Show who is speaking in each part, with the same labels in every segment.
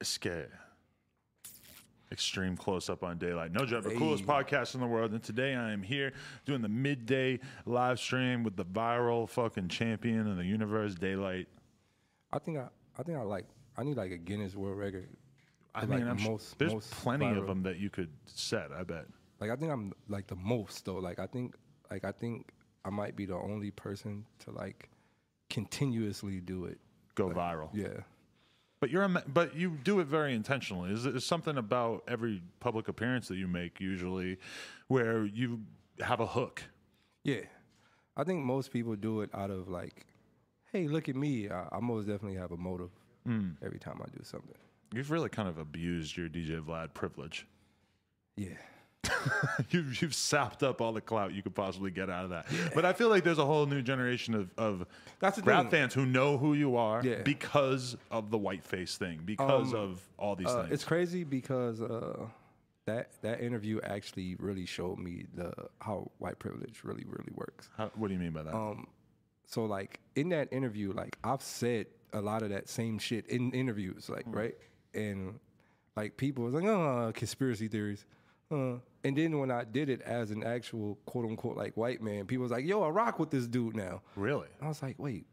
Speaker 1: Escape. Extreme close up on Daylyt. No joke, the
Speaker 2: Hey.
Speaker 1: coolest podcast in the world. And today I am here doing the midday live stream with the viral fucking champion of the universe, Daylyt.
Speaker 2: I think I, I think I like. I need like a Guinness World Record.
Speaker 1: I mean,
Speaker 2: like, most-
Speaker 1: there's
Speaker 2: most
Speaker 1: plenty of them that you could set. I bet.
Speaker 2: Like I think I'm like the most though. Like I think, like I think I might be the only person to like continuously do it.
Speaker 1: Go viral.
Speaker 2: Yeah.
Speaker 1: But you're a, but you do it very intentionally. Is there something about every public appearance that you make usually where you have a hook?
Speaker 2: Yeah. I think most people do it out of like, hey, look at me. I, I most definitely have a motive
Speaker 1: Hmm.
Speaker 2: every time I do something.
Speaker 1: You've really kind of abused your DJ Vlad privilege.
Speaker 2: Yeah.
Speaker 1: you've, you've sapped up all the clout you could possibly get out of that. But I feel like there's a whole new generation of, of
Speaker 2: That's the
Speaker 1: rap
Speaker 2: thing.
Speaker 1: fans who know who you are
Speaker 2: Yeah.
Speaker 1: because of the whiteface thing, because of all these
Speaker 2: Uh,
Speaker 1: things.
Speaker 2: it's crazy because uh, that that interview actually really showed me the how white privilege really really works.
Speaker 1: How, what do you mean by that?
Speaker 2: Um, So like in that interview, like I've said a lot of that same shit in interviews, like right, and like people was like, oh, conspiracy theories. Uh, and then when I did it as an actual quote unquote like white man, people was like, yo, I rock with this dude now.
Speaker 1: really?
Speaker 2: I was like, wait,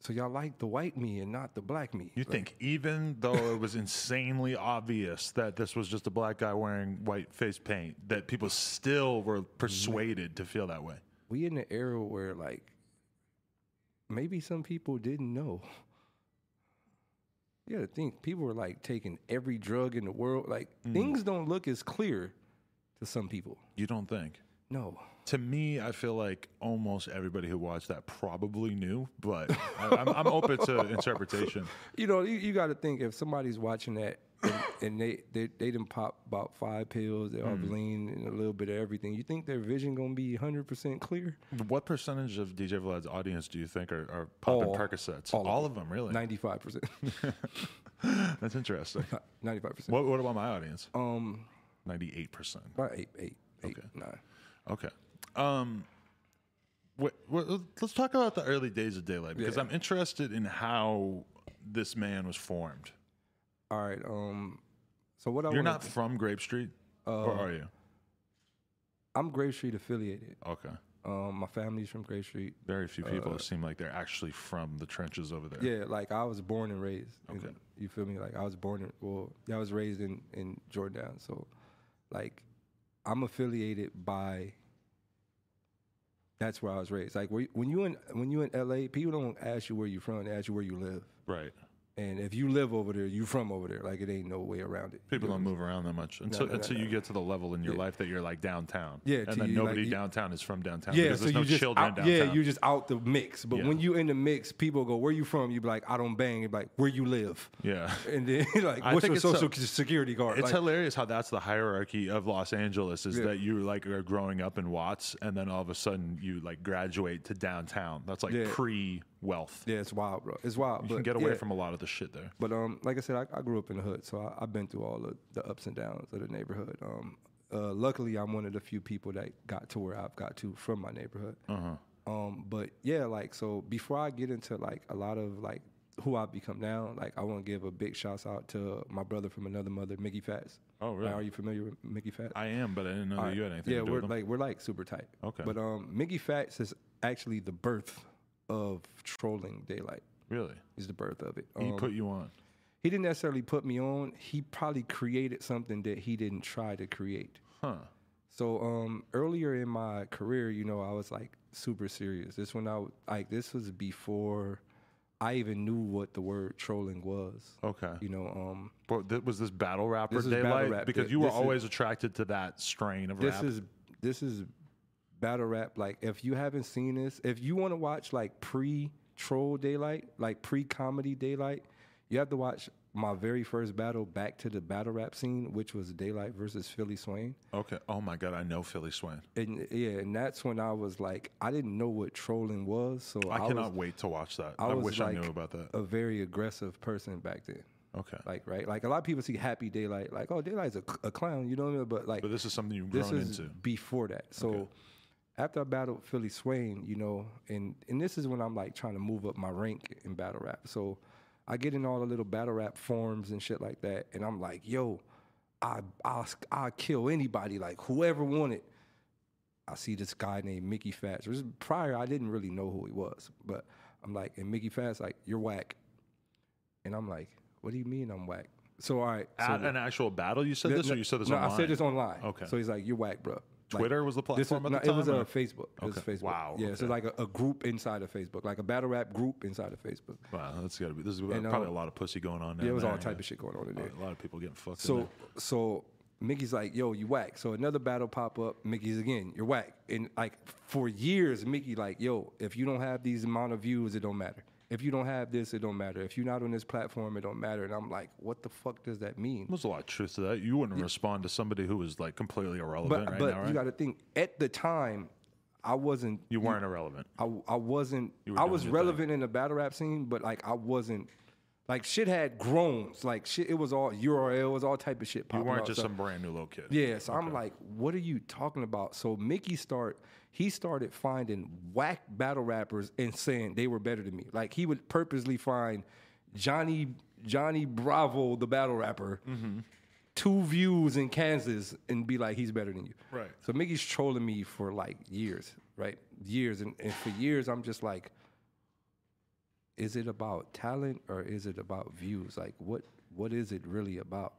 Speaker 2: so y'all like the white me and not the black me?
Speaker 1: You think even though it was insanely obvious that this was just a black guy wearing white face paint, that people still were persuaded to feel that way?
Speaker 2: we in an era where like maybe some people didn't know. You gotta think people were like taking every drug in the world. Like mm. things don't look as clear to some people.
Speaker 1: You don't think?
Speaker 2: No.
Speaker 1: To me, I feel like almost everybody who watched that probably knew, but I, I'm, I'm open to interpretation.
Speaker 2: You know, you, you got to think if somebody's watching that and, and they, they they didn't pop about five pills, they're off lean and a little bit of everything. You think their vision gonna be hundred percent clear?
Speaker 1: What percentage of DJ Vlad's audience do you think are, are popping
Speaker 2: All.
Speaker 1: Percocets?
Speaker 2: All of
Speaker 1: of them, really?
Speaker 2: Ninety five percent.
Speaker 1: That's interesting.
Speaker 2: Ninety five percent.
Speaker 1: what, what about my audience?
Speaker 2: Um,
Speaker 1: 98%.
Speaker 2: about eight, eight, eight,
Speaker 1: Okay.
Speaker 2: nine.
Speaker 1: Okay. Um, wh- wh- let's talk about the early days of Daylyt because
Speaker 2: Yeah.
Speaker 1: I'm interested in how this man was formed.
Speaker 2: All right. Um. So what I
Speaker 1: You're not from Grape Street, or are you?
Speaker 2: I'm Grape Street affiliated.
Speaker 1: Okay.
Speaker 2: Um, my family's from Grape Street.
Speaker 1: Very few people seem like they're actually from the trenches over there.
Speaker 2: Yeah, like I was born and raised. in-
Speaker 1: Okay.
Speaker 2: you feel me? Like I was born in well, yeah, I was raised in in Jordan. So, like, I'm affiliated by. That's where I was raised. Like when you in when you in LA, people don't ask you where you're from. They ask you where you live.
Speaker 1: Right.
Speaker 2: And if you live over there, you from over there. Like it ain't no way around it.
Speaker 1: People don't move around that much until,
Speaker 2: no, no,
Speaker 1: until
Speaker 2: no.
Speaker 1: you get to the level in your life that you're like downtown.
Speaker 2: Yeah,
Speaker 1: and then
Speaker 2: you,
Speaker 1: nobody
Speaker 2: like,
Speaker 1: downtown is from downtown.
Speaker 2: Yeah,
Speaker 1: because
Speaker 2: so
Speaker 1: there's no
Speaker 2: you just
Speaker 1: children
Speaker 2: out,
Speaker 1: downtown.
Speaker 2: yeah, you're just out the mix. But
Speaker 1: Yeah.
Speaker 2: when you in the mix, people go, "Where you from?" You be like, "I don't bang." You be like, "Where you live?"
Speaker 1: yeah.
Speaker 2: And then like,
Speaker 1: I
Speaker 2: "What's
Speaker 1: think
Speaker 2: your social security card?"
Speaker 1: It's
Speaker 2: Like,
Speaker 1: hilarious how that's the hierarchy of Los Angeles is
Speaker 2: Yeah.
Speaker 1: that you like are growing up in Watts and then all of a sudden you like graduate to downtown. That's like
Speaker 2: Yeah.
Speaker 1: pre wealth.
Speaker 2: yeah, it's wild, bro. It's wild.
Speaker 1: You
Speaker 2: but
Speaker 1: can get away
Speaker 2: yeah.
Speaker 1: from a lot of the shit there.
Speaker 2: But um, like I said, I, I grew up in the hood, so I, I've been through all the, the ups and downs of the neighborhood. Um, uh, luckily, I'm one of the few people that got to where I've got to from my neighborhood.
Speaker 1: Uh-huh.
Speaker 2: Um, but yeah, like so before I get into like a lot of like who I've become now, like I want to give a big shout out to my brother from another mother, Mickey Fats.
Speaker 1: Oh, really?
Speaker 2: Are you familiar with Mickey Fats?
Speaker 1: I am, but I didn't know that you had anything
Speaker 2: yeah, we're like we're like super tight.
Speaker 1: Okay.
Speaker 2: But um, Mickey Fats is actually the birth of trolling Daylyt.
Speaker 1: really?
Speaker 2: Is the birth of it.
Speaker 1: He
Speaker 2: Um,
Speaker 1: put you on.
Speaker 2: he didn't necessarily put me on. He probably created something that he didn't try to create.
Speaker 1: Huh.
Speaker 2: So um, earlier in my career, you know, I was like super serious. This when I like this was before I even knew what the word trolling was.
Speaker 1: Okay.
Speaker 2: You know, um,
Speaker 1: But th- was this battle rapper
Speaker 2: This
Speaker 1: Daylyt?
Speaker 2: battle rap.
Speaker 1: Because you were
Speaker 2: this is-
Speaker 1: always attracted to that strain of
Speaker 2: this
Speaker 1: rap.
Speaker 2: is this is battle rap. Like if you haven't seen this, if you want to watch like pre troll Daylyt, like pre comedy Daylyt, you have to watch my very first battle back to the battle rap scene, which was Daylyt versus Philly Swain.
Speaker 1: okay. Oh my god, I know Philly Swain.
Speaker 2: And yeah, and that's when I was like, I didn't know what trolling was, so
Speaker 1: I,
Speaker 2: I,
Speaker 1: cannot
Speaker 2: was,
Speaker 1: wait to watch that.
Speaker 2: I
Speaker 1: I, wish I
Speaker 2: like
Speaker 1: knew about that.
Speaker 2: a very aggressive person back then.
Speaker 1: Okay.
Speaker 2: Like right, like a lot of people see Happy Daylyt, like oh, Daylyt's a, a clown, you know what I mean? But like
Speaker 1: But this is something you've
Speaker 2: this
Speaker 1: grown
Speaker 2: is
Speaker 1: into.
Speaker 2: before that. So after I battled Philly Swain, you know, and and this is when I'm like trying to move up my rank in battle rap. So I get in all the little battle rap forums and shit like that, and I'm like, yo, I I I kill anybody, like whoever wanted. I see this guy named Mickey Fats. Prior, I didn't really know who he was, but I'm like, and Mickey Fats like, you're whack, and I'm like, what do you mean I'm whack? So all right, so
Speaker 1: At an actual battle, you said this, or you said this
Speaker 2: no,
Speaker 1: online?
Speaker 2: I said this online.
Speaker 1: Okay.
Speaker 2: So he's like, you're whack, bro. Like,
Speaker 1: Twitter was the
Speaker 2: this
Speaker 1: platform
Speaker 2: was,
Speaker 1: at
Speaker 2: no,
Speaker 1: the
Speaker 2: it was
Speaker 1: time.
Speaker 2: uh, Facebook. It was
Speaker 1: Okay.
Speaker 2: Facebook.
Speaker 1: Wow,
Speaker 2: Yeah, so like a, a group inside of Facebook, like a battle rap group inside of Facebook.
Speaker 1: Wow, that's got to be. This is
Speaker 2: And,
Speaker 1: probably
Speaker 2: uh,
Speaker 1: a lot of pussy going on.
Speaker 2: Yeah, it was all
Speaker 1: there,
Speaker 2: type of shit going on in there.
Speaker 1: A lot of people getting fucked.
Speaker 2: So
Speaker 1: there.
Speaker 2: so Mickey's like, yo, you whack. So another battle pop up. Mickey's again, you're whack. And like for years, Mickey like, yo, if you don't have these amount of views, it don't matter. If you don't have this, it don't matter. If you're not on this platform, it don't matter. And I'm like, what the fuck does that mean?
Speaker 1: There's a lot of truth to that. You wouldn't respond to somebody who was like completely irrelevant
Speaker 2: But
Speaker 1: right
Speaker 2: but
Speaker 1: now, right?
Speaker 2: you got to think at the time, I wasn't.
Speaker 1: you weren't irrelevant.
Speaker 2: I, I wasn't. I was relevant in the battle rap scene, but like I wasn't. Like shit had grown. Like shit, it was all URL, it was all type of shit.
Speaker 1: You weren't just
Speaker 2: So-
Speaker 1: some brand new little kid.
Speaker 2: Yeah, so I'm like, what are you talking about? So Mickey start he started finding whack battle rappers and saying they were better than me. Like he would purposely find Johnny Johnny Bravo, the battle rapper,
Speaker 1: Mm-hmm.
Speaker 2: two views in Kansas and be like, he's better than you.
Speaker 1: Right.
Speaker 2: So Mickey's trolling me for like years, right? Years. And, and for years I'm just like, is it about talent or is it about views? Like what what is it really about?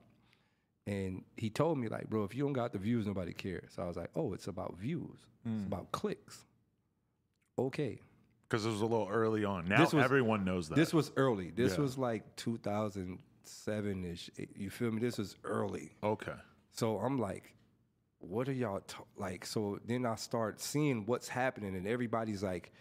Speaker 2: And he told me, like, bro, if you don't got the views, nobody cares. So I was like, oh, it's about views. It's hmm. about clicks. Okay.
Speaker 1: because it was a little early on. Now
Speaker 2: This was-
Speaker 1: everyone knows that.
Speaker 2: This was early. This
Speaker 1: Yeah.
Speaker 2: was like 2007 ish. You feel me? This was early.
Speaker 1: okay.
Speaker 2: So I'm like, what are y'all ta- like? So then I start seeing what's happening, and everybody's like,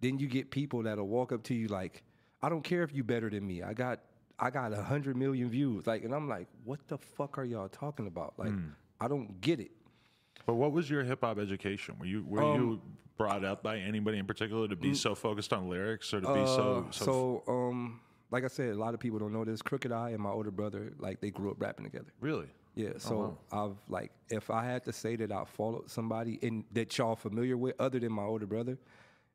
Speaker 2: then you get people that'll walk up to you like, I don't care if you better than me. I got I got a hundred million views. Like, and I'm like, what the fuck are y'all talking about? Like, I don't get it.
Speaker 1: But what was your hip hop education? Were you were
Speaker 2: Um,
Speaker 1: you brought up by anybody in particular to be
Speaker 2: mm.
Speaker 1: so focused on lyrics or to be so
Speaker 2: Uh,
Speaker 1: so?
Speaker 2: so um, like I said, a lot of people don't know this. Crooked I and my older brother, like they grew up rapping together.
Speaker 1: really?
Speaker 2: Yeah, so I've like if I had to say that I followed somebody in that y'all familiar with other than my older brother,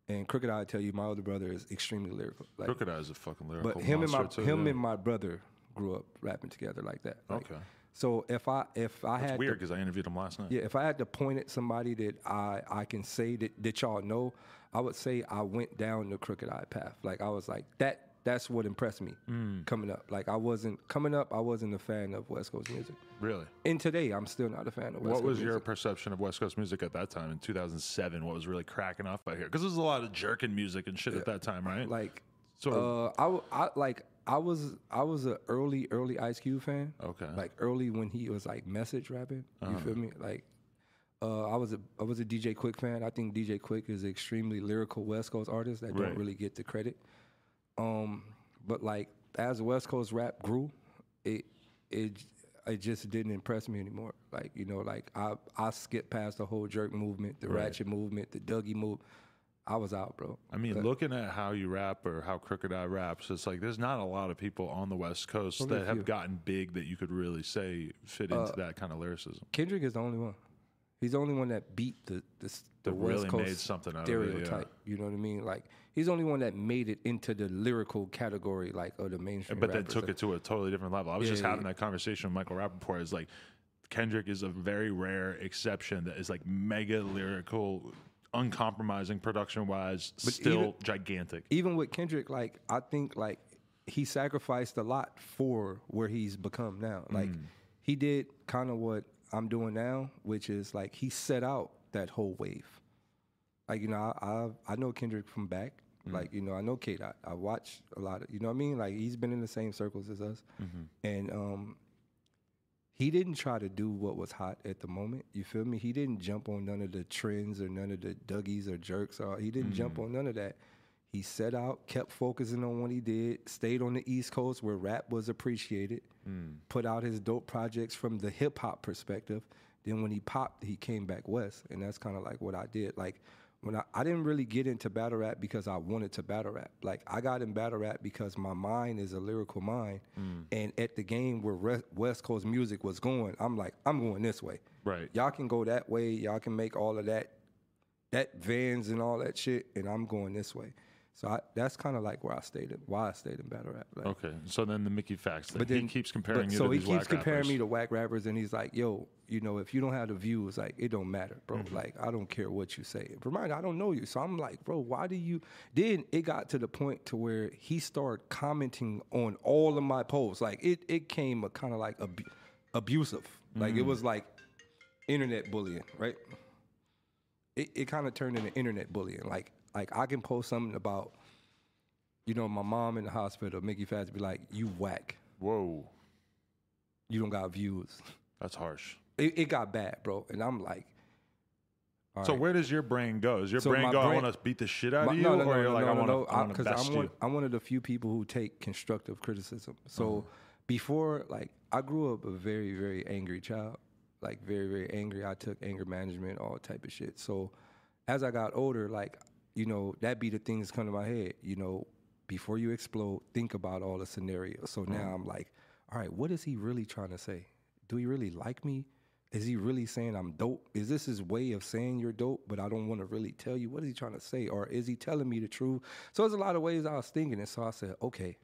Speaker 2: and Crooked Eye I tell you my older brother is extremely lyrical. Like,
Speaker 1: Crooked I is a fucking lyrical
Speaker 2: but him and my
Speaker 1: too,
Speaker 2: him
Speaker 1: yeah.
Speaker 2: and my brother grew up rapping together like that. Like,
Speaker 1: Okay.
Speaker 2: So if I if I had
Speaker 1: Weird
Speaker 2: to,
Speaker 1: because I interviewed him last night.
Speaker 2: yeah, if I had to point at somebody that I I can say that that y'all know, I would say I went down the Crooked I path. Like I was like that. That's what impressed me
Speaker 1: Mm.
Speaker 2: coming up. Like I wasn't coming up. I wasn't a fan of West Coast music.
Speaker 1: Really?
Speaker 2: And today, I'm still not a fan of West Coast. Music.
Speaker 1: What
Speaker 2: Coast
Speaker 1: was your
Speaker 2: music.
Speaker 1: perception of West Coast music at that time in 2007? What was really cracking off out here? Because there's a lot of jerking music and shit at that time, right?
Speaker 2: like?
Speaker 1: Sort
Speaker 2: uh, I, I like I was I was a early early Ice Cube fan.
Speaker 1: Okay. Uh-huh.
Speaker 2: Like early when he was like message rapping. You feel me? Like. Uh, I was a I was a DJ Quik fan. I think DJ Quik is an extremely lyrical West Coast artist that
Speaker 1: Right.
Speaker 2: don't really get the credit. Um, but like as the West Coast rap grew, it it it just didn't impress me anymore. Like you know, like I I skipped past the whole jerk movement, the
Speaker 1: Right.
Speaker 2: ratchet movement, the Dougie move. I was out, bro.
Speaker 1: I mean, looking at how you rap or how Crooked I raps, it's like there's not a lot of people on the West Coast that have gotten big that you could really say fit
Speaker 2: Uh,
Speaker 1: into that kind of lyricism.
Speaker 2: Kendrick is the only one. He's the only one that beat the the, the West
Speaker 1: really
Speaker 2: Coast
Speaker 1: made something out of it, yeah.
Speaker 2: stereotype. You know what I mean? Like he's the only one that made it into the lyrical category, like of the mainstream.
Speaker 1: But then
Speaker 2: rappers.
Speaker 1: took it to a totally different level. I was
Speaker 2: Yeah,
Speaker 1: just
Speaker 2: yeah,
Speaker 1: having that conversation with Michael Rappaport. It's like Kendrick is a very rare exception that is like mega lyrical, uncompromising production wise, still
Speaker 2: even-
Speaker 1: gigantic.
Speaker 2: even with Kendrick, like I think like he sacrificed a lot for where he's become now. Like
Speaker 1: Mm.
Speaker 2: he did kind of what I'm doing now, which is like he set out that whole wave. Like you know, I I, I know Kendrick from back.
Speaker 1: Mm.
Speaker 2: Like you know, I know K Dot. I watch a lot of you know what I mean. Like he's been in the same circles as us,
Speaker 1: Mm-hmm.
Speaker 2: and um, he didn't try to do what was hot at the moment. You feel me? He didn't jump on none of the trends or none of the Dougies or jerks. Or he didn't jump on none of that. He set out, kept focusing on what he did, stayed on the East Coast where rap was appreciated, mm. put out his dope projects from the hip hop perspective. Then when he popped, he came back west, and that's kind of like what I did. Like when I, I didn't really get into battle rap because I wanted to battle rap. Like I got in battle rap because my mind is a lyrical mind, mm. and at the game where re- West Coast music was going, I'm like, I'm going this way.
Speaker 1: Right.
Speaker 2: Y'all can go that way. Y'all can make all of that, that vans and all that shit, and I'm going this way. So I, that's kind of like where I stayed in, why I stayed in battle rap. Like,
Speaker 1: Okay, so then the Mickey Fats thing.
Speaker 2: But
Speaker 1: he
Speaker 2: then
Speaker 1: keeps comparing
Speaker 2: but-
Speaker 1: you
Speaker 2: so
Speaker 1: to
Speaker 2: he keeps comparing
Speaker 1: rappers.
Speaker 2: me to whack rappers, and he's like, "Yo, you know, if you don't have the views, like it don't matter, bro.
Speaker 1: Mm-hmm.
Speaker 2: Like I don't care what you say. Remind, I don't know you, so I'm like, bro, why do you? Then it got to the point to where he started commenting on all of my posts. Like it, it came a kind of like abu- abusive. Like
Speaker 1: Mm.
Speaker 2: it was like internet bullying, right? It, it kind of turned into internet bullying. Like like I can post something about, you know, my mom in the hospital. Mickey Fats be like, "You whack."
Speaker 1: Whoa,
Speaker 2: you don't got views.
Speaker 1: that's harsh.
Speaker 2: It, it got bad, bro. And I'm like,
Speaker 1: So
Speaker 2: right.
Speaker 1: where does your brain go? Does your
Speaker 2: So
Speaker 1: brain go? I
Speaker 2: brain-
Speaker 1: want to beat the shit out
Speaker 2: My-
Speaker 1: of you,
Speaker 2: no, no,
Speaker 1: or
Speaker 2: no,
Speaker 1: you're
Speaker 2: no,
Speaker 1: like,
Speaker 2: no,
Speaker 1: I want
Speaker 2: no,
Speaker 1: to, I to
Speaker 2: because I'm one. I'm one of the few people who take constructive criticism. So
Speaker 1: Uh-huh.
Speaker 2: before, like, I grew up a very, very angry child, like very, very angry. I took anger management, all type of shit. So as I got older, like, you know, that be the thing that's come to my head. You know, before you explode, think about all the scenarios. So now mm-hmm. I'm like, all right, what is he really trying to say? Do he really like me? Is he really saying I'm dope? Is this his way of saying you're dope, but I don't want to really tell you? What is he trying to say? Or is he telling me the truth? So there's a lot of ways I was thinking And So I said, okay,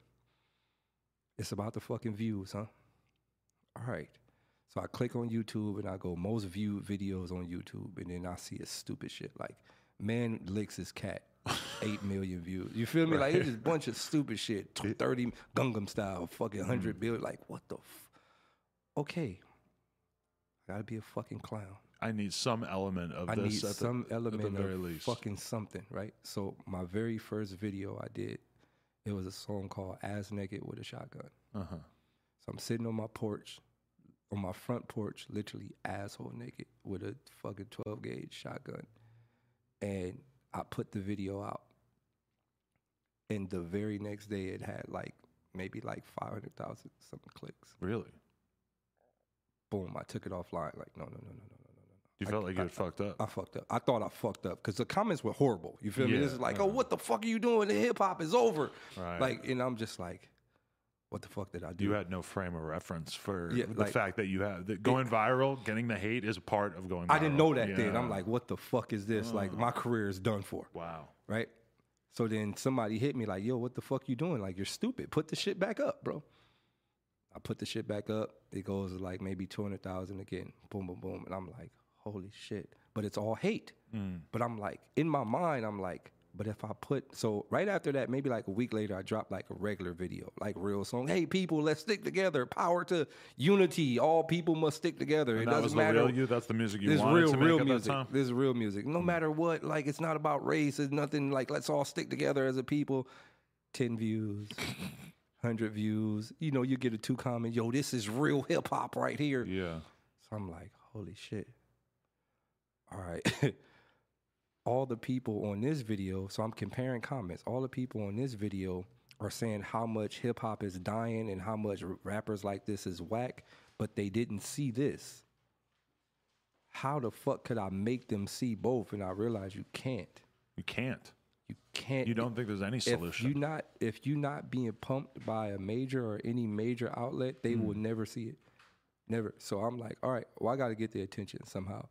Speaker 2: it's about the fucking views, huh? All right. So I click on YouTube and I go most viewed videos on YouTube, and then I see a stupid shit like man licks his cat, eight million views. You feel me? Like it's just a bunch of stupid shit, thirty Gangnam style, fucking
Speaker 1: Mm.
Speaker 2: hundred billion. Like what the? F- okay, I gotta be a fucking clown.
Speaker 1: I need some element of
Speaker 2: I
Speaker 1: this.
Speaker 2: need
Speaker 1: at the-
Speaker 2: some element
Speaker 1: very
Speaker 2: of
Speaker 1: least.
Speaker 2: fucking something, right? So my very first video I did, it was a song called "Ass Naked with a Shotgun."
Speaker 1: Uh-huh.
Speaker 2: So I'm sitting on my porch, on my front porch, literally asshole naked with a fucking 12 gauge shotgun and I put the video out. And the very next day, it had like maybe like 500,000 something clicks.
Speaker 1: Really?
Speaker 2: Boom, I took it offline. Like, no, no, no, no, no, no, no.
Speaker 1: You
Speaker 2: I,
Speaker 1: felt like you
Speaker 2: I,
Speaker 1: fucked up.
Speaker 2: I fucked up. I thought I fucked up because the comments were horrible. You feel
Speaker 1: yeah, me?
Speaker 2: This is like,
Speaker 1: uh-huh.
Speaker 2: oh, what the fuck are you doing? The hip hop is over.
Speaker 1: Right.
Speaker 2: Like, and I'm just like, what the fuck did I do?
Speaker 1: you had no frame of reference for
Speaker 2: Yeah,
Speaker 1: the
Speaker 2: like-
Speaker 1: fact that you have that going viral, getting the hate is part of going. viral.
Speaker 2: I didn't know that then. I'm like, what the fuck is this? Like, my oh. career is done for,
Speaker 1: wow.
Speaker 2: right? So then somebody hit me like, yo, what the fuck you doing? Like, you're stupid. Put the shit back up, bro. I put the shit back up. It goes like maybe 200,000 again. Boom, boom, boom. And I'm like, holy shit. But it's all hate. Mm. But I'm like, in my mind, I'm like, but if I put, so right after that, maybe like a week later, I dropped like a regular video, like real song. Hey, people, let's stick together. Power to unity. All people must stick together. it
Speaker 1: And that
Speaker 2: doesn't matter.
Speaker 1: real you. That's the music you
Speaker 2: This
Speaker 1: wanted
Speaker 2: real,
Speaker 1: to make
Speaker 2: real
Speaker 1: at
Speaker 2: music.
Speaker 1: that time.
Speaker 2: This is real music. No matter what, like it's not about race. It's nothing like let's all stick together as a people. Ten views, hundred views. You know, you get a two comment. Yo, this is real hip hop right here.
Speaker 1: Yeah.
Speaker 2: So I'm like, holy shit. All right. all the people on this video, so I'm comparing comments. All the people on this video are saying how much hip hop is dying and how much rappers like this is whack, but they didn't see this. How the fuck could I make them see both? And I realize you can't.
Speaker 1: You can't.
Speaker 2: You can't.
Speaker 1: You don't think there's any
Speaker 2: if
Speaker 1: solution.
Speaker 2: you not if you not being pumped by a major or any major outlet, they will hmm. never see it. Never. So I'm like, all right, well, I got to get their attention somehow.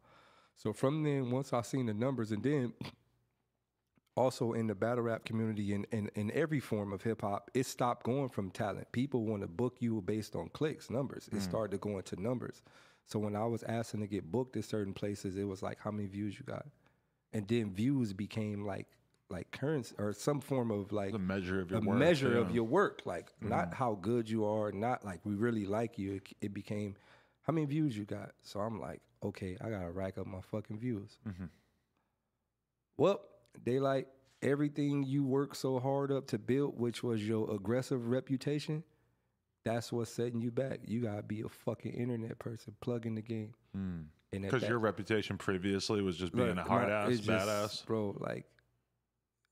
Speaker 2: So from then, once I seen the numbers, and then also in the battle rap community and in, in, every form of hip hop, it stopped going from talent. People want to book you based on clicks, numbers. It started to go into numbers. So when I was asking to get booked at certain places, it was like how many views you got, and then views became like like currency or some form of like
Speaker 1: the measure of your
Speaker 2: a
Speaker 1: work.
Speaker 2: measure
Speaker 1: yeah.
Speaker 2: of your work, like not
Speaker 1: Mm-hmm.
Speaker 2: how good you are, not like we really like you. It, it became how many views you got. So I'm like, okay, I gotta rack up my fucking views.
Speaker 1: Mm-hmm.
Speaker 2: Well, they like everything you work so hard up to build, which was your aggressive reputation. That's what's setting you back. You gotta be a fucking internet person, plug in the game. And
Speaker 1: Because your reputation previously was just being a hard ass,
Speaker 2: just-
Speaker 1: badass.
Speaker 2: bro. Like,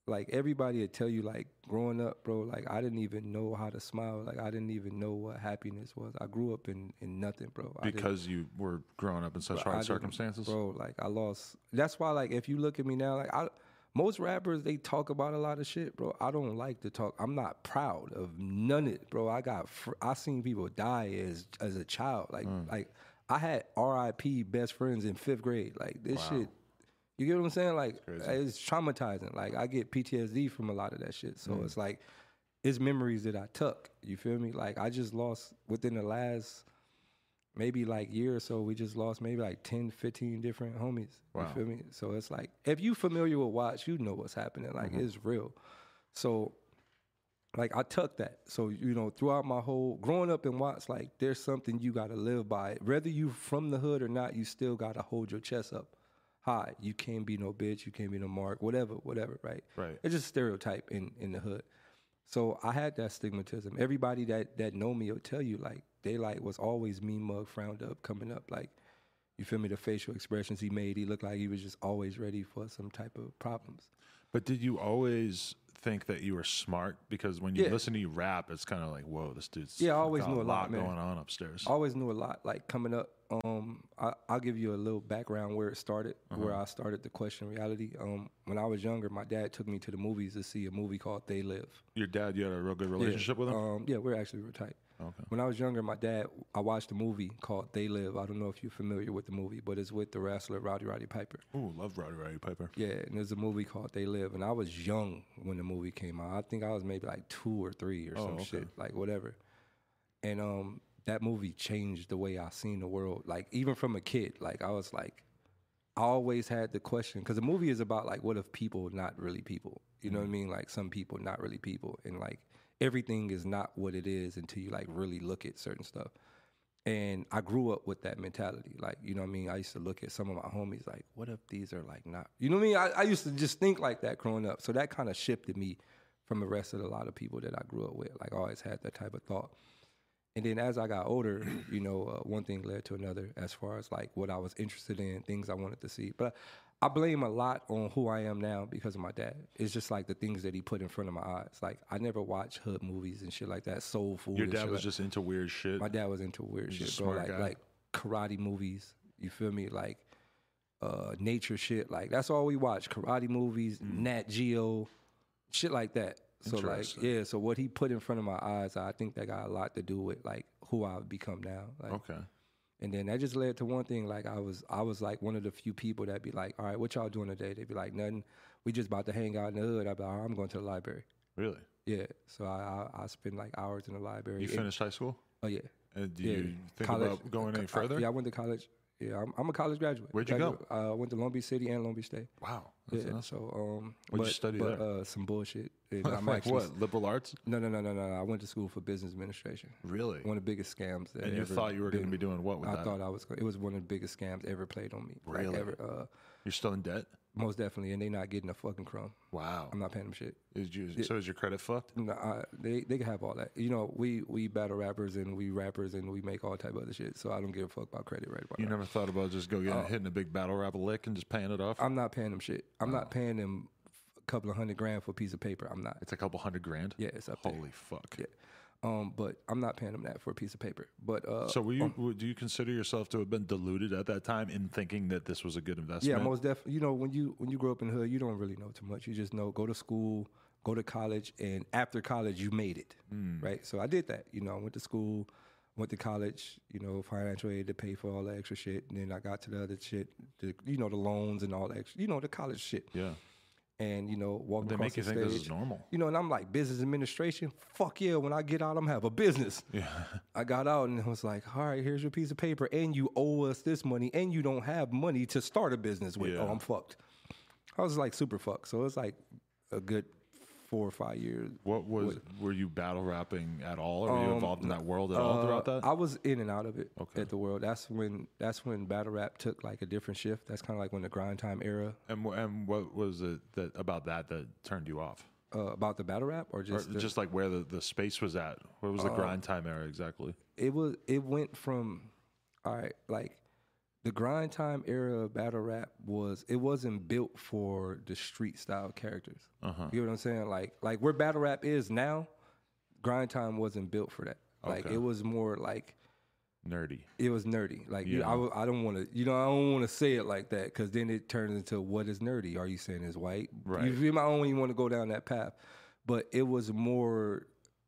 Speaker 2: like everybody would tell you, like growing up, bro. Like I didn't even know how to smile. Like I didn't even know what happiness was. I grew up in in nothing, bro. I
Speaker 1: Because you were growing up in such hard circumstances.
Speaker 2: bro. Like I lost. That's why, like, if you look at me now, like I. Most rappers they talk about a lot of shit, bro. I don't like to talk. I'm not proud of none of it, bro. I got fr- I seen people die as as a child. Like
Speaker 1: Mm.
Speaker 2: like I had R.I.P. best friends in fifth grade. Like this shit You get what I'm saying? Like it's traumatizing. Like I get PTSD from a lot of that shit. So
Speaker 1: Mm.
Speaker 2: it's like it's memories that I took. You feel me? Like I just lost within the last maybe like year or so, we just lost maybe like 10, 15 different homies.
Speaker 1: Wow.
Speaker 2: You feel me? So it's like if you familiar with Watts, you know what's happening. Like
Speaker 1: Mm-hmm.
Speaker 2: it's real. So like I tuck that. So you know, throughout my whole growing up in Watts, like there's something you got to live by. Whether you from the hood or not, you still got to hold your chest up high. You can't be no bitch. You can't be no mark. Whatever, whatever. Right.
Speaker 1: Right.
Speaker 2: It's just a stereotype in in the hood. So I had that stigmatism. Everybody that that know me will tell you like they like was always mean mug frowned up coming up like. You feel me? The facial expressions he made, he looked like he was just always ready for some type of problems.
Speaker 1: But did you always think that you were smart? Because when you
Speaker 2: Yeah.
Speaker 1: listen to you rap, it's kind of like, whoa, this dude's
Speaker 2: Yeah, I always
Speaker 1: got
Speaker 2: knew a lot, man.
Speaker 1: going on upstairs.
Speaker 2: always knew a lot. Like coming up, um, I, I'll give you a little background where it started, where I started to question reality. Um, when I was younger, my dad took me to the movies to see a movie called They Live.
Speaker 1: Your dad, you had a real good relationship with him.
Speaker 2: Um, yeah, we're actually real tight.
Speaker 1: Okay.
Speaker 2: When I was younger, my dad, I watched a movie called They Live. I don't know if you're familiar with the movie, but it's with the wrestler Rowdy Roddy Piper.
Speaker 1: Ooh, love Rowdy Roddy Piper.
Speaker 2: Yeah, and there's a movie called They Live, and I was young when the movie came out. I think I was maybe like two or three or some
Speaker 1: okay.
Speaker 2: shit, like whatever. And um, that movie changed the way I seen the world. Like even from a kid, like I was like, I always had the question because the movie is about like, what if people not really people? You know what I mean? Like some people not really people, and like everything is not what it is until you like really look at certain stuff. And I grew up with that mentality. Like, you know what I mean? I used to look at some of my homies like, what if these are like not, you know what I mean? I, I used to just think like that growing up. So that kind of shifted me from the rest of a lot of people that I grew up with. Like, I always had that type of thought. And then as I got older, you know, uh, one thing led to another as far as like what I was interested in, things I wanted to see. But I blame a lot on who I am now because of my dad. It's just like the things that he put in front of my eyes. Like I never watched hood movies and shit like that, soul food.
Speaker 1: Your dad was
Speaker 2: like-
Speaker 1: just into weird shit.
Speaker 2: my dad was into weird
Speaker 1: He's
Speaker 2: shit, bro. Like
Speaker 1: guy.
Speaker 2: like karate movies. You feel me? Like uh, nature shit. Like that's all we watch. Karate movies, Nat Geo, shit like that. So like
Speaker 1: Mm.
Speaker 2: Yeah. So what he put in front of my eyes, I think that got a lot to do with like who I've become now. Like,
Speaker 1: okay.
Speaker 2: And then that just led to one thing. Like I was, I was like one of the few people that be like, "All right, what y'all doing today?" They'd be like, "Nothing. We just about to hang out in the hood." I'd be like, "All right, I'm going to the library."
Speaker 1: Really?
Speaker 2: Yeah. So I, I, I spend like hours in the library.
Speaker 1: You finished high school?
Speaker 2: oh yeah.
Speaker 1: And do
Speaker 2: Yeah.
Speaker 1: you think
Speaker 2: College-
Speaker 1: about going any
Speaker 2: I-
Speaker 1: further?
Speaker 2: yeah, I went to college. Yeah, I'm, I'm a college graduate.
Speaker 1: Where'd you go?
Speaker 2: Graduate- Uh, I went to Long Beach City and Long Beach State.
Speaker 1: Wow. That's
Speaker 2: yeah.
Speaker 1: awesome.
Speaker 2: So um,
Speaker 1: What'd you study
Speaker 2: but,
Speaker 1: there?
Speaker 2: Uh, some bullshit. And I'm
Speaker 1: like
Speaker 2: actually
Speaker 1: what? Liberal arts?
Speaker 2: no, no, no, no, no. I went to school for business administration.
Speaker 1: Really?
Speaker 2: One of the biggest scams. That
Speaker 1: and you thought you were going to be doing what with
Speaker 2: I
Speaker 1: that?
Speaker 2: thought I was. It was one of the biggest scams ever played on me. Like,
Speaker 1: Really?
Speaker 2: ever, uh,
Speaker 1: You're still in debt?
Speaker 2: Most definitely, and they not getting a fucking crumb.
Speaker 1: Wow.
Speaker 2: I'm not paying them shit.
Speaker 1: Is you, So is your credit fucked?
Speaker 2: No, I, they they can have all that. You know, we we battle rappers and we rappers and we make all type of other shit. So I don't give a fuck about credit right about
Speaker 1: You never thought about just go
Speaker 2: Uh,
Speaker 1: getting hitting a big battle rap lick and just paying it off?
Speaker 2: I'm not paying them shit. I'm
Speaker 1: Oh.
Speaker 2: not paying them a couple of hundred grand for a piece of paper. I'm not.
Speaker 1: it's a couple hundred grand.
Speaker 2: Yeah, it's up there.
Speaker 1: Holy fuck.
Speaker 2: Yeah. Um, but I'm not paying them that for a piece of paper. But uh,
Speaker 1: So were you? would- do you consider yourself to have been deluded at that time in thinking that this was a good investment?
Speaker 2: yeah, most definitely. You know, when you when you grow up in the hood, you don't really know too much. You just know go to school, go to college, and after college, you made it.
Speaker 1: Hmm.
Speaker 2: Right. So I did that. You know, I went to school, went to college. You know, financial aid to pay for all the extra shit, and then I got to the other shit, the you know the loans and all that. extra, you know, the college shit.
Speaker 1: yeah.
Speaker 2: And you know, walked
Speaker 1: They make you
Speaker 2: the
Speaker 1: think this is
Speaker 2: stage.
Speaker 1: normal.
Speaker 2: You know, and I'm like, business administration? Fuck yeah, when I get out, I'm have a business.
Speaker 1: Yeah.
Speaker 2: I got out and it was like, all right, here's your piece of paper, and you owe us this money, and you don't have money to start a business with.
Speaker 1: Oh, yeah.
Speaker 2: Oh, I'm fucked. I was like super fucked. So it was like a good four or five years.
Speaker 1: What was? Were you battle rapping at all? Or were you involved in that world at all throughout
Speaker 2: Uh,
Speaker 1: that?
Speaker 2: I was in and out of it
Speaker 1: Okay.
Speaker 2: at the world. That's when that's when battle rap took like a different shift. That's kind of like when the grind time era
Speaker 1: and and what was it that about that that turned you off?
Speaker 2: uh, about the battle rap, or
Speaker 1: Or
Speaker 2: just the-
Speaker 1: just like where the, the space was at? Where was the
Speaker 2: Uh,
Speaker 1: grind time era exactly?
Speaker 2: it was it went from all right like the grind time era of battle rap was it wasn't built for the street style characters
Speaker 1: Uh-huh.
Speaker 2: you know what i'm saying like like where battle rap is now grind time wasn't built for that like
Speaker 1: Okay.
Speaker 2: it was more like
Speaker 1: Nerdy.
Speaker 2: it was nerdy like you,
Speaker 1: Yeah.
Speaker 2: I, I don't want to you know i don't want to say it like that because then it turns into what is nerdy are you saying is white
Speaker 1: Right.
Speaker 2: you feel i don't even want to go down that path but it was more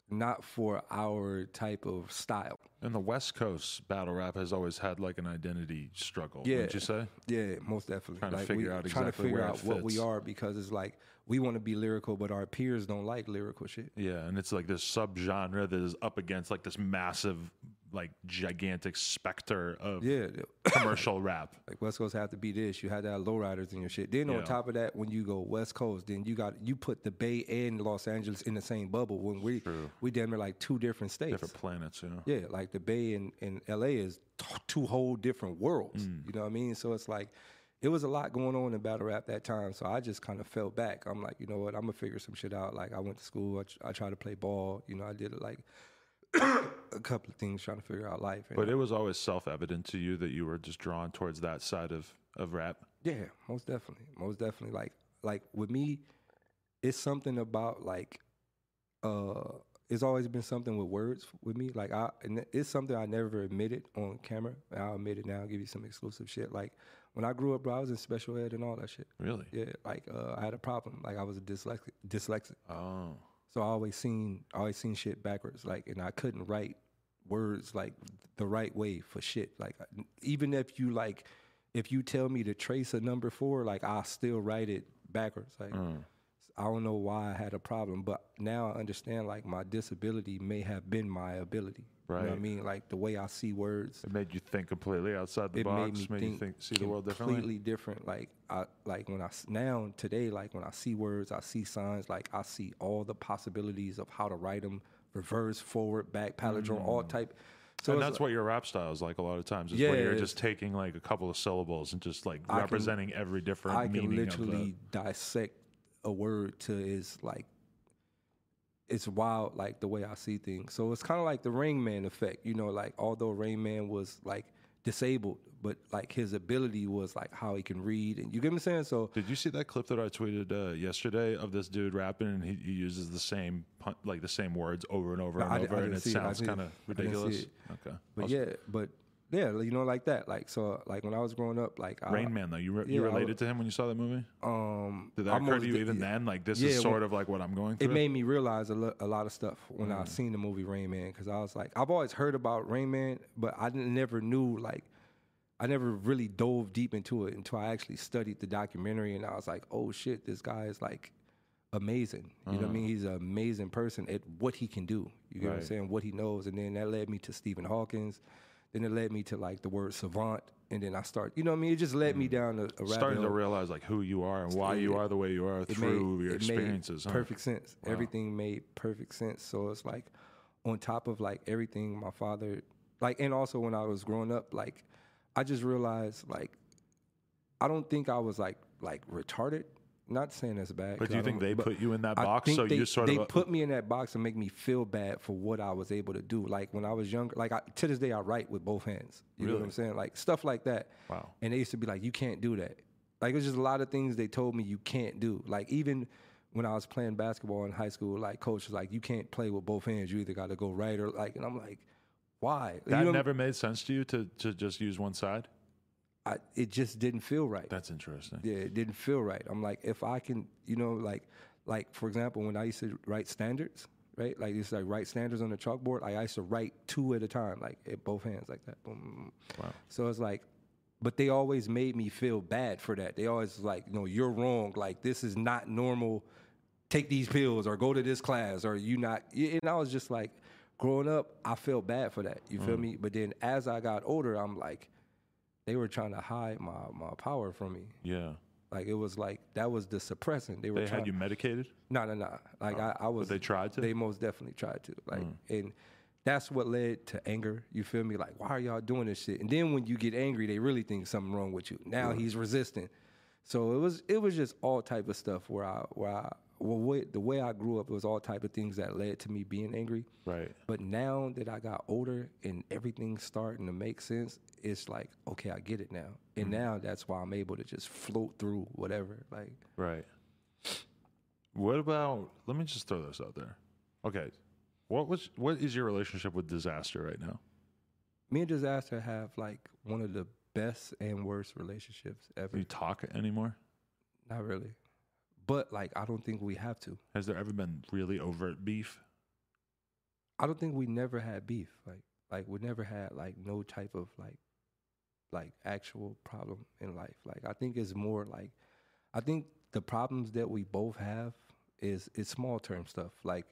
Speaker 2: not for our type of style.
Speaker 1: And the West Coast battle rap has always had like an identity struggle.
Speaker 2: Yeah.
Speaker 1: Would you say?
Speaker 2: Yeah, most definitely.
Speaker 1: Trying to
Speaker 2: like
Speaker 1: figure
Speaker 2: we,
Speaker 1: out
Speaker 2: trying
Speaker 1: exactly
Speaker 2: to figure out what we are because it's like we want to be lyrical, but our peers don't like lyrical shit.
Speaker 1: Yeah, and it's like this subgenre that is up against like this massive, like gigantic specter of
Speaker 2: Yeah,
Speaker 1: commercial rap.
Speaker 2: like West Coast have to be this. You had to have lowriders in your shit. Then
Speaker 1: Yeah.
Speaker 2: on top of that, when you go West Coast, then you got you put the Bay and Los Angeles in the same bubble. When we we damn near like two different states.
Speaker 1: Different planets, know.
Speaker 2: Yeah, like the Bay and, and LA is t- two whole different worlds.
Speaker 1: Mm.
Speaker 2: You know what I mean? So it's like it was a lot going on in battle rap that time. So I just kind of fell back. I'm like, you know what? I'm gonna figure some shit out. Like I went to school. I, tr- I tried to play ball. You know, I did it like a couple of things trying to figure out life.
Speaker 1: But it was always self-evident to you that you were just drawn towards that side of of rap.
Speaker 2: Yeah, most definitely. Most definitely. Like like with me, it's something about like uh it's always been something with words with me. Like I and it's something I never admitted on camera. I'll admit it now, I'll give you some exclusive shit. Like when I grew up, bro, I was in special ed and all that shit.
Speaker 1: Really?
Speaker 2: Yeah, like uh, I had a problem. Like I was a dyslexic dyslexic.
Speaker 1: Oh.
Speaker 2: So I always seen I always seen shit backwards, like, and I couldn't write words like the right way for shit. Like, even if you like, if you tell me to trace a number four, like I still write it backwards. Like, mm. I don't know why I had a problem, but now I understand like my disability may have been my ability. You know I mean? Like the way I see words,
Speaker 1: It made you think completely outside the
Speaker 2: it
Speaker 1: box.
Speaker 2: made me
Speaker 1: made
Speaker 2: think,
Speaker 1: you think see the world differently.
Speaker 2: completely different. Like I like when I now today, like when I see words, I see signs. Like I see all the possibilities of how to write them, reverse, forward, back, palindrome, all type. So
Speaker 1: Mm. and that's what your rap style is like a lot of times. Is
Speaker 2: Yeah,
Speaker 1: where you're just taking like a couple of syllables and just like
Speaker 2: can-
Speaker 1: representing every different
Speaker 2: I can literally dissect a word to is like it's wild like the way I see things. So it's kind of like the Rain Man effect, you know, like although Rain Man was like disabled, but like his ability was like how he can read and you get what I'm saying? So.
Speaker 1: Did you see that clip that I tweeted uh, yesterday of this dude rapping and he, he uses the same like the same words over and over
Speaker 2: No,
Speaker 1: and
Speaker 2: I
Speaker 1: over
Speaker 2: I
Speaker 1: and it sounds kind of
Speaker 2: I didn't see
Speaker 1: ridiculous. Okay,
Speaker 2: But
Speaker 1: I'll-
Speaker 2: yeah, but yeah, you know, like that. Like so, like when I was growing up, like I,
Speaker 1: Rain Man though, you re-
Speaker 2: yeah,
Speaker 1: you related
Speaker 2: would-
Speaker 1: to him when you saw that movie?
Speaker 2: um,
Speaker 1: Did that
Speaker 2: I
Speaker 1: occur to you
Speaker 2: did-
Speaker 1: even then? Like this
Speaker 2: yeah,
Speaker 1: is
Speaker 2: when-
Speaker 1: sort of like what I'm going through.
Speaker 2: It made me realize a, lo- a lot of stuff when
Speaker 1: Mm.
Speaker 2: I seen the movie Rain Man because I was like, I've always heard about Rain Man, but I never knew like, I never really dove deep into it until I actually studied the documentary and I was like, oh shit, this guy is like amazing. You know what I mean? He's an amazing person at what he can do. You get what I'm saying? What he knows, and then that led me to Stephen Hawkins. Then it led me to like the word savant, and then I start. You know what I mean? It just led me mm-hmm. down a, a rabbit
Speaker 1: starting to realize like who you are and why you are the way you are
Speaker 2: It
Speaker 1: through
Speaker 2: made-
Speaker 1: your
Speaker 2: it made
Speaker 1: experiences. huh?
Speaker 2: Perfect sense. Everything made perfect sense. So it's like on top of like everything my father like and also when I was growing up, like I just realized like I don't think I was like like retarded. Not saying that's bad.
Speaker 1: But do you think they put you in that box so
Speaker 2: they,
Speaker 1: you sort
Speaker 2: they
Speaker 1: of uh,
Speaker 2: put me in that box and make me feel bad for what I was able to do. Like when I was younger, like I, to this day, I write with both hands. You know what I'm saying? Like stuff like that.
Speaker 1: Wow.
Speaker 2: And they used to be like, you can't do that. Like it's just a lot of things they told me you can't do. Like even when I was playing basketball in high school, like coach was like, you can't play with both hands. You either got to go right or like, and I'm like, why?
Speaker 1: that
Speaker 2: you know,
Speaker 1: never made sense to you to to just use one side.
Speaker 2: I, it just didn't feel right.
Speaker 1: That's interesting.
Speaker 2: Yeah, it didn't feel right. I'm like, if I can, you know, like, like for example, when I used to write standards, right? Like, used to like write standards on the chalkboard. Like, I used to write two at a time, like at both hands, like that. Boom.
Speaker 1: Wow.
Speaker 2: So it's like, but they always made me feel bad for that. They always like, no, you're wrong. Like, this is not normal. Take these pills or go to this class or you not. And I was just like, growing up, I felt bad for that. You
Speaker 1: Mm.
Speaker 2: feel me? But then as I got older, I'm like, they were trying to hide my my power from me.
Speaker 1: Yeah.
Speaker 2: Like it was like that was the suppressing. They were
Speaker 1: They
Speaker 2: trying.
Speaker 1: had you medicated.
Speaker 2: No, no, no. Like oh. I, I was.
Speaker 1: they tried to?
Speaker 2: They most definitely tried to. Like, mm. and that's what led to anger. You feel me? Like, why are y'all doing this shit? And then when you get angry, they really think something wrong with you. Now he's resisting. So it was it was just all type of stuff where I where I well the way I grew up it was all type of things that led to me being angry.
Speaker 1: Right.
Speaker 2: But now that I got older and everything's starting to make sense, it's like, okay, I get it now. And mm-hmm. now that's why I'm able to just float through whatever. Like,
Speaker 1: Right. What about? Let me just throw this out there. Okay. What was? What is your relationship with disaster right now?
Speaker 2: me and Disaster have like one of the best and worst relationships
Speaker 1: Do
Speaker 2: ever.
Speaker 1: you talk anymore?
Speaker 2: Not really. But like, I don't think we have to.
Speaker 1: Has there ever been really overt beef?
Speaker 2: I don't think we never had beef. Like like we never had like no type of like like actual problem in life. Like I think it's more like I think the problems that we both have is is small term stuff. Like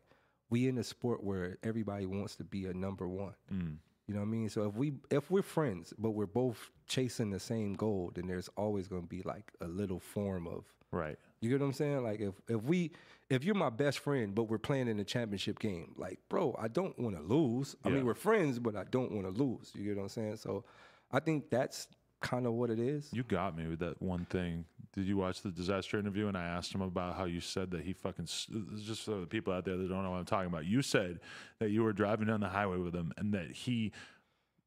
Speaker 2: we in a sport where everybody wants to be a number one.
Speaker 1: Mm.
Speaker 2: You know what I mean? So if we if we're friends, but we're both chasing the same goal, then there's always going to be like a little form of
Speaker 1: Right.
Speaker 2: You get what I'm saying? Like if if we if you're my best friend, but we're playing in a championship game, like bro, I don't want to lose. I
Speaker 1: Yeah.
Speaker 2: mean, we're friends, but I don't want to lose. You get what I'm saying? So I think that's kind of what it is.
Speaker 1: You got me with that one thing. Did you watch the disaster interview? And I asked him about how you said that he fucking, just for the people out there that don't know what I'm talking about, you said that you were driving down the highway with him and that he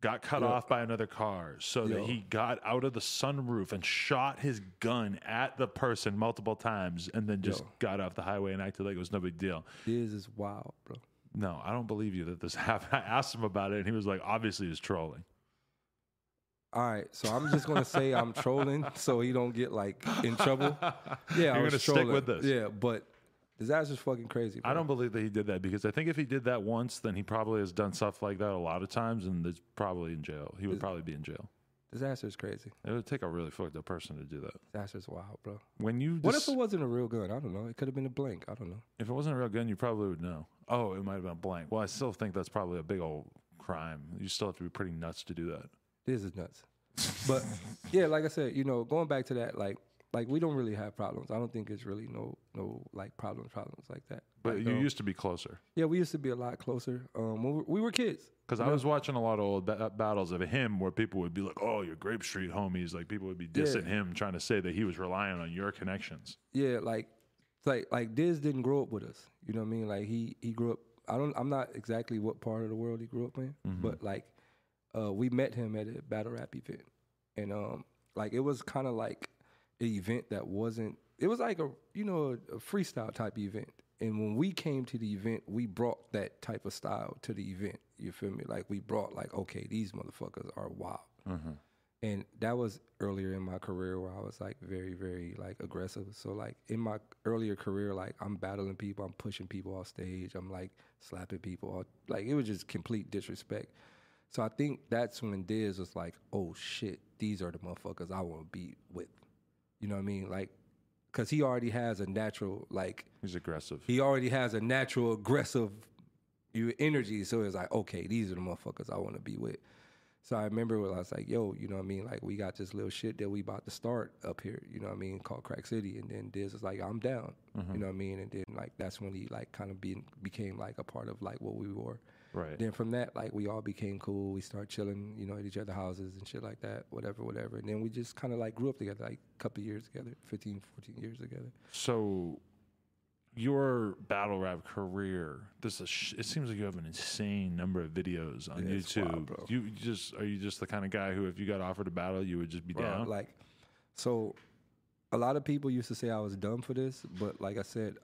Speaker 1: got cut
Speaker 2: Yeah.
Speaker 1: off by another car so that he got out of the sunroof and shot his gun at the person multiple times and then just
Speaker 2: Yo.
Speaker 1: got off the highway and acted like it was no big deal.
Speaker 2: This is wild, bro.
Speaker 1: No, I don't believe you that this happened. I asked him about it and he was like, obviously he's trolling.
Speaker 2: All right, so I'm just gonna say I'm trolling, so he don't get like in trouble. Yeah, I
Speaker 1: You're
Speaker 2: was
Speaker 1: gonna stick
Speaker 2: trolling.
Speaker 1: with this.
Speaker 2: Yeah, but disaster's fucking crazy. Bro.
Speaker 1: I don't believe that he did that because I think if he did that once, then he probably has done stuff like that a lot of times, and there's probably in jail. He would probably be in jail.
Speaker 2: Disaster's crazy.
Speaker 1: It would take a really fucked up person to do that.
Speaker 2: Disaster's wild, bro.
Speaker 1: When you,
Speaker 2: What
Speaker 1: dis-
Speaker 2: if it wasn't a real gun? I don't know. It could have been a blank. I don't know.
Speaker 1: if it wasn't a real gun, you probably would know. Oh, it might have been a blank. Well, I still think that's probably a big old crime. You still have to be pretty nuts to do that.
Speaker 2: This is nuts. But yeah, like I said, you know, going back to that, like, like we don't really have problems. I don't think it's really no, no like problems, problems like that.
Speaker 1: But
Speaker 2: Like,
Speaker 1: you
Speaker 2: um,
Speaker 1: used to be closer.
Speaker 2: yeah, we used to be a lot closer. Um, when we, we were kids.
Speaker 1: Because I was watching a lot of old ba- battles of him where people would be like, "Oh, your Grape Street homies," like people would be dissing
Speaker 2: Yeah.
Speaker 1: him, trying to say that he was relying on your connections.
Speaker 2: Yeah, like, like, like Diz didn't grow up with us. You know what I mean? Like he he grew up. I don't. I'm not exactly what part of the world he grew up in, but like, uh, we met him at a battle rap event, and um, like it was kind of like event that wasn't. It was like a you know a, freestyle type event, and when we came to the event, we brought that type of style to the event. You feel me? Like we brought like okay, these motherfuckers are wild mm-hmm. and that was earlier in my career where I was like very, very like aggressive. So like in my earlier career, like I'm battling people, I'm pushing people off stage, I'm like slapping people, off. like it was just complete disrespect. So I think that's when Diz was like, "Oh shit, these are the motherfuckers I want to be with." You know what I mean? Like, cause he already has a natural like
Speaker 1: He's aggressive.
Speaker 2: he already has a natural aggressive you energy. So it's like, okay, these are the motherfuckers I want to be with. So I remember when I was like, yo, you know what I mean? Like we got this little shit that we about to start up here, you know what I mean, called Crack City. And then Diz was like, I'm down. Mm-hmm. You know what I mean? And then like that's when he like kind of be, became like a part of like what we were.
Speaker 1: Right.
Speaker 2: Then from that, like we all became cool. We start chilling, you know, at each other's houses and shit like that, whatever, whatever. And then we just kind of like grew up together, like a couple years together, 15, 14 years together.
Speaker 1: So, your battle rap career, this is sh- it seems like you have an insane number of videos on
Speaker 2: Yeah,
Speaker 1: YouTube.
Speaker 2: wild.
Speaker 1: You just are you just the kind of guy who, if you got offered a battle, you would just be
Speaker 2: Bro,
Speaker 1: down?
Speaker 2: Like, so a lot of people used to say I was dumb for this, but like I said,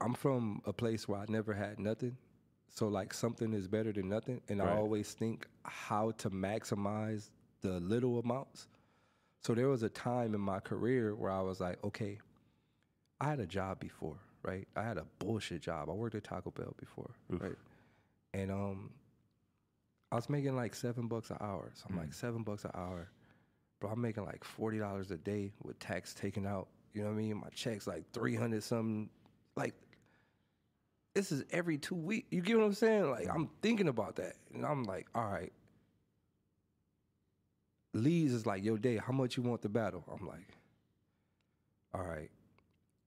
Speaker 2: I'm from a place where I never had nothing. So like something is better than nothing, and
Speaker 1: Right.
Speaker 2: I always think how to maximize the little amounts. So there was a time in my career where I was like, okay, I had a job before, right? I had a bullshit job. I worked at Taco Bell before, right? And um, I was making like seven bucks an hour. So I'm like seven bucks an hour, but I'm making like forty dollars a day with tax taken out. You know what I mean? My checks like three hundred something. Like this is every two weeks. You get what I'm saying? Like I'm thinking about that, and I'm like, all right. Lee's is like, yo, Day, how much you want the battle? I'm like, all right.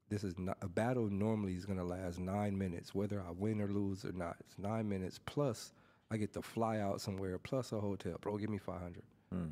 Speaker 2: This is not a battle. Normally is gonna last nine minutes, whether I win or lose or not. It's nine minutes plus I get to fly out somewhere plus a hotel. Bro, give me five hundred. Hmm.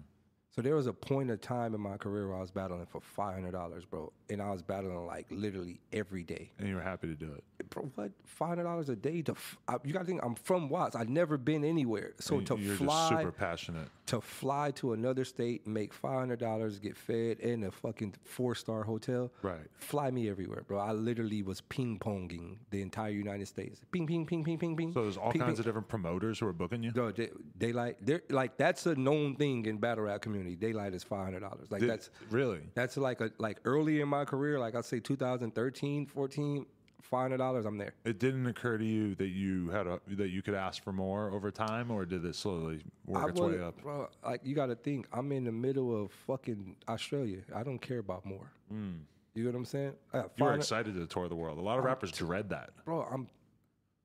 Speaker 2: So there was a point of time in my career where I was battling for five hundred dollars, bro, and I was battling like literally every day.
Speaker 1: and you were happy to do it.
Speaker 2: Bro, what? Five hundred dollars a day to? F- I, you got to think I'm from Watts. I've never been anywhere, so
Speaker 1: And
Speaker 2: to
Speaker 1: You're
Speaker 2: fly
Speaker 1: just super passionate.
Speaker 2: to fly to another state, make five hundred dollars, get fed in a fucking four star hotel.
Speaker 1: Right.
Speaker 2: Fly me everywhere, bro. I literally was ping ponging the entire United States. Ping, ping, ping, ping, ping, ping.
Speaker 1: So there's all
Speaker 2: ping,
Speaker 1: kinds
Speaker 2: ping.
Speaker 1: of different promoters who are booking you.
Speaker 2: No, they, Daylyt. They're like that's a known thing in battle rap community. Daylyt is five hundred dollars. Like
Speaker 1: Did-
Speaker 2: that's
Speaker 1: really.
Speaker 2: that's like a like early in my career. Like I say, 2013, 14. five hundred dollars, I'm there.
Speaker 1: It didn't occur to you that you had a that you could ask for more over time, or did it slowly work
Speaker 2: I
Speaker 1: its way up?
Speaker 2: Bro, like you got to think, I'm in the middle of fucking Australia. I don't care about more. You know what I'm saying? Uh,
Speaker 1: You were
Speaker 2: 500
Speaker 1: excited to tour the world. A lot of rappers dread that.
Speaker 2: bro, I'm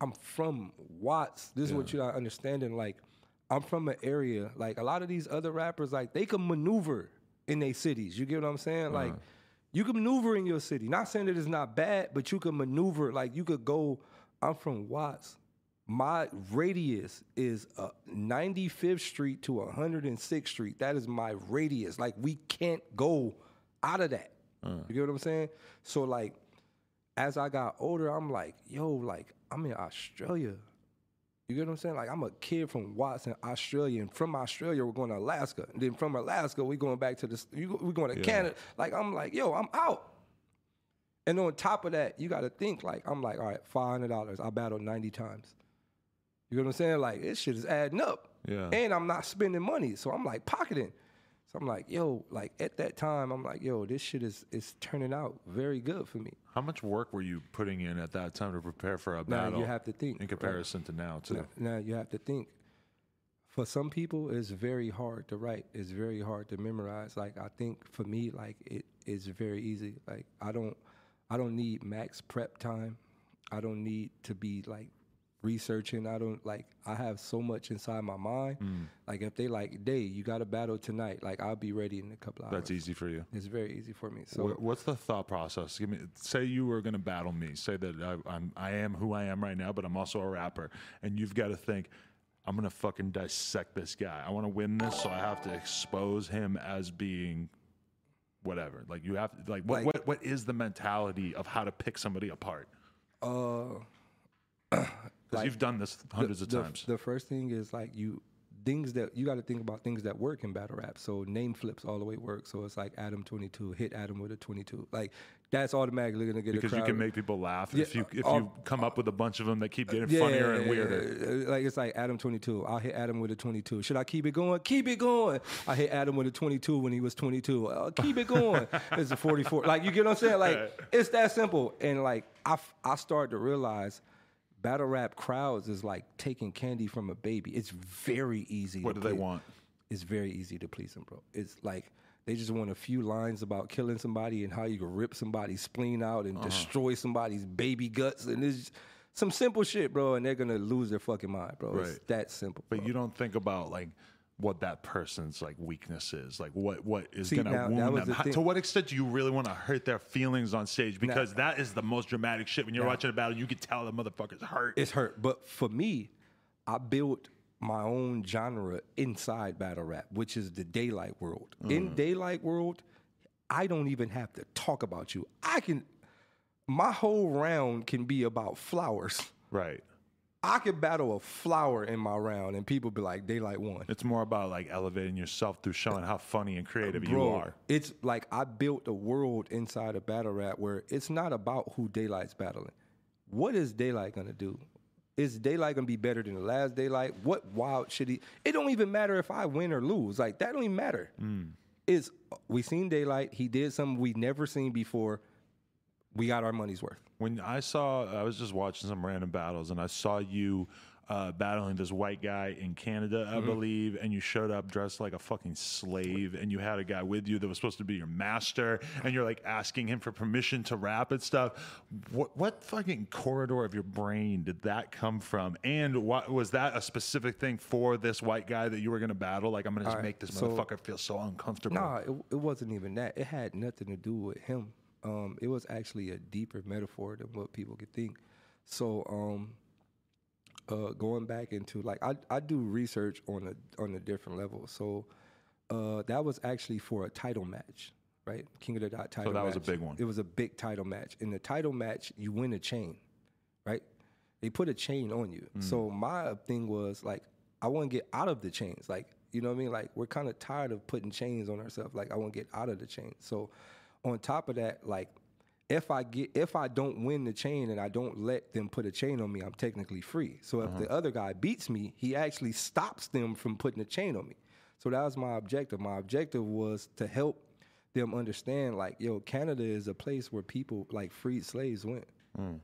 Speaker 2: I'm from Watts. This is what you're not understanding. Like, I'm from an area like a lot of these other rappers, like they can maneuver in their cities. You get what I'm saying? Like, you can maneuver in your city. Not saying that it's not bad, but you can maneuver. Like, you could go. I'm from Watts. My radius is uh, 95th Street to 106th Street. That is my radius. Like, we can't go out of that. You get what I'm saying? So, like, as I got older, I'm like, yo, like I'm in Australia. You get what I'm saying? Like I'm a kid from Watson, Australia, and from Australia we're going to Alaska, and then from Alaska we're going back to the We're going to Canada. Like I'm like, yo, I'm out. And on top of that, you got to think like I'm like, all right, five hundred dollars. I battled ninety times. You get what I'm saying? Like this shit is adding up.
Speaker 1: Yeah.
Speaker 2: And I'm not spending money, so I'm like pocketing. So I'm like, yo, like at that time, I'm like, yo, this shit is is turning out very good for me.
Speaker 1: How much work were you putting in at that time to prepare for a battle?
Speaker 2: Now you have to think
Speaker 1: in comparison to now too.
Speaker 2: Now, now you have to think. For some people, it's very hard to write. It's very hard to memorize. Like I think for me, like it is very easy. Like I don't, I don't need max prep time. I don't need to be like researching. I don't like. I have so much inside my mind.
Speaker 1: Mm.
Speaker 2: Like if they like, day, you got a battle tonight. Like I'll be ready in a couple hours.
Speaker 1: That's easy for you.
Speaker 2: It's very easy for me. So
Speaker 1: Wha- What's the thought process? Give me. Say you were going to battle me. Say that I, I'm I am who I am right now, but I'm also a rapper, and you've got to think. I'm gonna fucking dissect this guy. I want to win this, so I have to expose him as being whatever. Like you have to like what
Speaker 2: Like-
Speaker 1: what, what is the mentality of how to pick somebody apart?
Speaker 2: uh,
Speaker 1: Because you've done this hundreds of
Speaker 2: the,
Speaker 1: times.
Speaker 2: The first thing is like you things that you got to think about things that work in battle rap. So name flips all the way work. So it's like Adam twenty two, hit Adam with a twenty two. Like that's automatically gonna get
Speaker 1: because you can make people laugh if you if
Speaker 2: all-
Speaker 1: you come up with a bunch of them that keep getting
Speaker 2: Yeah,
Speaker 1: funnier and weirder.
Speaker 2: yeah, yeah. Like it's like Adam 22. I'll hit Adam with a 22. Should I keep it going? Keep it going. I hit Adam with a 22 when he was 22. Uh, keep it going. it's a 44. Like you get what I'm saying? Like it's that simple. And like I I started to realize battle rap crowds is like taking candy from a baby. It's very easy.
Speaker 1: What do they want?
Speaker 2: It's very easy to please them, bro. It's like they just want a few lines about killing somebody and how you can rip somebody's spleen out
Speaker 1: Uh-huh.
Speaker 2: and destroy somebody's baby guts and it's some simple shit, bro. And they're gonna lose their fucking mind, bro. It's that simple.
Speaker 1: But you don't think about like what that person's like weakness is, like what what is
Speaker 2: See,
Speaker 1: going to
Speaker 2: now,
Speaker 1: wound them.
Speaker 2: the
Speaker 1: How- to what extent do you really want to hurt their feelings on stage? Because that is the most dramatic shit. When you're watching a battle, you can tell the motherfuckers hurt.
Speaker 2: it's hurt. But for me, I built my own genre inside battle rap, which is the Daylyt world.
Speaker 1: Mm.
Speaker 2: In Daylyt world, I don't even have to talk about you. I can my whole round can be about flowers.
Speaker 1: right.
Speaker 2: I could battle a flower in my round and people be like, Daylyt one.
Speaker 1: It's more about like elevating yourself through showing how funny and creative you are.
Speaker 2: it's like I built a world inside of battle rap where it's not about who Daylyt's battling. What is Daylyt gonna do? Is Daylyt gonna be better than the last Daylyt? What wild shit he? It don't even matter if I win or lose. Like that don't even matter. Mm. It's we seen Daylyt. He did something we never seen before. We got our money's worth.
Speaker 1: When I saw, I was just watching some random battles, and I saw you uh, battling this white guy in Canada,
Speaker 2: Mm-hmm.
Speaker 1: I believe, and you showed up dressed like a fucking slave, and you had a guy with you that was supposed to be your master, and you're like asking him for permission to rap and stuff. What what fucking corridor of your brain did that come from? And what was that a specific thing for this white guy that you were going to battle? Like, I'm going to just
Speaker 2: right,
Speaker 1: make this
Speaker 2: so-
Speaker 1: motherfucker feel so uncomfortable.
Speaker 2: Nah, it, it wasn't even that. It had nothing to do with him. Um, it was actually a deeper metaphor than what people could think. So, um, uh, going back into like I, I do research on a on a different level. So uh, that was actually for a title match, right? King of the Dot title.
Speaker 1: So that was a big one.
Speaker 2: It was a big title match. In the title match, you win a chain, right? They put a chain on you.
Speaker 1: Mm.
Speaker 2: So my thing was like, I want to get out of the chains. Like, you know what I mean? Like, we're kind of tired of putting chains on ourselves. Like, I want to get out of the chain. So, on top of that, like, if I get if I don't win the chain and I don't let them put a chain on me, I'm technically free. So if the uh-huh. other guy beats me, he actually stops them from putting a chain on me. So that was my objective. My objective was to help them understand, like, yo, Canada is a place where people like freed slaves went. Mm.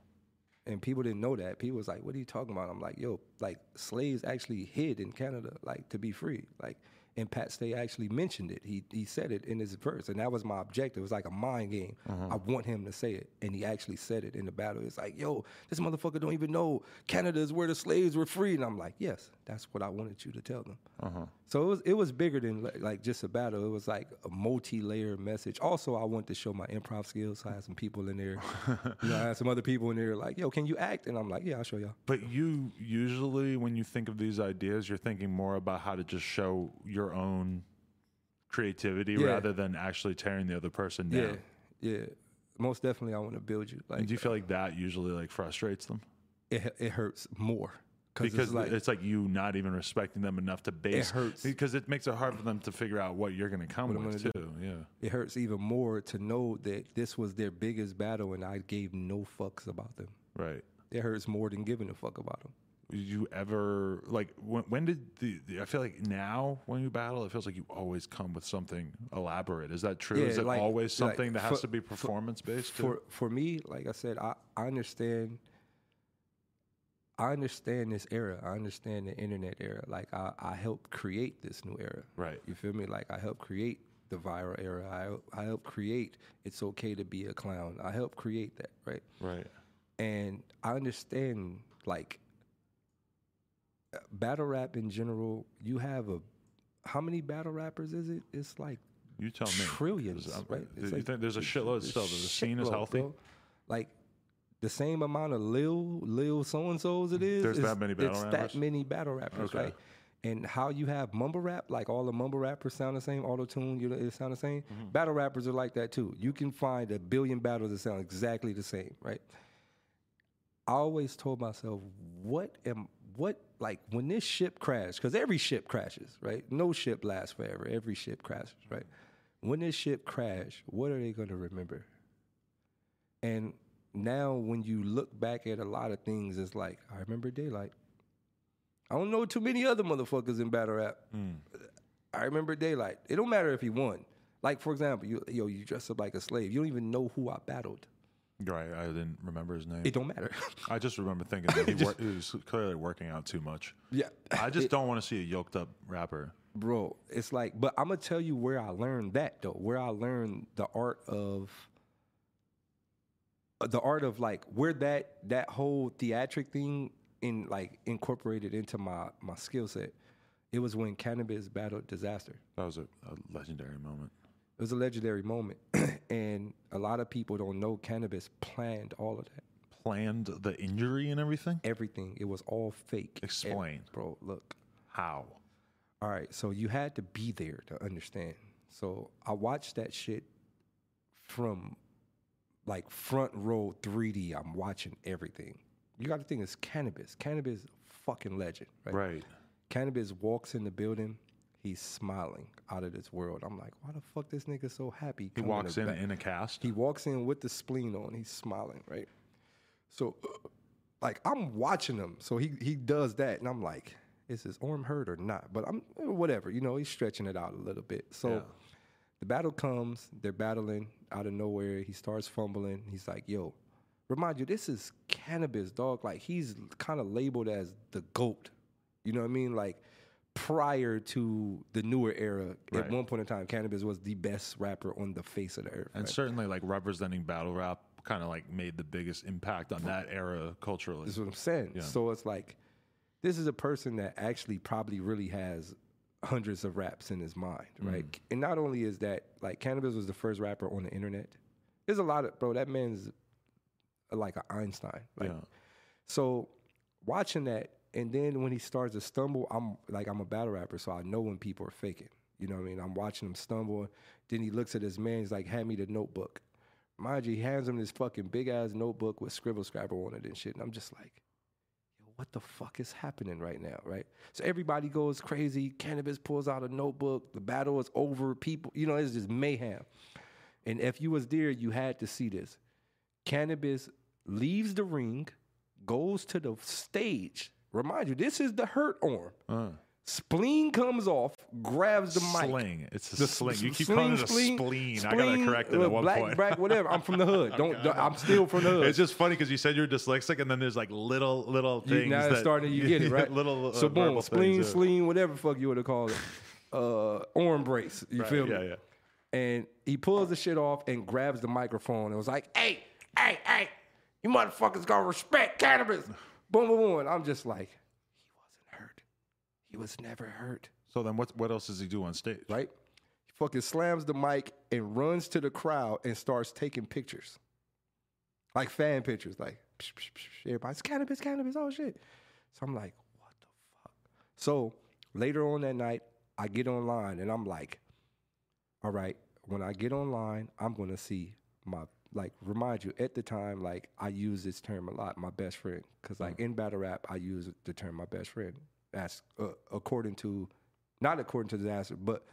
Speaker 2: and people didn't know that. People was like, "What are you talking about?" I'm like, "Yo, like slaves actually hid in Canada, like to be free." Like, and Pat Stay actually mentioned it. He he said it in his verse, and that was my objective. It was like a mind game. Uh-huh. I want him to say it, and he actually said it in the battle. It's like, "Yo, this motherfucker don't even know Canada is where the slaves were free," and I'm like, "Yes, that's what I wanted you to tell them." Uh-huh. So it was it was bigger than like just a battle. It was like a multi-layer message. Also, I wanted to show my improv skills. So I had some people in there. you know, I had some other people in there like, "Yo, can you act?" And I'm like, "Yeah, I'll show y'all."
Speaker 1: But you usually, when you think of these ideas, you're thinking more about how to just show your own creativity
Speaker 2: Yeah.
Speaker 1: rather than actually tearing the other person down.
Speaker 2: Yeah, yeah. Most definitely, I want to build you. Like,
Speaker 1: Do you feel uh, like that usually like frustrates them?
Speaker 2: it it hurts more
Speaker 1: Because
Speaker 2: it's like
Speaker 1: you not even respecting them enough to base.
Speaker 2: It hurts.
Speaker 1: because it makes it hard for them to figure out what you're going to come
Speaker 2: I'm
Speaker 1: with too. Yeah,
Speaker 2: it hurts even more to know that this was their biggest battle and I gave no fucks about them.
Speaker 1: right.
Speaker 2: It hurts more than giving a fuck about them.
Speaker 1: Did you ever like when, when did the, the? I feel like now when you battle, it feels like you always come with something elaborate. Is that true?
Speaker 2: Yeah,
Speaker 1: Is it
Speaker 2: like-
Speaker 1: always
Speaker 2: like,
Speaker 1: something that has
Speaker 2: for-
Speaker 1: to be performance based?
Speaker 2: For for me, like I said, I, I understand I understand this era. I understand the internet era. Like I, I helped create this new era.
Speaker 1: Right.
Speaker 2: You feel me? Like I helped create the viral era. I I helped create it's okay to be a clown. I helped create that, right?
Speaker 1: right.
Speaker 2: And I understand like battle rap in general, you have a how many battle rappers is it? It's like
Speaker 1: You tell me.
Speaker 2: trillions,
Speaker 1: um,
Speaker 2: right? It's
Speaker 1: you
Speaker 2: like-
Speaker 1: think there's a shitload still? The scene is healthy.
Speaker 2: bro. Like the same amount of lil lil so and so's it is.
Speaker 1: There's
Speaker 2: it's-
Speaker 1: that many battle
Speaker 2: it's
Speaker 1: rappers?
Speaker 2: that many battle rappers,
Speaker 1: Okay.
Speaker 2: right? And how you have mumble rap, like all the mumble rappers sound the same, auto tune, you know, it sound the same.
Speaker 1: Mm-hmm.
Speaker 2: Battle rappers are like that too. You can find a billion battles that sound exactly the same, right? I always told myself, what am what like when this ship crashed? Because every ship crashes, right? No ship lasts forever. Every ship crashes, right? When this ship crashed, what are they going to remember? And now, when you look back at a lot of things, it's like I remember Daylyt. I don't know too many other motherfuckers in battle rap. Hmm. I remember Daylyt. It don't matter if he won. Like for example, you yo, you dress up like a slave. You don't even know who I battled.
Speaker 1: Right. I didn't remember his name.
Speaker 2: It don't matter.
Speaker 1: I just remember thinking that he, wor- he was clearly working out too much.
Speaker 2: yeah,
Speaker 1: I just don't want to see a yoked up rapper.
Speaker 2: bro. It's like, but I'm gonna tell you where I learned that though. Where I learned the art of the art of like where that that whole theatric thing in like incorporated into my my skill set. It was when Canibus battled Dizaster.
Speaker 1: That was a, a legendary moment.
Speaker 2: It was a legendary moment, and a lot of people don't know Canibus planned all of that.
Speaker 1: Planned the injury and everything.
Speaker 2: Everything. It was all fake.
Speaker 1: Explain.
Speaker 2: And, bro. Look.
Speaker 1: How?
Speaker 2: All right, so you had to be there to understand. So I watched that shit from like front row 3D. I'm watching everything. You got to think it's Canibus. Canibus, fucking legend, right?
Speaker 1: Right.
Speaker 2: Canibus walks in the building. He's smiling out of this world. I'm like, why the fuck this nigga so happy?
Speaker 1: He walks in
Speaker 2: bat?
Speaker 1: in a cast.
Speaker 2: He walks in with the spleen on. He's smiling, right? So, like, I'm watching him. So he he does that, and I'm like, is his arm hurt or not? But I'm whatever. You know, he's stretching it out a little bit. So
Speaker 1: Yeah.
Speaker 2: The battle comes. They're battling out of nowhere. He starts fumbling. He's like, yo. Remind you, this is Canibus, dog. Like he's kind of labeled as the goat. You know what I mean? Like prior to the newer era,
Speaker 1: Right.
Speaker 2: at one point in time, Canibus was the best rapper on the face of the earth.
Speaker 1: And
Speaker 2: right?
Speaker 1: certainly, like representing battle rap, kind of like made the biggest impact on that era culturally.
Speaker 2: That's what I'm saying. Yeah. So it's like, this is a person that actually probably really has hundreds of raps in his mind, right? Mm. And not only is that, like, Canibus was the first rapper on the internet. There's a lot of, bro, that man's uh, like an Einstein. Like,
Speaker 1: Yeah.
Speaker 2: so watching that, and then when he starts to stumble, I'm like, I'm a battle rapper, so I know when people are faking. You know what I mean? I'm watching him stumble. Then he looks at his man, he's like, hand me the notebook. Mind you, he hands him this fucking big ass notebook with scribble scrabble on it and shit. And I'm just like, what the fuck is happening right now, right? So everybody goes crazy. Canibus pulls out a notebook. The battle is over. People, you know, it's just mayhem. And if you was there, you had to see this. Canibus leaves the ring, goes to the stage. Remind you, this is the hurt arm.
Speaker 1: Uh,
Speaker 2: Spleen comes off, grabs the mic.
Speaker 1: Sling. It's a
Speaker 2: The
Speaker 1: sling. You keep calling it a
Speaker 2: spleen,
Speaker 1: spleen. I gotta correct it
Speaker 2: uh,
Speaker 1: at one
Speaker 2: black,
Speaker 1: point.
Speaker 2: Black, whatever. I'm from the hood. Don't, don't- I'm still from the hood.
Speaker 1: It's just funny because you said you're dyslexic, and then there's like little little things.
Speaker 2: You- now it's starting, you get it, right?
Speaker 1: little uh,
Speaker 2: so boom, spleen, spleen, whatever fuck you would have called it. Uh, arm brace. You
Speaker 1: Right,
Speaker 2: feel me?
Speaker 1: Yeah, yeah.
Speaker 2: And he pulls the shit off and grabs the microphone and was like, hey, hey, hey, you motherfuckers gonna respect Canibus. boom, boom, boom. And I'm just like, he wasn't hurt. He was never hurt,
Speaker 1: So then, what what else does he do on stage?
Speaker 2: right? He fucking slams the mic and runs to the crowd and starts taking pictures. Like fan pictures, like psh, psh, psh, everybody's Canibus, Canibus, oh shit. So I'm like, what the fuck? So later on that night, I get online and I'm like, all right, when I get online, I'm gonna see my like remind you at the time like I use this term a lot, my best friend, because like mm. in battle rap I use the term my best friend. That's uh, according to, not according to Dizaster, but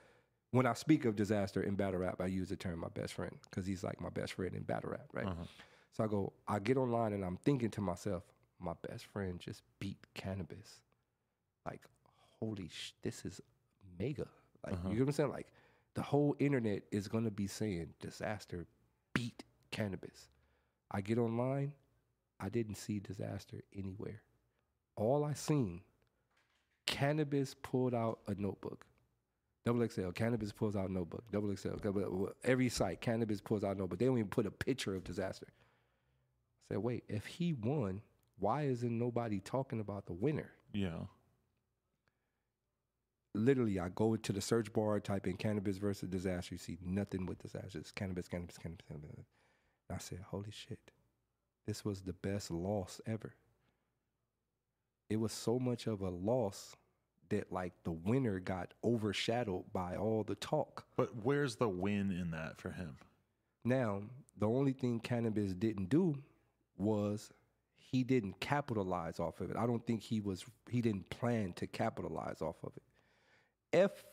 Speaker 2: when I speak of Dizaster in battle rap, I use the term my best friend because he's like my best friend in battle rap, right? So I go, I get online and I'm thinking to myself, my best friend just beat Canibus. Like, holy sh, this is mega. Like, you know what I'm saying? Like, the whole internet is gonna be saying Dizaster beat Canibus. I get online, I didn't see Dizaster anywhere. All I seen, Canibus pulled out a notebook. Double XL, Canibus pulls out a notebook. Double XL, every site, Canibus pulls out a notebook. They don't even put a picture of Dizaster. I said, wait, if he won, why isn't nobody talking about the winner?
Speaker 1: Yeah.
Speaker 2: literally I go to the search bar, type in Canibus versus Dizaster, you see nothing with Dizaster. It's Canibus, Canibus, Canibus, Canibus. And I said, holy shit, this was the best loss ever. It was so much of a loss that like the winner got overshadowed by all the talk.
Speaker 1: But where's the win in that for him?
Speaker 2: Now, the only thing Canibus didn't do was he didn't capitalize off of it. I don't think he was he didn't plan to capitalize off of it. If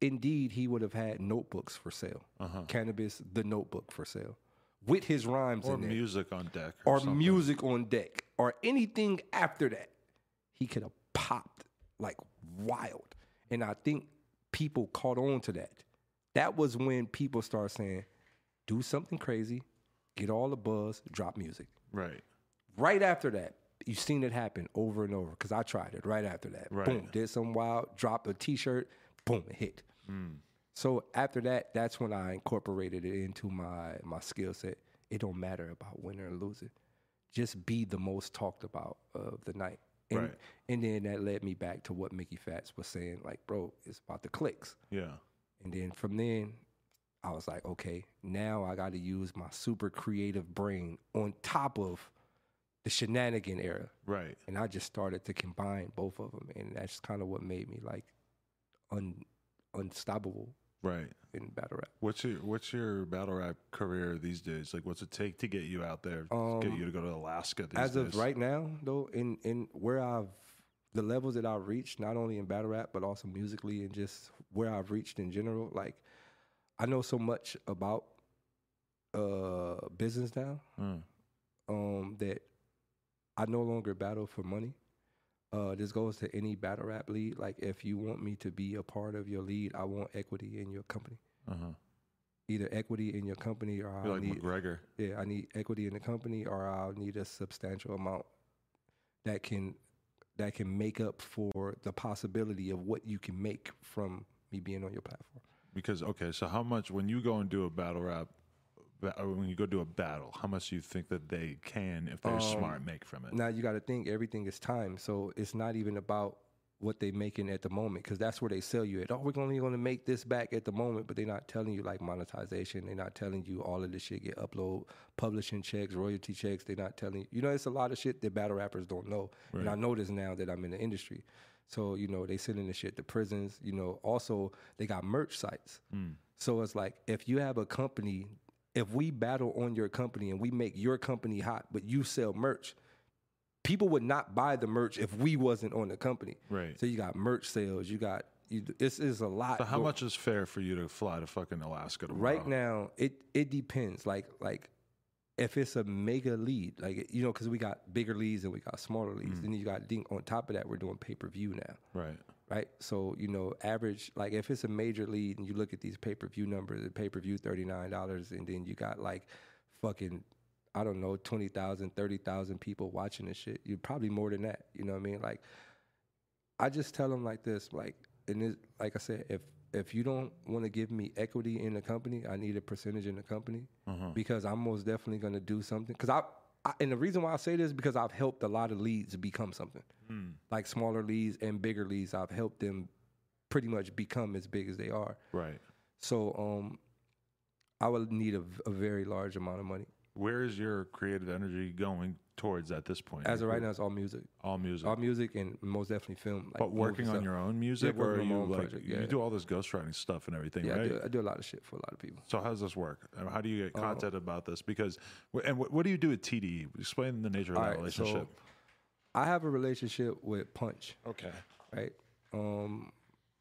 Speaker 2: indeed he would have had notebooks for sale,
Speaker 1: Uh-huh.
Speaker 2: Canibus the notebook for sale, with his rhymes
Speaker 1: Or
Speaker 2: in there,
Speaker 1: music on deck.
Speaker 2: or
Speaker 1: something.
Speaker 2: music on deck, or anything after that, he could have popped like wild. And I think people caught on to that. That was when people start saying, do something crazy, get all the buzz, drop music.
Speaker 1: Right.
Speaker 2: Right after that, you've seen it happen over and over because I tried it right after that.
Speaker 1: Right.
Speaker 2: Boom, did some wild, dropped a t shirt, boom, it hit. Mm. So after that, that's when I incorporated it into my my skill set. It don't matter about winning or losing. Just be the most talked about of the night. And,
Speaker 1: Right.
Speaker 2: and then that led me back to what Mickey Fats was saying, like, bro, it's about the clicks.
Speaker 1: Yeah.
Speaker 2: And then from then, I was like, okay, now I got to use my super creative brain on top of the shenanigan era.
Speaker 1: Right.
Speaker 2: And I just started to combine both of them. And that's kind of what made me like un, unstoppable
Speaker 1: Right.
Speaker 2: in battle rap.
Speaker 1: What's your What's your battle rap career these days? Like, what's it take to get you out there? get you to go to Alaska these
Speaker 2: Um, As
Speaker 1: days?
Speaker 2: of right now, though, in, in where I've, the levels that I've reached, not only in battle rap, but also musically and just where I've reached in general, like, I know so much about uh, business now
Speaker 1: Mm.
Speaker 2: um, that I no longer battle for money. Uh, this goes to any battle rap lead. Like, if you want me to be a part of your lead, I want equity in your company.
Speaker 1: Uh-huh.
Speaker 2: Either equity in your company, or I
Speaker 1: like
Speaker 2: need
Speaker 1: McGregor.
Speaker 2: yeah, I need equity in the company, or I'll need a substantial amount that can that can make up for the possibility of what you can make from me being on your platform.
Speaker 1: Because okay, so how much when you go and do a battle rap, when you go do a battle, how much do you think that they can, if they're
Speaker 2: Um,
Speaker 1: smart, make from it?
Speaker 2: Now you got to think everything is time, so it's not even about what they making at the moment because that's where they sell you at. Oh, we're only going to make this back at the moment, but they're not telling you like monetization. They're not telling you all of this shit get upload, publishing checks, royalty checks. They're not telling you. You know, it's a lot of shit that battle rappers don't know, and I know this now that I'm in the industry. So you know, they sending the shit to prisons. You know, also they got merch sites. So it's like if you have a company, if we battle on your company and we make your company hot, but you sell merch, people would not buy the merch if we wasn't on the company.
Speaker 1: Right.
Speaker 2: So you got merch sales. You got you, this is a lot.
Speaker 1: So how
Speaker 2: go-
Speaker 1: much is fair for you to fly to fucking Alaska tomorrow?
Speaker 2: Right now, it it depends. Like like if it's a mega lead, like you know, because we got bigger leads and we got smaller leads.
Speaker 1: Mm.
Speaker 2: Then you got on top of that, we're doing pay per view now.
Speaker 1: Right.
Speaker 2: Right? So you know, average like if it's a major lead and you look at these pay per view numbers, the pay per view thirty nine dollars, and then you got like fucking I don't know 20,000, 30,000 people watching this shit. You're probably more than that. You know what I mean? Like I just tell them like this, like and it, like I said, if if you don't want to give me equity in the company, I need a percentage in the company mm-hmm. because I'm most definitely going to do something. Because I, I, and the reason why I say this is because I've helped a lot of leads become something, like smaller leads and bigger leads. I've helped them pretty much become as big as they are.
Speaker 1: Right.
Speaker 2: So, um, I would need a, a very large amount of money.
Speaker 1: Where is your creative energy going towards at this point?
Speaker 2: As of right now, it's all music,
Speaker 1: all music.
Speaker 2: all music, and most definitely film. Like
Speaker 1: but working on your own music, or are you like
Speaker 2: project,
Speaker 1: you do all this ghostwriting stuff and everything,
Speaker 2: Yeah, I do, I do a lot of shit for a lot of people.
Speaker 1: So how does this work? How do you get content about this? Because and what, what do you do with TDE? Explain the nature of that
Speaker 2: right,
Speaker 1: relationship.
Speaker 2: so I have a relationship with Punch.
Speaker 1: okay.
Speaker 2: right? Um,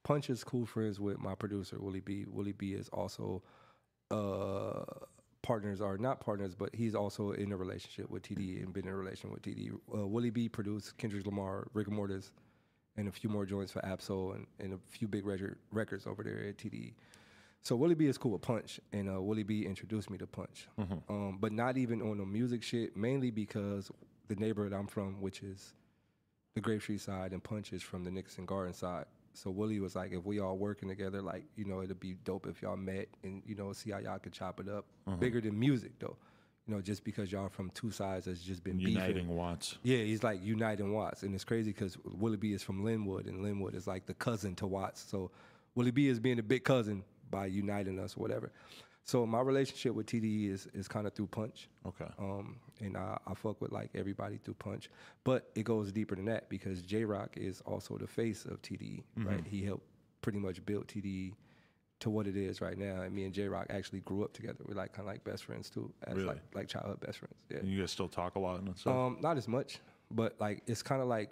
Speaker 2: Punch is cool friends with my producer Willie B. Willie B is also uh, partners are not partners, but he's also in a relationship with TD and been in a relation with TD. Uh, Willie B produced Kendrick Lamar, Rigamortus, and a few more joints for Ab-Soul and, and a few big record, records over there at TD. So Willie B is cool with Punch, and uh, Willie B introduced me to Punch, um, but not even on the music shit. Mainly because the neighborhood I'm from, which is the Grape Street side, and Punch is from the Nickerson Garden side. So Willie was like, if we all working together, like you know, it'd be dope if y'all met and you know, see how y'all could chop it up. Uh-huh. Bigger than music though, you know, just because y'all from two sides that's just been beefing.
Speaker 1: Uniting Watts.
Speaker 2: Yeah, he's like uniting Watts, and it's crazy because Willie B is from Lynwood, and Lynwood is like the cousin to Watts. So Willie B is being a big cousin by uniting us, or whatever. So my relationship with TDE is is kind of through Punch,
Speaker 1: Okay.
Speaker 2: um, and I, I fuck with like everybody through Punch, but it goes deeper than that because Jay Rock is also the face of TDE, right? He helped pretty much build TDE to what it is right now. And me and Jay Rock actually grew up together. We're like kind of like best friends too, as
Speaker 1: Really?
Speaker 2: like like childhood best friends. Yeah.
Speaker 1: And you guys still talk a lot and stuff.
Speaker 2: Um, not as much, but like it's kind of like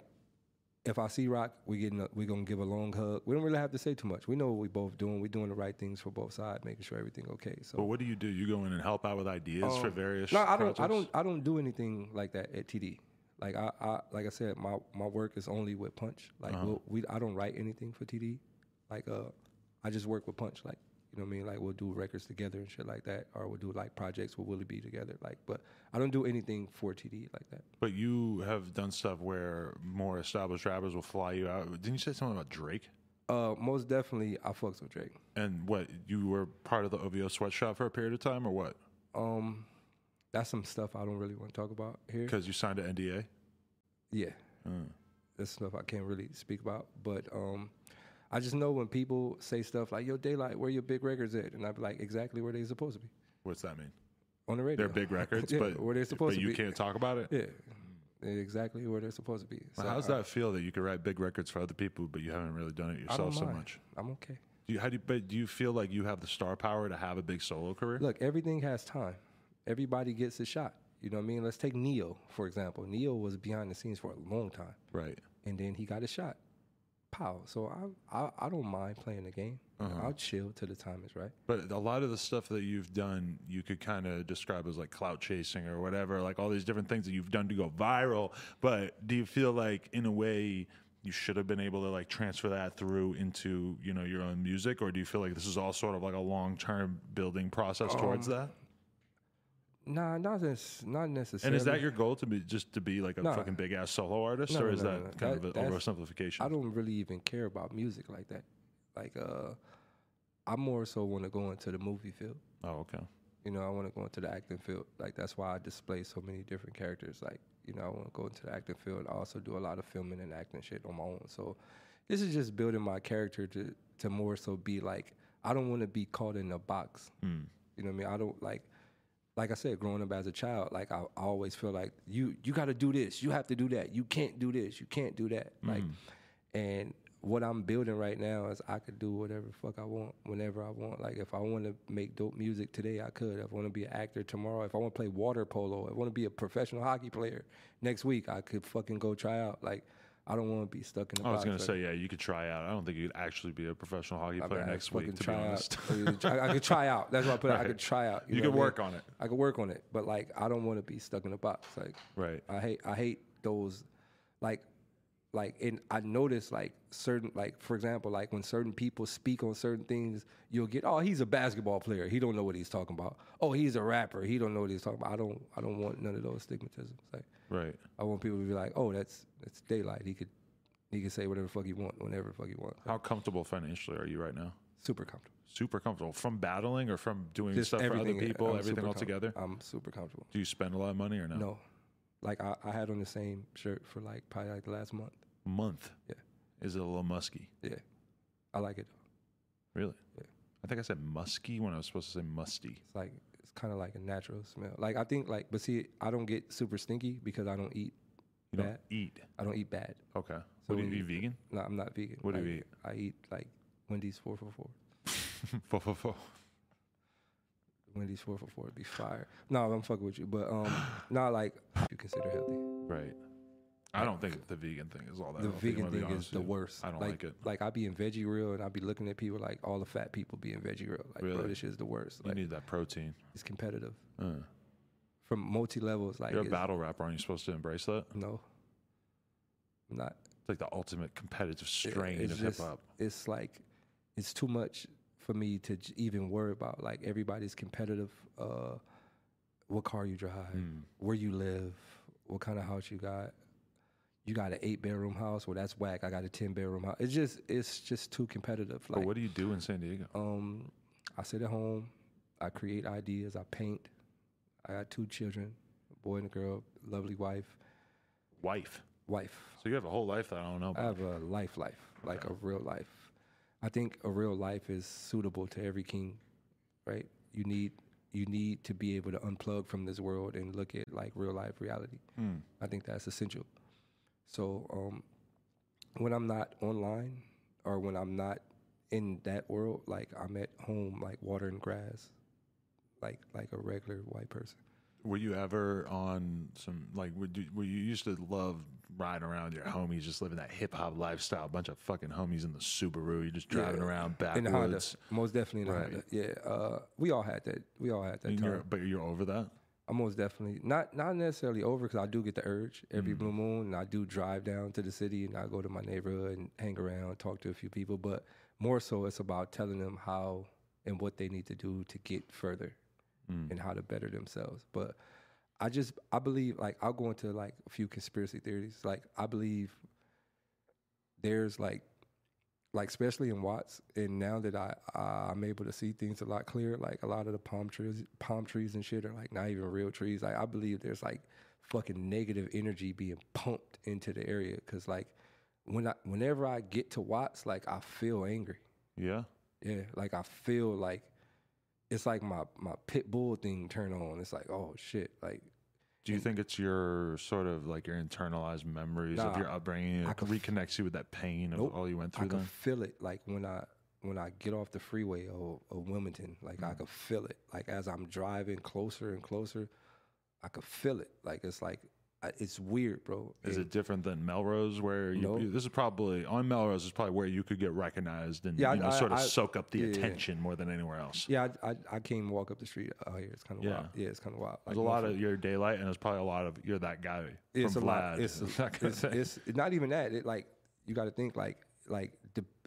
Speaker 2: if I see Rock, we getting a, we gonna give a long hug. We don't really have to say too much. We know what we both doing. We're doing the right things for both sides, making sure everything okay. So
Speaker 1: but what do you do? You go in and help out with ideas for various.
Speaker 2: Um, no, I don't. I don't. I don't do anything like that at TD. Like I, I like I said, my my work is only with Punch. Like
Speaker 1: Uh-huh.
Speaker 2: we'll, we, I don't write anything for TD. Like uh, I just work with Punch. Like you know what I mean. Like we'll do records together and shit like that, or we'll do like projects with Willie B together. Like, but I don't do anything for TD like that.
Speaker 1: But you have done stuff where more established rappers will fly you out. Didn't you say something about Drake?
Speaker 2: Uh, most definitely, I fucks with Drake.
Speaker 1: And what you were part of the OVO sweatshop for a period of time, or what?
Speaker 2: Um, that's some stuff I don't really want to talk about here.
Speaker 1: Because you signed an NDA.
Speaker 2: Yeah,
Speaker 1: Mm.
Speaker 2: that's stuff I can't really speak about. But um, I just know when people say stuff like "Yo, Daylyt, where your big records at?" and I be like, "Exactly where they're supposed to be
Speaker 1: What's that mean?
Speaker 2: on the radio."
Speaker 1: They're big records,
Speaker 2: Yeah,
Speaker 1: but
Speaker 2: where they're supposed
Speaker 1: but
Speaker 2: to
Speaker 1: you can't talk about it.
Speaker 2: Yeah, exactly where they're supposed to be.
Speaker 1: Well, How does
Speaker 2: I-
Speaker 1: that feel that you can write big records for other people, but you haven't really done it yourself so much?
Speaker 2: I'm okay.
Speaker 1: Do you, how do you, but do you feel like you have the star power to have a big solo career?
Speaker 2: Look, everything has time. Everybody gets a shot. You know what I mean? Let's take Neil for example. Neil was behind the scenes for a long time.
Speaker 1: Right.
Speaker 2: and then he got a shot. Pow. So I, I I don't mind playing the game.
Speaker 1: Uh-huh.
Speaker 2: I'll chill till the time is right.
Speaker 1: But a lot of the stuff that you've done, you could kind of describe as like clout chasing or whatever, like all these different things that you've done to go viral. But do you feel like, in a way, you should have been able to like transfer that through into you know your own music, or do you feel like this is all sort of like a long term building process towards
Speaker 2: Um,
Speaker 1: that?
Speaker 2: Nah, not this, not necessarily.
Speaker 1: And is that your goal to be just to be like a
Speaker 2: Nah.
Speaker 1: fucking big ass solo artist,
Speaker 2: No,
Speaker 1: or is
Speaker 2: no,
Speaker 1: that
Speaker 2: no.
Speaker 1: kind
Speaker 2: That-
Speaker 1: of an oversimplification?
Speaker 2: I don't really even care about music like that. Like uh, I more so want to go into the movie field.
Speaker 1: oh, okay.
Speaker 2: You know, I want to go into the acting field. Like that's why I display so many different characters. Like you know, I want to go into the acting field. I also do a lot of filming and acting shit on my own. So this is just building my character to to more so be like I don't want to be caught in a box.
Speaker 1: Hmm.
Speaker 2: You know what I mean? I don't like like I said, growing up as a child, like I, always feel like you you got to do this, you have to do that, you can't do this, you can't do that. Mm. Like, and what I'm building right now is I could do whatever the fuck I want whenever I want. Like if I want to make dope music today, I could. If I want to be an actor tomorrow, if I want to play water polo, if I want to be a professional hockey player next week, I could fucking go try out. Like I don't want to be stuck in.
Speaker 1: I was gonna say, yeah, you could try out. I don't think you'd actually be a professional hockey
Speaker 2: I
Speaker 1: player
Speaker 2: mean, I
Speaker 1: next week, to be honest.
Speaker 2: I, I could try out. That's why I put. it. I could try out.
Speaker 1: You
Speaker 2: know
Speaker 1: could
Speaker 2: what I mean?
Speaker 1: work on it.
Speaker 2: I could work on it, but like I don't want to be stuck in a box. Like
Speaker 1: Right.
Speaker 2: I hate I hate those like like and I notice like certain like for example like when certain people speak on certain things you'll get oh he's a basketball player he don't know what he's talking about oh he's a rapper he don't know what he's talking about I don't I don't want none of those stigmatisms like
Speaker 1: Right.
Speaker 2: I want people to be like oh that's that's Daylyt he could he could say whatever the fuck he want whenever the fuck he want
Speaker 1: How comfortable financially are you right now?
Speaker 2: super comfortable
Speaker 1: Super comfortable from battling or from doing
Speaker 2: just
Speaker 1: stuff for other people,
Speaker 2: I'm
Speaker 1: everything all together.
Speaker 2: I'm super comfortable
Speaker 1: Do you spend a lot of money or no?
Speaker 2: no like I, I had on the same shirt for like probably like the last month
Speaker 1: Month.
Speaker 2: Yeah.
Speaker 1: Is it a little musky?
Speaker 2: yeah I like it
Speaker 1: Really?
Speaker 2: Yeah.
Speaker 1: I think I said musky when I was supposed to say musty.
Speaker 2: It's like it's kind of like a natural smell. Like I think like, but see, I don't get super stinky because I don't eat.
Speaker 1: You don't
Speaker 2: Bad.
Speaker 1: eat.
Speaker 2: I don't eat bad.
Speaker 1: Okay.
Speaker 2: So
Speaker 1: what do you
Speaker 2: you-?
Speaker 1: Vegan?
Speaker 2: No, I'm not vegan.
Speaker 1: What do you eat?
Speaker 2: I eat like Wendy's four for four.
Speaker 1: Fo, fo, fo.
Speaker 2: Wendy's four for four would be fire. No, I'm fucking with you, but um, not like you consider healthy.
Speaker 1: Right. I don't think the vegan thing is all that.
Speaker 2: The vegan thing is the worst.
Speaker 1: I don't
Speaker 2: like,
Speaker 1: like it.
Speaker 2: Like I be in Veggie Grill and I be looking at people like all the fat people be in Veggie Grill. Like bro, this shit is the worst.
Speaker 1: You need that protein.
Speaker 2: it's competitive
Speaker 1: Uh.
Speaker 2: from multi levels. Like
Speaker 1: You're a battle rapper. Aren't you supposed to embrace that?
Speaker 2: no, I'm not.
Speaker 1: It's like the ultimate competitive strain
Speaker 2: it's
Speaker 1: of hip hop.
Speaker 2: It's like it's too much for me to even worry about. Like everybody's competitive. Uh, what car you drive,
Speaker 1: Mm.
Speaker 2: where you live, what kind of house you got. You got an eight bedroom house. Well, that's whack. I got a ten bedroom house. It's just it's just too competitive.
Speaker 1: But what do you do in San Diego?
Speaker 2: um, I sit at home. I create ideas. I paint. I got two children, a boy and a girl. Lovely wife.
Speaker 1: Wife.
Speaker 2: Wife.
Speaker 1: So you have a whole life that I don't know
Speaker 2: I have a life, life, like a real life. I think a real life is suitable to every king, right? You need you need to be able to unplug from this world and look at like real life reality.
Speaker 1: Mm.
Speaker 2: I think that's essential. So um, when I'm not online or when I'm not in that world, like I'm at home, like watering grass, like like a regular white person.
Speaker 1: Were you ever on some like? Would you, were you used to love riding around your homies, just living that hip hop lifestyle? A bunch of fucking homies in the Subaru. You're just driving
Speaker 2: Yeah,
Speaker 1: around
Speaker 2: In the Honda, most definitely in the
Speaker 1: Right.
Speaker 2: Honda. Yeah, uh, we all had that. We all had that time.
Speaker 1: you're, but you're over that.
Speaker 2: I'm most definitely not not necessarily over because I do get the urge every
Speaker 1: Mm.
Speaker 2: blue moon, and I do drive down to the city and I go to my neighborhood and hang around, talk to a few people. But more so, it's about telling them how and what they need to do to get further
Speaker 1: Mm.
Speaker 2: and how to better themselves. But I just I believe like I'll go into like a few conspiracy theories. Like I believe there's like like especially in Watts, and now that I I'm able to see things a lot clearer, like a lot of the palm trees, palm trees and shit are like not even real trees. Like I believe there's like fucking negative energy being pumped into the area because like when I whenever I get to Watts, like I feel angry.
Speaker 1: Yeah.
Speaker 2: Yeah, like I feel like it's like my my pit bull thing turn on. It's like oh shit, like
Speaker 1: Do you think it's your sort of like your internalized memories of your upbringing?
Speaker 2: I
Speaker 1: It
Speaker 2: could
Speaker 1: reconnects you with that pain of
Speaker 2: Nope.
Speaker 1: all you went through?
Speaker 2: I
Speaker 1: then.
Speaker 2: feel it like when I when I get off the freeway of, or Wilmington, like
Speaker 1: Mm.
Speaker 2: I could feel it. Like as I'm driving closer and closer, I could feel it. Like it's like it's weird, bro.
Speaker 1: Is
Speaker 2: And-
Speaker 1: it different than Melrose, where you,
Speaker 2: No.
Speaker 1: this is probably on Melrose is probably where you could get recognized and
Speaker 2: Yeah,
Speaker 1: you know,
Speaker 2: I-
Speaker 1: sort of
Speaker 2: I-
Speaker 1: soak up the
Speaker 2: yeah, yeah.
Speaker 1: attention more than anywhere else.
Speaker 2: Yeah, I, I I can't even walk up the street out here. It's kind of
Speaker 1: Yeah.
Speaker 2: wild. Yeah, it's kind of wild.
Speaker 1: There's a lot of your Daylyt, and there's probably a lot of you're that guy
Speaker 2: it's a
Speaker 1: Vlad.
Speaker 2: lot. It's,
Speaker 1: that kind of
Speaker 2: it's, it's not even that. It like you got to think like like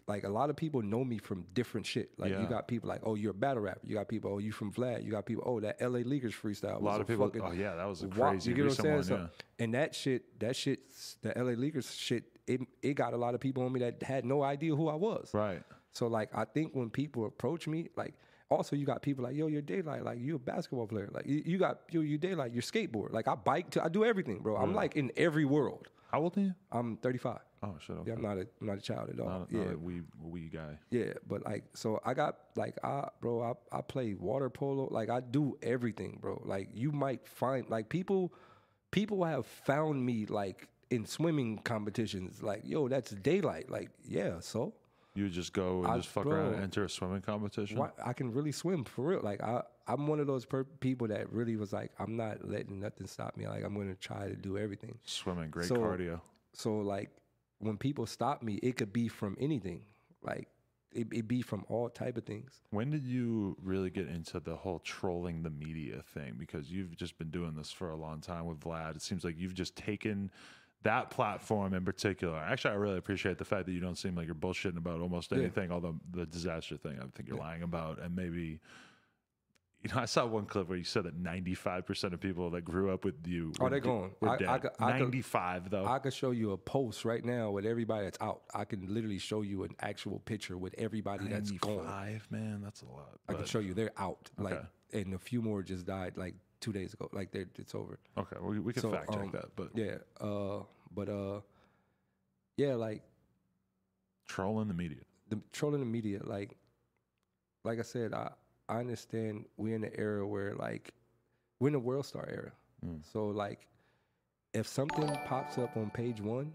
Speaker 2: like a lot of people know me from different shit. Like
Speaker 1: Yeah.
Speaker 2: you got people like oh you're a battle rapper. You got people oh you from Vlad. You got people oh that L.A. Leakers freestyle.
Speaker 1: a lot of people. Oh yeah, that was a crazy
Speaker 2: you get what I'm saying?
Speaker 1: one.
Speaker 2: So, and that shit, that shit, the LA Leakers shit, it it got a lot of people on me that had no idea who I was.
Speaker 1: Right.
Speaker 2: So like, I think when people approach me, like, also you got people like, yo, you're Daylyt, like you a basketball player, like you, you got yo, you Daylyt, you skateboard, like I bike, to, I do everything, bro. I'm like in every world.
Speaker 1: How old are you?
Speaker 2: I'm 35.
Speaker 1: Oh shit. Okay.
Speaker 2: Yeah, I'm not a I'm not a child at all.
Speaker 1: not,
Speaker 2: yeah,
Speaker 1: not a wee wee guy.
Speaker 2: yeah, but like, so I got like, I bro, I I play water polo. Like, I do everything, bro. Like, you might find like people, people have found me like in swimming competitions. Like, yo, that's Daylyt. Like, yeah, so
Speaker 1: You just go and
Speaker 2: I-
Speaker 1: just fuck around and enter a swimming competition.
Speaker 2: why, I can really swim for real. Like, I I'm one of those per- people that really was like, I'm not letting nothing stop me. Like, I'm gonna try to do everything.
Speaker 1: Swimming, great
Speaker 2: So-
Speaker 1: cardio.
Speaker 2: So like, when people stop me, it could be from anything. Like, it it be from all type of things.
Speaker 1: When did you really get into the whole trolling the media thing? Because you've just been doing this for a long time with Vlad. It seems like you've just taken that platform in particular. Actually, I really appreciate the fact that you don't seem like you're bullshitting about almost anything. Although the Dizaster thing, I think you're lying about, and maybe. You know, I saw one clip where you said that 95% of people that grew up with you
Speaker 2: Oh, they're gone.
Speaker 1: were
Speaker 2: I-
Speaker 1: dead.
Speaker 2: I could- I could-
Speaker 1: 95 though.
Speaker 2: I could show you a post right now with everybody that's out. I can literally show you an actual picture with everybody that's gone.
Speaker 1: 95, man, that's a lot.
Speaker 2: I can show you they're out. Like,
Speaker 1: Okay.
Speaker 2: and a few more just died like two days ago. Like, they're, it's over.
Speaker 1: Okay, we, we can
Speaker 2: So,
Speaker 1: fact check
Speaker 2: um,
Speaker 1: that, but
Speaker 2: Yeah. Uh, but uh, yeah, like
Speaker 1: trolling the media.
Speaker 2: the trolling the media. Like, like I said, I I understand we're in an era where like we're in a world star era.
Speaker 1: Mm.
Speaker 2: So like, if something pops up on page one,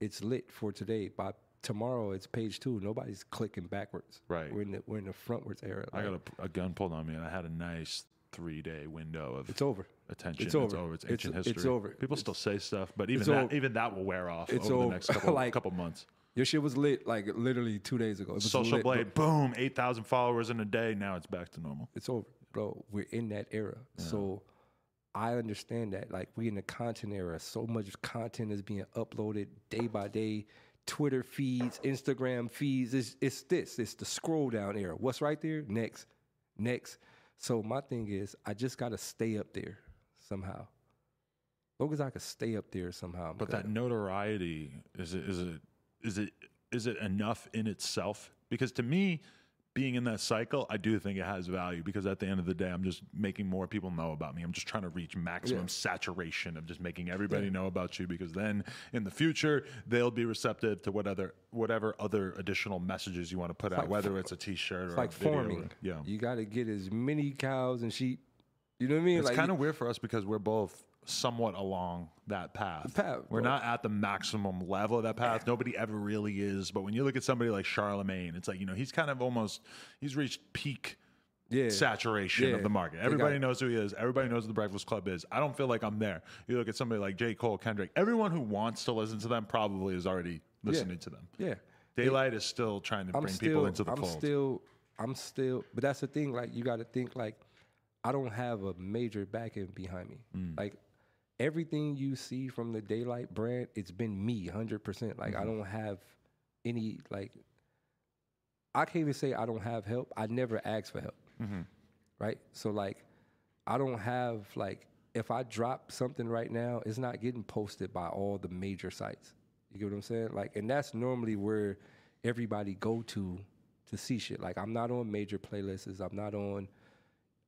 Speaker 2: it's lit for today. By tomorrow, it's page two. Nobody's clicking backwards.
Speaker 1: Right.
Speaker 2: We're in the we're in the frontwards era.
Speaker 1: I got a, a gun pulled on me, and I had a nice three day window of
Speaker 2: It's over.
Speaker 1: attention.
Speaker 2: It's
Speaker 1: It's
Speaker 2: over.
Speaker 1: over. It's
Speaker 2: It's-
Speaker 1: ancient
Speaker 2: it's
Speaker 1: history.
Speaker 2: over.
Speaker 1: People
Speaker 2: It's-
Speaker 1: still say stuff, but even that
Speaker 2: over.
Speaker 1: even that will wear off
Speaker 2: It's
Speaker 1: over
Speaker 2: over.
Speaker 1: the next couple,
Speaker 2: Like-
Speaker 1: couple months.
Speaker 2: Your shit was lit like literally two days ago. It was
Speaker 1: Social
Speaker 2: lit, bro.
Speaker 1: Blade, boom, eight thousand followers in a day. Now it's back to normal.
Speaker 2: it's over, bro. We're in that era. So I understand that. Like we in the content era. So much content is being uploaded day by day. Twitter feeds, Instagram feeds. It's it's this. It's the scroll down era. What's right there? Next. Next. So my thing is I just gotta stay up there somehow. long as I can stay up there somehow. I'm
Speaker 1: But
Speaker 2: good.
Speaker 1: that notoriety is it is it is it is it enough in itself? Because to me, being in that cycle, I do think it has value because at the end of the day, I'm just making more people know about me. I'm just trying to reach maximum
Speaker 2: Yeah.
Speaker 1: saturation of just making everybody know about you because then in the future they'll be receptive to whatever whatever other additional messages you want to put out,
Speaker 2: like
Speaker 1: whether
Speaker 2: fa-
Speaker 1: it's a T-shirt or
Speaker 2: like
Speaker 1: a video or- yeah,
Speaker 2: You gotta get as many cows and sheep. You know what I mean?
Speaker 1: It's
Speaker 2: like
Speaker 1: kind of weird for us because we're both somewhat along that path.
Speaker 2: path,
Speaker 1: we're not at the maximum level of that path. Nobody ever really is. But when you look at somebody like Charlemagne, it's like, you know, he's kind of almost, he's reached peak
Speaker 2: yeah.
Speaker 1: saturation
Speaker 2: Yeah.
Speaker 1: of the market. Everybody knows who he is. Everybody knows who the Breakfast Club is. I don't feel like I'm there. You look at somebody like J. Cole, Kendrick, everyone who wants to listen to them probably is already listening to them.
Speaker 2: Yeah.
Speaker 1: Daylyt is still trying to
Speaker 2: I'm
Speaker 1: bring
Speaker 2: still,
Speaker 1: people into the
Speaker 2: I'm
Speaker 1: fold.
Speaker 2: still, I'm still, but that's the thing. Like, you got to think like, I don't have a major backing behind me.
Speaker 1: Mm.
Speaker 2: Like, everything you see from the Daylyt brand, it's been me, hundred percent. Like,
Speaker 1: Mm-hmm.
Speaker 2: I don't have any like. I can't even say I don't have help. I never ask for help.
Speaker 1: Mm-hmm.
Speaker 2: Right. So like, I don't have like. If I drop something right now, it's not getting posted by all the major sites. You get what I'm saying? Like, and that's normally where everybody go to to see shit. Like, I'm not on major playlists. I'm not on.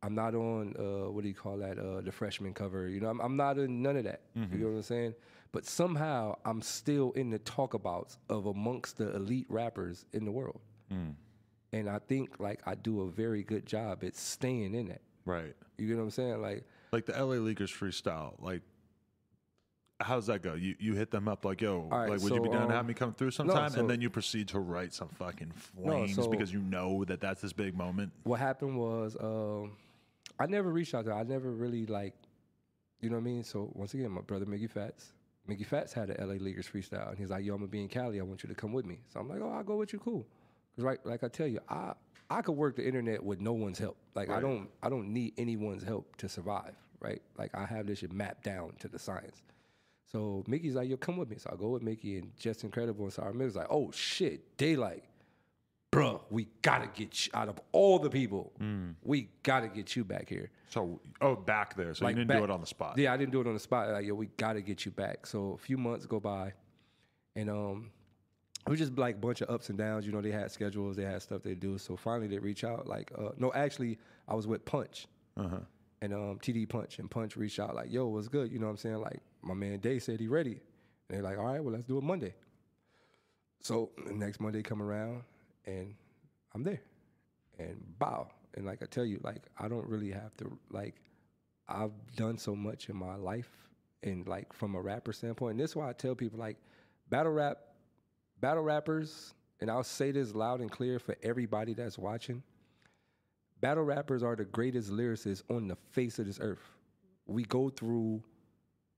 Speaker 2: I'm not on. Uh, what do you call that? Uh, the freshman cover. You know, I'm, I'm not in none of that. You know what I'm saying? But somehow I'm still in the talkabouts of amongst the elite rappers in the world. And I think like I do a very good job at staying in it.
Speaker 1: right.
Speaker 2: You know what I'm saying? Like,
Speaker 1: like the LA Leakers freestyle, like how's that go? You you hit them up like, yo,
Speaker 2: right,
Speaker 1: like would you be
Speaker 2: so,
Speaker 1: down to have
Speaker 2: um,
Speaker 1: me come through sometime?
Speaker 2: so-
Speaker 1: and then you proceed to write some fucking
Speaker 2: No,
Speaker 1: flames
Speaker 2: so-
Speaker 1: because you know that that's this big moment.
Speaker 2: what happened was um, I never reached out to. I never really like, you know what I mean. So once again, my brother Mickey Fats, Mickey Fats had a LA Leakers freestyle, and he's like, "Yo, I'm gonna be in Cali. I want you to come with me." So I'm like, "Oh, I'll go with you. Cool." Because right, like I tell you, I I could work the internet with no one's help. Like I don't I don't need anyone's help to survive. Right? Like I have this shit mapped down to the science. So Mickey's like, "Yo, come with me." So I go with Mickey and Justin Credible and Sourmilk's like, "Oh shit, Daylyt." Bruh, we gotta get you out of all the people. We gotta get you back here.
Speaker 1: So oh, back there. So
Speaker 2: Like
Speaker 1: you didn't
Speaker 2: back-
Speaker 1: do it on the spot.
Speaker 2: Yeah, I didn't do it on the spot. Like, yo, we gotta get you back. So a few months go by, and um, it was just like a bunch of ups and downs. You know, they had schedules, they had stuff they do. So finally, they reach out. Like, uh, no, actually, I was with Punch,
Speaker 1: Uh-huh.
Speaker 2: and um, TD Punch, and Punch reached out like, "Yo, what's good?" You know what I'm saying? Like, my man Day said he ready, and they're like, "All right, well, let's do it Monday." So next Monday come around, and I'm there, and bow, and like I tell you, like I don't really have to like. I've done so much in my life, and like from a rapper standpoint, and this is why I tell people like, battle rap, battle rappers, and I'll say this loud and clear for everybody that's watching. Battle rappers are the greatest lyricists on the face of this earth. We go through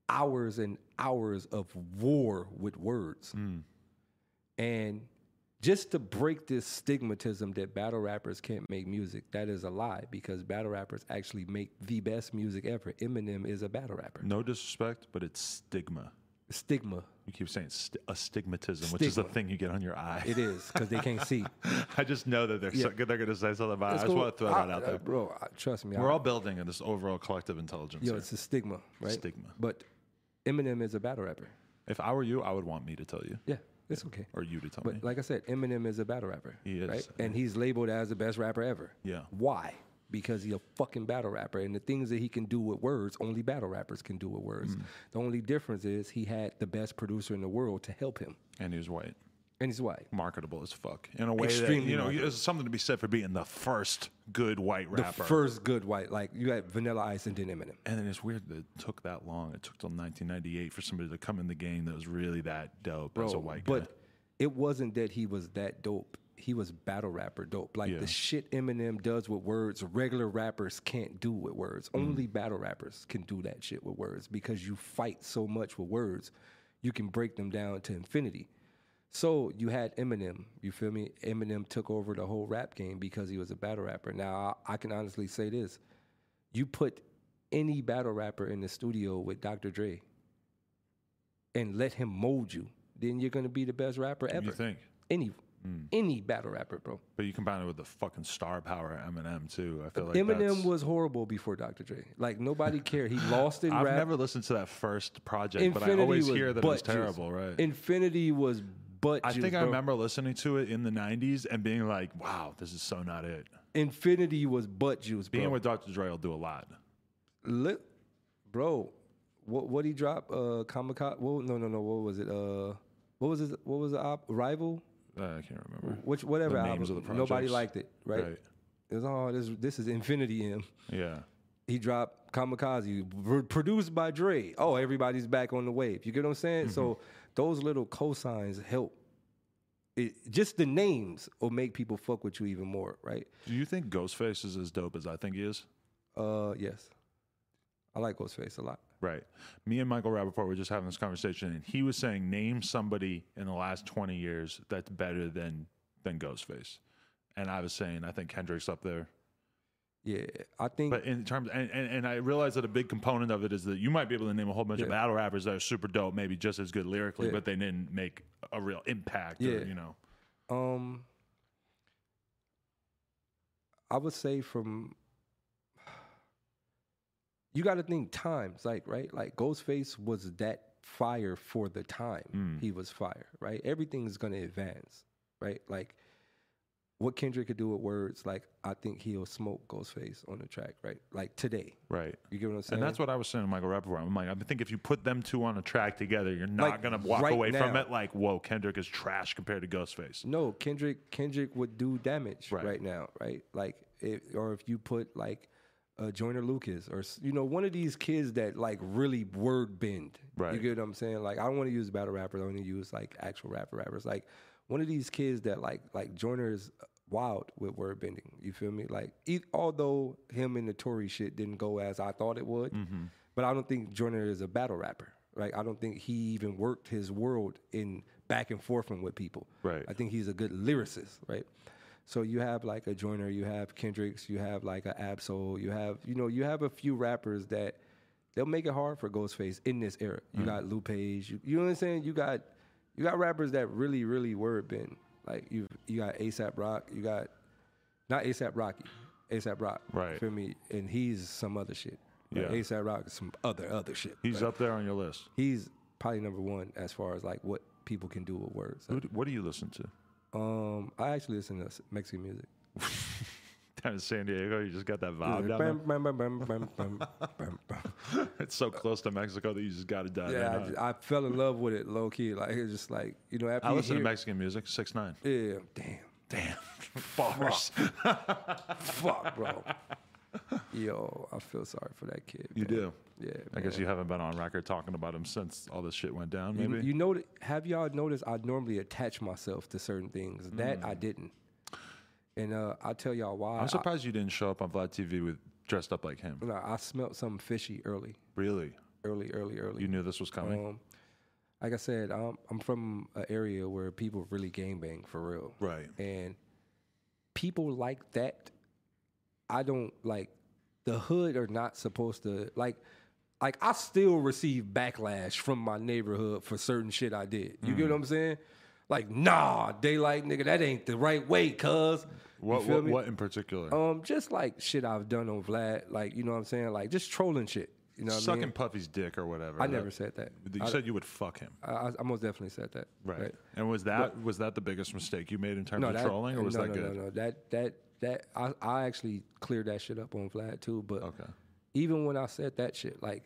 Speaker 2: hours and hours of war with words. Mm. And just to break this stigmatism that battle rappers can't make music, that is a lie because battle rappers actually make the best music ever. Eminem is a battle rapper.
Speaker 1: No disrespect, but it's stigma.
Speaker 2: stigma.
Speaker 1: You keep saying st- astigmatism, which is the thing you get on your eye.
Speaker 2: It is because they can't see.
Speaker 1: I just know that they're so, they're going to say something about it. I just
Speaker 2: cool.
Speaker 1: want to throw
Speaker 2: I-
Speaker 1: that out
Speaker 2: uh,
Speaker 1: there.
Speaker 2: bro. I- Trust me.
Speaker 1: We're
Speaker 2: I-
Speaker 1: all building in this overall collective intelligence.
Speaker 2: yo,
Speaker 1: here.
Speaker 2: it's a stigma, right?
Speaker 1: Stigma.
Speaker 2: But Eminem is a battle rapper.
Speaker 1: If I were you, I would want me to tell you,
Speaker 2: Yeah, it's okay.
Speaker 1: or you to tell
Speaker 2: But
Speaker 1: me.
Speaker 2: But like I said, Eminem is a battle rapper.
Speaker 1: He is.
Speaker 2: Right? And he's labeled as the best rapper ever.
Speaker 1: Yeah.
Speaker 2: Why? Because he's a fucking battle rapper. And the things that he can do with words, only battle rappers can do with words.
Speaker 1: Mm.
Speaker 2: The only difference is he had the best producer in the world to help him.
Speaker 1: And he was white,
Speaker 2: And he's white.
Speaker 1: marketable as fuck. In a way
Speaker 2: Extremely
Speaker 1: that you know,
Speaker 2: marketable.
Speaker 1: there's something to be said for being the first good white rapper.
Speaker 2: The first good white. Like you had Vanilla Ice and then Eminem.
Speaker 1: and then it's weird that it took that long. It took till 1998 for somebody to come in the game that was really that dope as a white guy.
Speaker 2: but it wasn't that he was that dope. He was battle rapper dope. Like
Speaker 1: Yeah.
Speaker 2: the shit Eminem does with words, regular rappers can't do with words.
Speaker 1: Mm.
Speaker 2: Only battle rappers can do that shit with words because you fight so much with words, you can break them down to infinity. So you had Eminem, you feel me? Eminem took over the whole rap game because he was a battle rapper. Now I, I can honestly say this: you put any battle rapper in the studio with Dr. Dre and let him mold you, then you're gonna be the best rapper ever.
Speaker 1: you think?
Speaker 2: Any hmm. any battle rapper, bro.
Speaker 1: But you combine it with the fucking star power Eminem too. I feel like
Speaker 2: Eminem
Speaker 1: that's-
Speaker 2: was horrible before Dr. Dre. Like nobody cared. He lost in
Speaker 1: I've
Speaker 2: rap.
Speaker 1: never listened to that first project,
Speaker 2: Infinity
Speaker 1: but I always hear that it was
Speaker 2: juice.
Speaker 1: terrible. Right?
Speaker 2: Infinity was butt
Speaker 1: I think I
Speaker 2: bro.
Speaker 1: remember listening to it in the '90s and being like, "Wow, this is so not it."
Speaker 2: Infinity was butt juice, bro.
Speaker 1: Being with Dr. Dre will do a lot.
Speaker 2: Li- bro, what what he drop? Uh, Kamikaze. Well, no, no, no. What was it? Uh, what was it? What was the op- rival?
Speaker 1: Uh, I can't remember.
Speaker 2: Which whatever
Speaker 1: The
Speaker 2: album.
Speaker 1: of the
Speaker 2: Nobody liked it, right?
Speaker 1: Right.
Speaker 2: It was oh this this is Infinity M.
Speaker 1: Yeah.
Speaker 2: He dropped Kamikaze, produced by Dre. Oh, everybody's back on the wave. You get what I'm saying? So
Speaker 1: Mm-hmm.
Speaker 2: Those little cosigns help. It, just the names will make people fuck with you even more, right?
Speaker 1: Do you think Ghostface is as dope as I think he is?
Speaker 2: Uh, yes. I like Ghostface a lot.
Speaker 1: Right. Me and Michael Rappaport were just having this conversation, and he was saying, name somebody in the last 20 years that's better than than Ghostface. And I was saying, I think Kendrick's up there.
Speaker 2: Yeah, I think.
Speaker 1: But in terms, and, and, and I realize that a big component of it is that you might be able to name a whole bunch of battle rappers that are super dope, maybe just as good lyrically,
Speaker 2: Yeah.
Speaker 1: but they didn't make a real impact.
Speaker 2: Yeah.
Speaker 1: Or, you know,
Speaker 2: Um, I would say from you got to think times, like right, like Ghostface was that fire for the time.
Speaker 1: Mm.
Speaker 2: He was fire, right? Everything's gonna advance, right? Like what Kendrick could do with words, like I think he'll smoke Ghostface on the track, right? Like today,
Speaker 1: right.
Speaker 2: you get what I'm saying?
Speaker 1: And that's what I was saying to Michael Rappaport. I'm like, I think if you put them two on a track together, you're not
Speaker 2: Like,
Speaker 1: going to walk
Speaker 2: right
Speaker 1: away from it like, whoa, Kendrick is trash compared to Ghostface.
Speaker 2: No, Kendrick Kendrick would do damage
Speaker 1: Right.
Speaker 2: right, now, right? Like, if, or if you put like uh, Joyner Lucas or you know one of these kids that like really word bend.
Speaker 1: Right.
Speaker 2: You get what I'm saying? Like, I don't want to use battle rappers. I want to use like actual rapper rappers. Like one of these kids that like like Joyner is wild with word bending. You feel me? Like, e- although him and the Tory shit didn't go as I thought it would,
Speaker 1: Mm-hmm.
Speaker 2: but I don't think Joyner is a battle rapper. Right? I don't think he even worked his world in back and forth with people.
Speaker 1: Right.
Speaker 2: I think he's a good lyricist, right? So you have like a Joyner, you have Kendricks, you have like a Ab-Soul, you have you know you have a few rappers that they'll make it hard for Ghostface in this era. You got Lupe, you, you know what I'm saying? You got you got rappers that really really word bend. Like you you got ASAP Rock, you got not ASAP Rocky, ASAP Rock,
Speaker 1: Right.
Speaker 2: Feel me? And he's some other shit. Like,
Speaker 1: Yeah.
Speaker 2: ASAP Rock is some other other shit.
Speaker 1: He's
Speaker 2: Like,
Speaker 1: up there on your list.
Speaker 2: he's probably number one as far as like what people can do with words.
Speaker 1: Who what do you listen to?
Speaker 2: Um, I actually listen to Mexican music.
Speaker 1: Down in San Diego, you just got that vibe down
Speaker 2: Bam, bam, bam, bam,
Speaker 1: It's so close to Mexico that you just got to dive
Speaker 2: Yeah, I,
Speaker 1: in.
Speaker 2: just,
Speaker 1: huh?
Speaker 2: I fell in love with it low key. Like it's just like you know after
Speaker 1: I
Speaker 2: you
Speaker 1: listen to Mexican music, six nine.
Speaker 2: Yeah, damn,
Speaker 1: Damn, bars.
Speaker 2: fuck, bro. Yo, I feel sorry for that kid.
Speaker 1: You do.
Speaker 2: Yeah,
Speaker 1: I guess you haven't been on record talking about him since all this shit went down. Maybe
Speaker 2: you know, have y'all noticed? I normally attach myself to certain things. That I didn't, and uh, I'll tell y'all why.
Speaker 1: Mm. I'm surprised you didn't show up on Vlad TV with dressed up like him.
Speaker 2: I, no, I smelt something fishy early,
Speaker 1: Really,
Speaker 2: early, early, early.
Speaker 1: you knew this was coming.
Speaker 2: Um, like I said, I'm, I'm from an area where people really gangbang for real.
Speaker 1: right.
Speaker 2: And people like that, I don't like. The hood are not supposed to like. like I still receive backlash from my neighborhood for certain shit I did. You
Speaker 1: Mm.
Speaker 2: get what I'm saying? Like, nah, Daylyt nigga, that ain't the right way, cuz.
Speaker 1: What what, what in particular?
Speaker 2: Um, just like shit I've done on Vlad, like you know what I'm saying, like just trolling shit. You know what I
Speaker 1: Sucking
Speaker 2: mean?
Speaker 1: Puffy's dick or whatever.
Speaker 2: I never said that.
Speaker 1: You
Speaker 2: I,
Speaker 1: said you would fuck him.
Speaker 2: I, I most definitely said that.
Speaker 1: Right. And was that was that the biggest mistake you made in terms
Speaker 2: No,
Speaker 1: of
Speaker 2: that,
Speaker 1: trolling, or was
Speaker 2: no,
Speaker 1: that
Speaker 2: no,
Speaker 1: good?
Speaker 2: No, no, that that that I, I actually cleared that shit up on Vlad too. But
Speaker 1: Okay.
Speaker 2: even when I said that shit, like,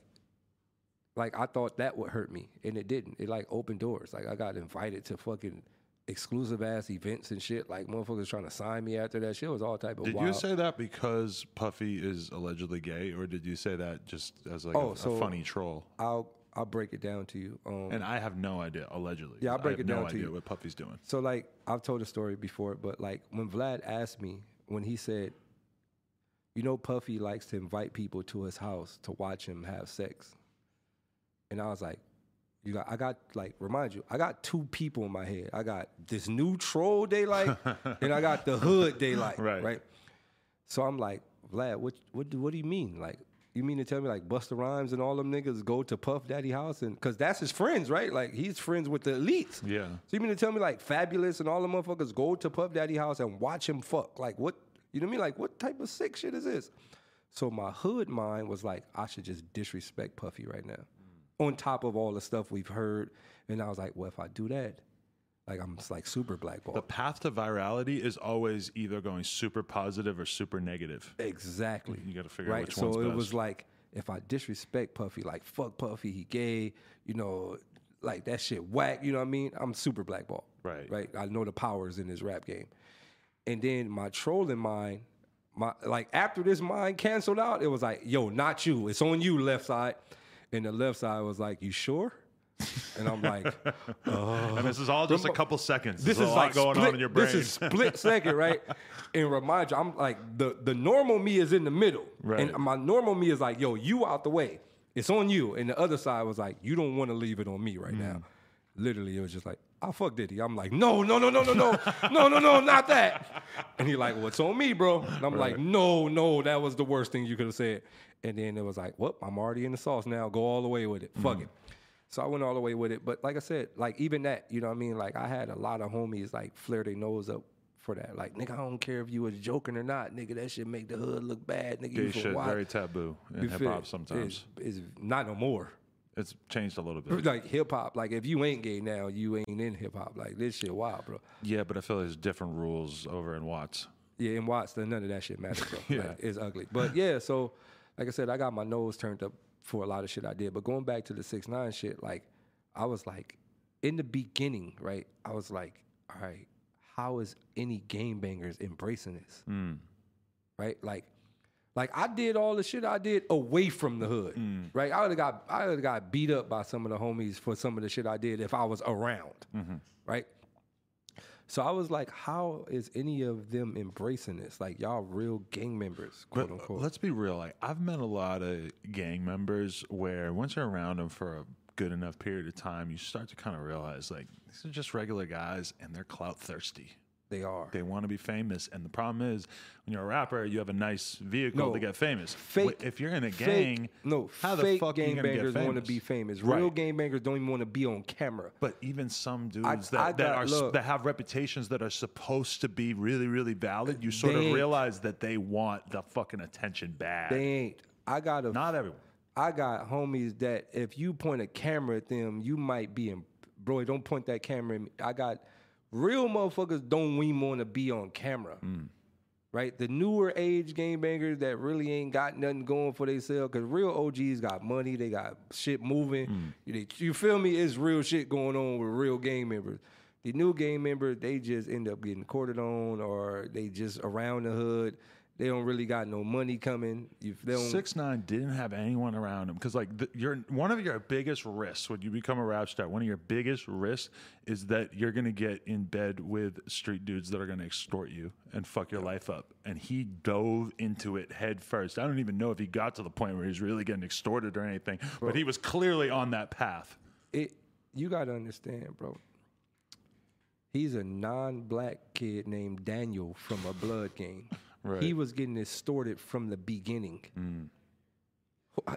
Speaker 2: like I thought that would hurt me, and it didn't. It like opened doors. Like I got invited to fucking exclusive ass events and shit. Like motherfuckers trying to sign me after that shit It was all type of
Speaker 1: Did
Speaker 2: wild.
Speaker 1: you say that because Puffy is allegedly gay, or did you say that just as like
Speaker 2: Oh,
Speaker 1: a,
Speaker 2: so-
Speaker 1: a funny troll?
Speaker 2: I'll I'll break it down to you. Um,
Speaker 1: And I have no idea. Allegedly,
Speaker 2: Yeah, I'll break
Speaker 1: I have
Speaker 2: it
Speaker 1: no
Speaker 2: down to
Speaker 1: idea
Speaker 2: you.
Speaker 1: what Puffy's doing.
Speaker 2: So like I've told a story before, but like when Vlad asked me when he said, "You know, Puffy likes to invite people to his house to watch him have sex," and I was like, "You got, I got like remind you, I got two people in my head. I got this new troll Daylyt, and I got the hood Daylyt,
Speaker 1: Right.
Speaker 2: right? So I'm like, Vlad, what what do, what do you mean, like?" You mean to tell me like Busta Rhymes and all them niggas go to Puff Daddy house and cause that's his friends, right? Like he's friends with the elites.
Speaker 1: Yeah.
Speaker 2: So you mean to tell me like Fabolous and all the motherfuckers go to Puff Daddy house and watch him fuck? Like what? You know what I mean? Like what type of sick shit is this? So my hood mind was like, I should just disrespect Puffy right now, on top of all the stuff we've heard. And I was like, well, if I do that, like I'm like super blackball.
Speaker 1: The path to virality is always either going super positive or super negative.
Speaker 2: Exactly.
Speaker 1: You gotta figure out
Speaker 2: right.
Speaker 1: which
Speaker 2: so
Speaker 1: one's
Speaker 2: it
Speaker 1: best.
Speaker 2: was like if I disrespect Puffy, like fuck Puffy, he gay, you know, like that shit whack. You know what I mean? I'm super blackball.
Speaker 1: Right.
Speaker 2: Right. I know the powers in this rap game, and then my trolling mind, my like after this mind canceled out, it was like, yo, not you. It's on you, left side, and the left side was like, you sure? And I'm like,
Speaker 1: and this is all just a couple seconds.
Speaker 2: this
Speaker 1: There's
Speaker 2: is
Speaker 1: lot
Speaker 2: like
Speaker 1: going
Speaker 2: split,
Speaker 1: on in your brain.
Speaker 2: This is split second, right? And remind you, I'm like the the normal me is in the middle,
Speaker 1: Right.
Speaker 2: and my normal me is like, yo, you out the way. It's on you. And the other side was like, you don't want to leave it on me right
Speaker 1: Mm.
Speaker 2: now. Literally, it was just like, I fuck Diddy. I'm like, no, no, no, no, no, no, no, no, no, not that. And he like, well, it's on me, bro. And I'm like, no, no, that was the worst thing you could have said. And then it was like, well, I'm already in the sauce now. Go all the way with it.
Speaker 1: Mm.
Speaker 2: Fuck it. So I went all the way with it. But like I said, like even that, you know what I mean? Like I had a lot of homies like flare their nose up for that. Like, nigga, I don't care if you was joking or not, nigga. That shit make the hood look bad, nigga. You
Speaker 1: shit very taboo in hip hop sometimes.
Speaker 2: It's, it's not no more.
Speaker 1: It's changed a little bit.
Speaker 2: Like hip hop, like if you ain't gay now, you ain't in hip hop. Like this shit wild, bro.
Speaker 1: Yeah, but I feel there's different rules over in Watts.
Speaker 2: Yeah, in Watts, then none of that shit matters, bro.
Speaker 1: Yeah.
Speaker 2: Like, it's ugly. But yeah, so like I said, I got my nose turned up for a lot of shit I did. But going back to the six nine shit, like I was like, in the beginning, right? I was like, all right, how is any game bangers embracing this? Mm. Right? Like, like I did all the shit I did away from the hood. Mm. Right? I would have got I would have got beat up by some of the homies for some of the shit I did if I was around. Mm-hmm. Right? So I was like, how is any of them embracing this? Like y'all real gang members, quote
Speaker 1: But
Speaker 2: unquote.
Speaker 1: let's be real. Like I've met a lot of gang members where once you're around them for a good enough period of time, you start to kind of realize like these are just regular guys and they're clout thirsty.
Speaker 2: They are.
Speaker 1: They want to be famous, and the problem is when you're a rapper, you have a nice vehicle
Speaker 2: No.
Speaker 1: to get famous.
Speaker 2: Fake.
Speaker 1: If you're in a
Speaker 2: fake-
Speaker 1: gang,
Speaker 2: no,
Speaker 1: how the
Speaker 2: fake
Speaker 1: fuck you
Speaker 2: gang bangers want to be famous.
Speaker 1: Right.
Speaker 2: Real gang bangers don't even want to be on camera.
Speaker 1: But even some dudes
Speaker 2: I-
Speaker 1: that,
Speaker 2: I
Speaker 1: that are that have reputations that are supposed to be really really valid, you sort
Speaker 2: They
Speaker 1: of
Speaker 2: ain't.
Speaker 1: realize that they want the fucking attention bad.
Speaker 2: They ain't. I got a
Speaker 1: Not everyone.
Speaker 2: I got homies that if you point a camera at them, you might be in. Bro, don't point that camera at me. I got real motherfuckers don't even want to be on camera. Mm. Right? The newer age game bangers that really ain't got nothing going for themselves because real OGs got money, they got shit moving. Mm. You, you feel me? It's real shit going on with real game members. The new game members, they just end up getting courted on or they just around the hood. They don't really got no money coming. You, they don't,
Speaker 1: Six nine didn't have anyone around him because like the, you're one of your biggest risks when you become a rap star. One of your biggest risks is that you're gonna get in bed with street dudes that are gonna extort you and fuck your life up. And he dove into it head first. I don't even know if he got to the point where he's really getting extorted or anything, but he was clearly on that path.
Speaker 2: it you gotta understand, bro. He's a non-black kid named Daniel from a blood gang.
Speaker 1: Right.
Speaker 2: He was getting distorted from the beginning. Mm.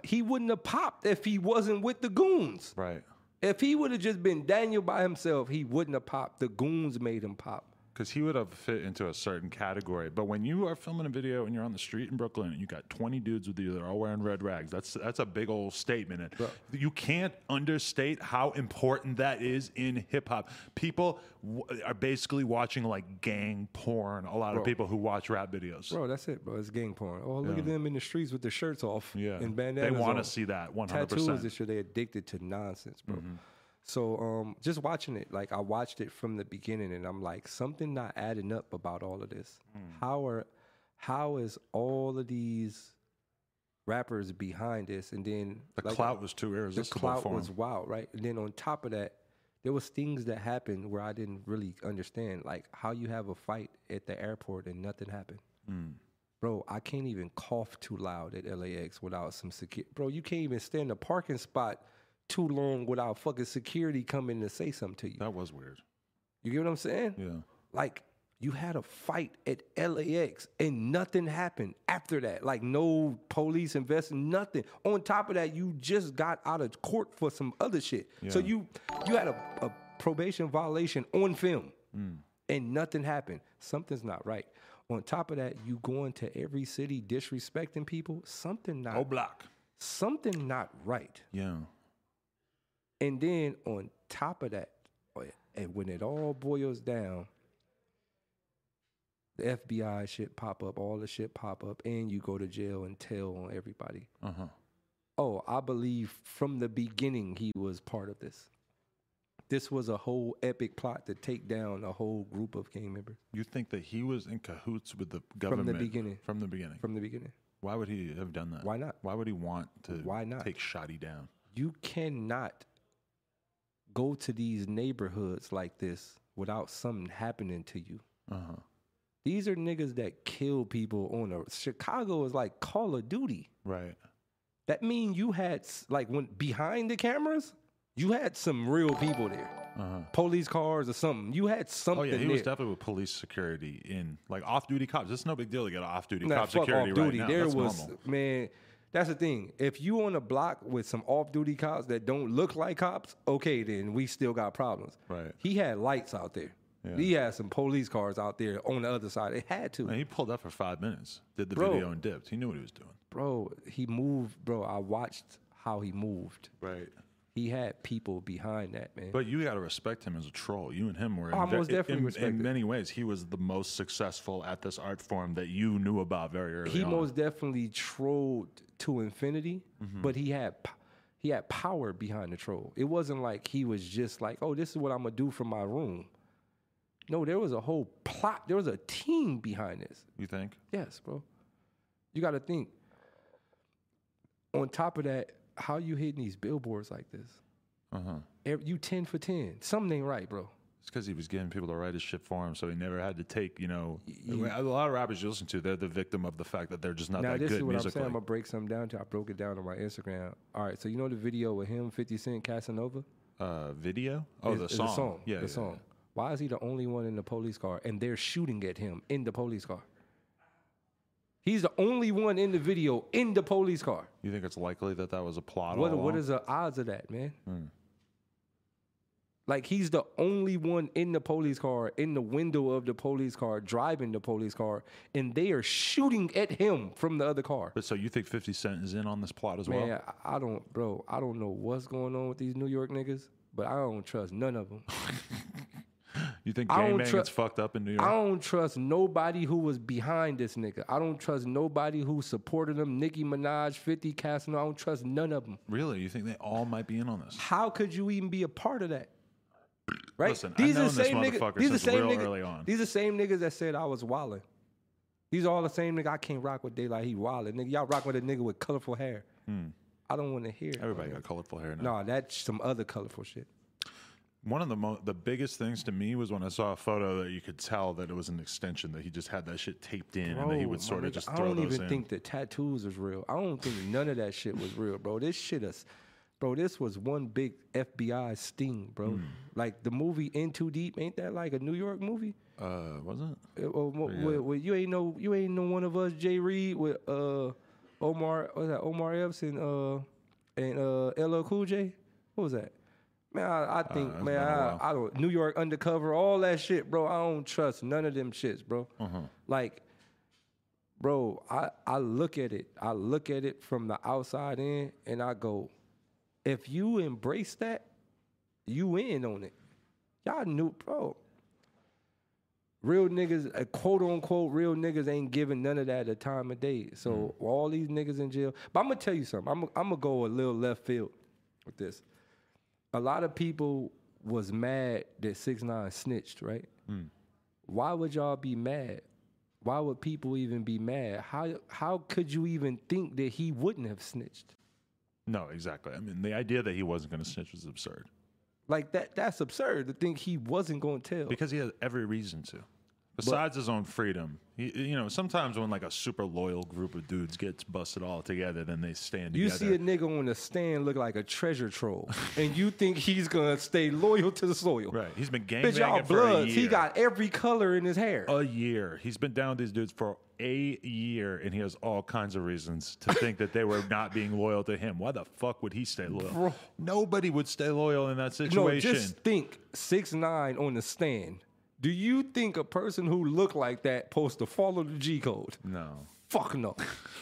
Speaker 2: he wouldn't have popped if he wasn't with the goons.
Speaker 1: Right.
Speaker 2: If he would have just been Daniel by himself, he wouldn't have popped. The goons made him pop.
Speaker 1: Because he would have fit into a certain category. But when you are filming a video and you're on the street in Brooklyn and you got 20 dudes with you, they're all wearing red rags, that's that's a big old statement. And you can't understate how important that is in hip hop. People w- are basically watching like gang porn. A lot of people who watch rap videos.
Speaker 2: Bro, that's it, bro. It's gang porn. Oh, look at them in the streets with their shirts off.
Speaker 1: Yeah.
Speaker 2: And bandanas.
Speaker 1: They want to see that 100%.
Speaker 2: tattoos and shit. They addicted to nonsense, bro. Mm-hmm. So um, just watching it, like I watched it from the beginning, and I'm like, something not adding up about all of this. How are, how is all of these rappers behind this, and then
Speaker 1: the
Speaker 2: like,
Speaker 1: clout was too air.
Speaker 2: the
Speaker 1: irresistible
Speaker 2: clout was wild, right? And then on top of that, there was things that happened where I didn't really understand, like how you have a fight at the airport and nothing happened. Bro, I can't even cough too loud at LAX without some security. Bro, you can't even stand in a parking spot too long without fucking security coming to say something to you.
Speaker 1: that was weird.
Speaker 2: You get what I'm saying?
Speaker 1: Yeah.
Speaker 2: Like you had a fight at LAX and nothing happened after that. Like no police investing, nothing. On top of that, you just got out of court for some other shit. So you you had a, a probation violation on film
Speaker 1: Mm.
Speaker 2: and nothing happened. Something's not right. On top of that, you going to every city disrespecting people. Something not
Speaker 1: Oh, block.
Speaker 2: something not right.
Speaker 1: Yeah.
Speaker 2: And then on top of that, and when it all boils down, the FBI shit pop up, all the shit pop up, and you go to jail and tell on everybody.
Speaker 1: Uh huh.
Speaker 2: Oh, I believe from the beginning he was part of this. This was a whole epic plot to take down a whole group of gang members
Speaker 1: You think that he was in cahoots with the government from the
Speaker 2: beginning.
Speaker 1: From the beginning.
Speaker 2: from the beginning.
Speaker 1: Why would he have done that?
Speaker 2: Why not?
Speaker 1: Why would he want to
Speaker 2: Why not?
Speaker 1: take Shotti down?
Speaker 2: You cannot go to these neighborhoods like this without something happening to you.
Speaker 1: Uh huh.
Speaker 2: These are niggas that kill people on a Chicago is like Call of Duty.
Speaker 1: Right.
Speaker 2: That mean you had like when behind the cameras, you had some real people there.
Speaker 1: Uh huh.
Speaker 2: Police cars or something. You had something
Speaker 1: Oh yeah, he
Speaker 2: there.
Speaker 1: was definitely with police security in like off-duty cops. It's no big deal to get off-duty
Speaker 2: Nah,
Speaker 1: cop security
Speaker 2: off
Speaker 1: right
Speaker 2: duty.
Speaker 1: now.
Speaker 2: There
Speaker 1: That's
Speaker 2: was
Speaker 1: normal.
Speaker 2: man. That's the thing. If you on a block with some off duty cops that don't look like cops, okay, then we still got problems.
Speaker 1: Right.
Speaker 2: He had lights out there.
Speaker 1: Yeah.
Speaker 2: He had some police cars out there on the other side. It had to.
Speaker 1: Man, he pulled up for five minutes, did the
Speaker 2: Bro.
Speaker 1: video and dipped. He knew what he was doing.
Speaker 2: Bro, he moved, bro. I watched how he moved.
Speaker 1: Right.
Speaker 2: He had people behind that, man.
Speaker 1: But you got to respect him as a troll. You and him were in, ve-
Speaker 2: most definitely
Speaker 1: in,
Speaker 2: respect
Speaker 1: in many ways. He was the most successful at this art form that you knew about very early
Speaker 2: he
Speaker 1: on.
Speaker 2: most definitely trolled to infinity,
Speaker 1: Mm-hmm.
Speaker 2: but he had he had power behind the troll. It wasn't like he was just like, "Oh, this is what I'm gonna do from my room." No, there was a whole plot. There was a team behind this.
Speaker 1: you think?
Speaker 2: Yes, bro. You got to think. On top of that, how you hitting these billboards like this?
Speaker 1: Uh huh.
Speaker 2: You ten for ten. Something ain't right, bro.
Speaker 1: It's because he was getting people to write his shit for him, so he never had to take. You know, a lot of rappers you listen to, they're the victim of the fact that they're just not
Speaker 2: now
Speaker 1: that
Speaker 2: this
Speaker 1: good
Speaker 2: is what I'm saying. I'm gonna break something down to. I broke it down on my Instagram. All right, so you know the video with him, 50 Cent, Casanova.
Speaker 1: uh, video? Oh, the song.
Speaker 2: The song.
Speaker 1: Yeah,
Speaker 2: the
Speaker 1: yeah,
Speaker 2: song. Why is he the only one in the police car and they're shooting at him in the police car? He's the only one in the video in the police car.
Speaker 1: You think it's likely that that was a plot?
Speaker 2: What what is the odds of that, man?
Speaker 1: Hmm.
Speaker 2: Like he's the only one in the police car, in the window of the police car, driving the police car, and they are shooting at him from the other car.
Speaker 1: But so you think 50 Cent is in on this plot as
Speaker 2: Man,
Speaker 1: well?
Speaker 2: I I don't, bro. I don't know what's going on with these New York niggas, but I don't trust none of them.
Speaker 1: You think
Speaker 2: tru-
Speaker 1: gets fucked up in New York?
Speaker 2: I don't trust nobody who was behind this nigga. I don't trust nobody who supported him. Nicki Minaj, 50 Casanova. I don't trust none of them.
Speaker 1: Really? You think they all might be in on this?
Speaker 2: How could you even be a part of that? Right?
Speaker 1: Listen, I've known this motherfucker
Speaker 2: These are
Speaker 1: since real
Speaker 2: niggas.
Speaker 1: early on.
Speaker 2: These are the same niggas that said I was wildin'. These are all the same nigga. I can't rock with Daylyt. He wildin'. Nigga, y'all rock with a nigga with colorful hair. I don't want to hear.
Speaker 1: Hmm. Everybody got colorful hair now.
Speaker 2: No, that's some other colorful shit.
Speaker 1: One of the mo- the biggest things to me was when I saw a photo that you could tell that it was an extension that he just had that shit taped in and that he would sort of
Speaker 2: nigga,
Speaker 1: just
Speaker 2: I
Speaker 1: throw
Speaker 2: don't even
Speaker 1: in.
Speaker 2: think the tattoos was real. I don't think none of that shit was real, bro. This shit is, bro. This was one big FBI sting, bro.
Speaker 1: Hmm.
Speaker 2: Like the movie In Too Deep, ain't that like a New York movie?
Speaker 1: uh, wasn't it?
Speaker 2: Uh, uh, wh- wh- wh- you ain't no, you ain't know one of us, Jay Reed with uh, Omar, what was that Omar Epps and uh and uh LL Cool J? What was that? Man, I, I think,
Speaker 1: it's
Speaker 2: man, I. I don't New York undercover, all that shit, bro. I don't trust none of them shits, bro.
Speaker 1: Uh-huh.
Speaker 2: Like, bro, I, I look at it, I look at it from the outside in, and I go, if you embrace that, you in on it. Y'all knew, bro. Real niggas, uh, quote unquote, real niggas ain't giving none of that at the time of day. So all these niggas in jail. But I'm gonna tell you something. I'm, I'm gonna go a little left field with this. A lot of people was mad that Six Nine snitched, right? Why would y'all be mad? Why would people even be mad? How how could you even think that he wouldn't have snitched?
Speaker 1: No, exactly. I mean, the idea that he wasn't going to snitch was absurd
Speaker 2: Like that that's absurd to think he wasn't going to tell.
Speaker 1: because he has every reason to. Besides his own freedom, he, you know, sometimes when like a super loyal group of dudes gets busted all together, then they stand
Speaker 2: You
Speaker 1: together.
Speaker 2: see a nigga on the stand look like a treasure troll, and you think he's gonna stay loyal to the soil.
Speaker 1: right? He's been
Speaker 2: Bitch, y'all
Speaker 1: gangbanging for a year.
Speaker 2: He got every color in his hair.
Speaker 1: a year. He's been down with these dudes for a year, and he has all kinds of reasons to think that they were not being loyal to him. Why the fuck would he stay loyal?
Speaker 2: Bro.
Speaker 1: Nobody would stay loyal in that situation.
Speaker 2: no, just think six nine on the stand. Do you think a person who look like that supposed to follow the G code?
Speaker 1: no.
Speaker 2: Fuck no.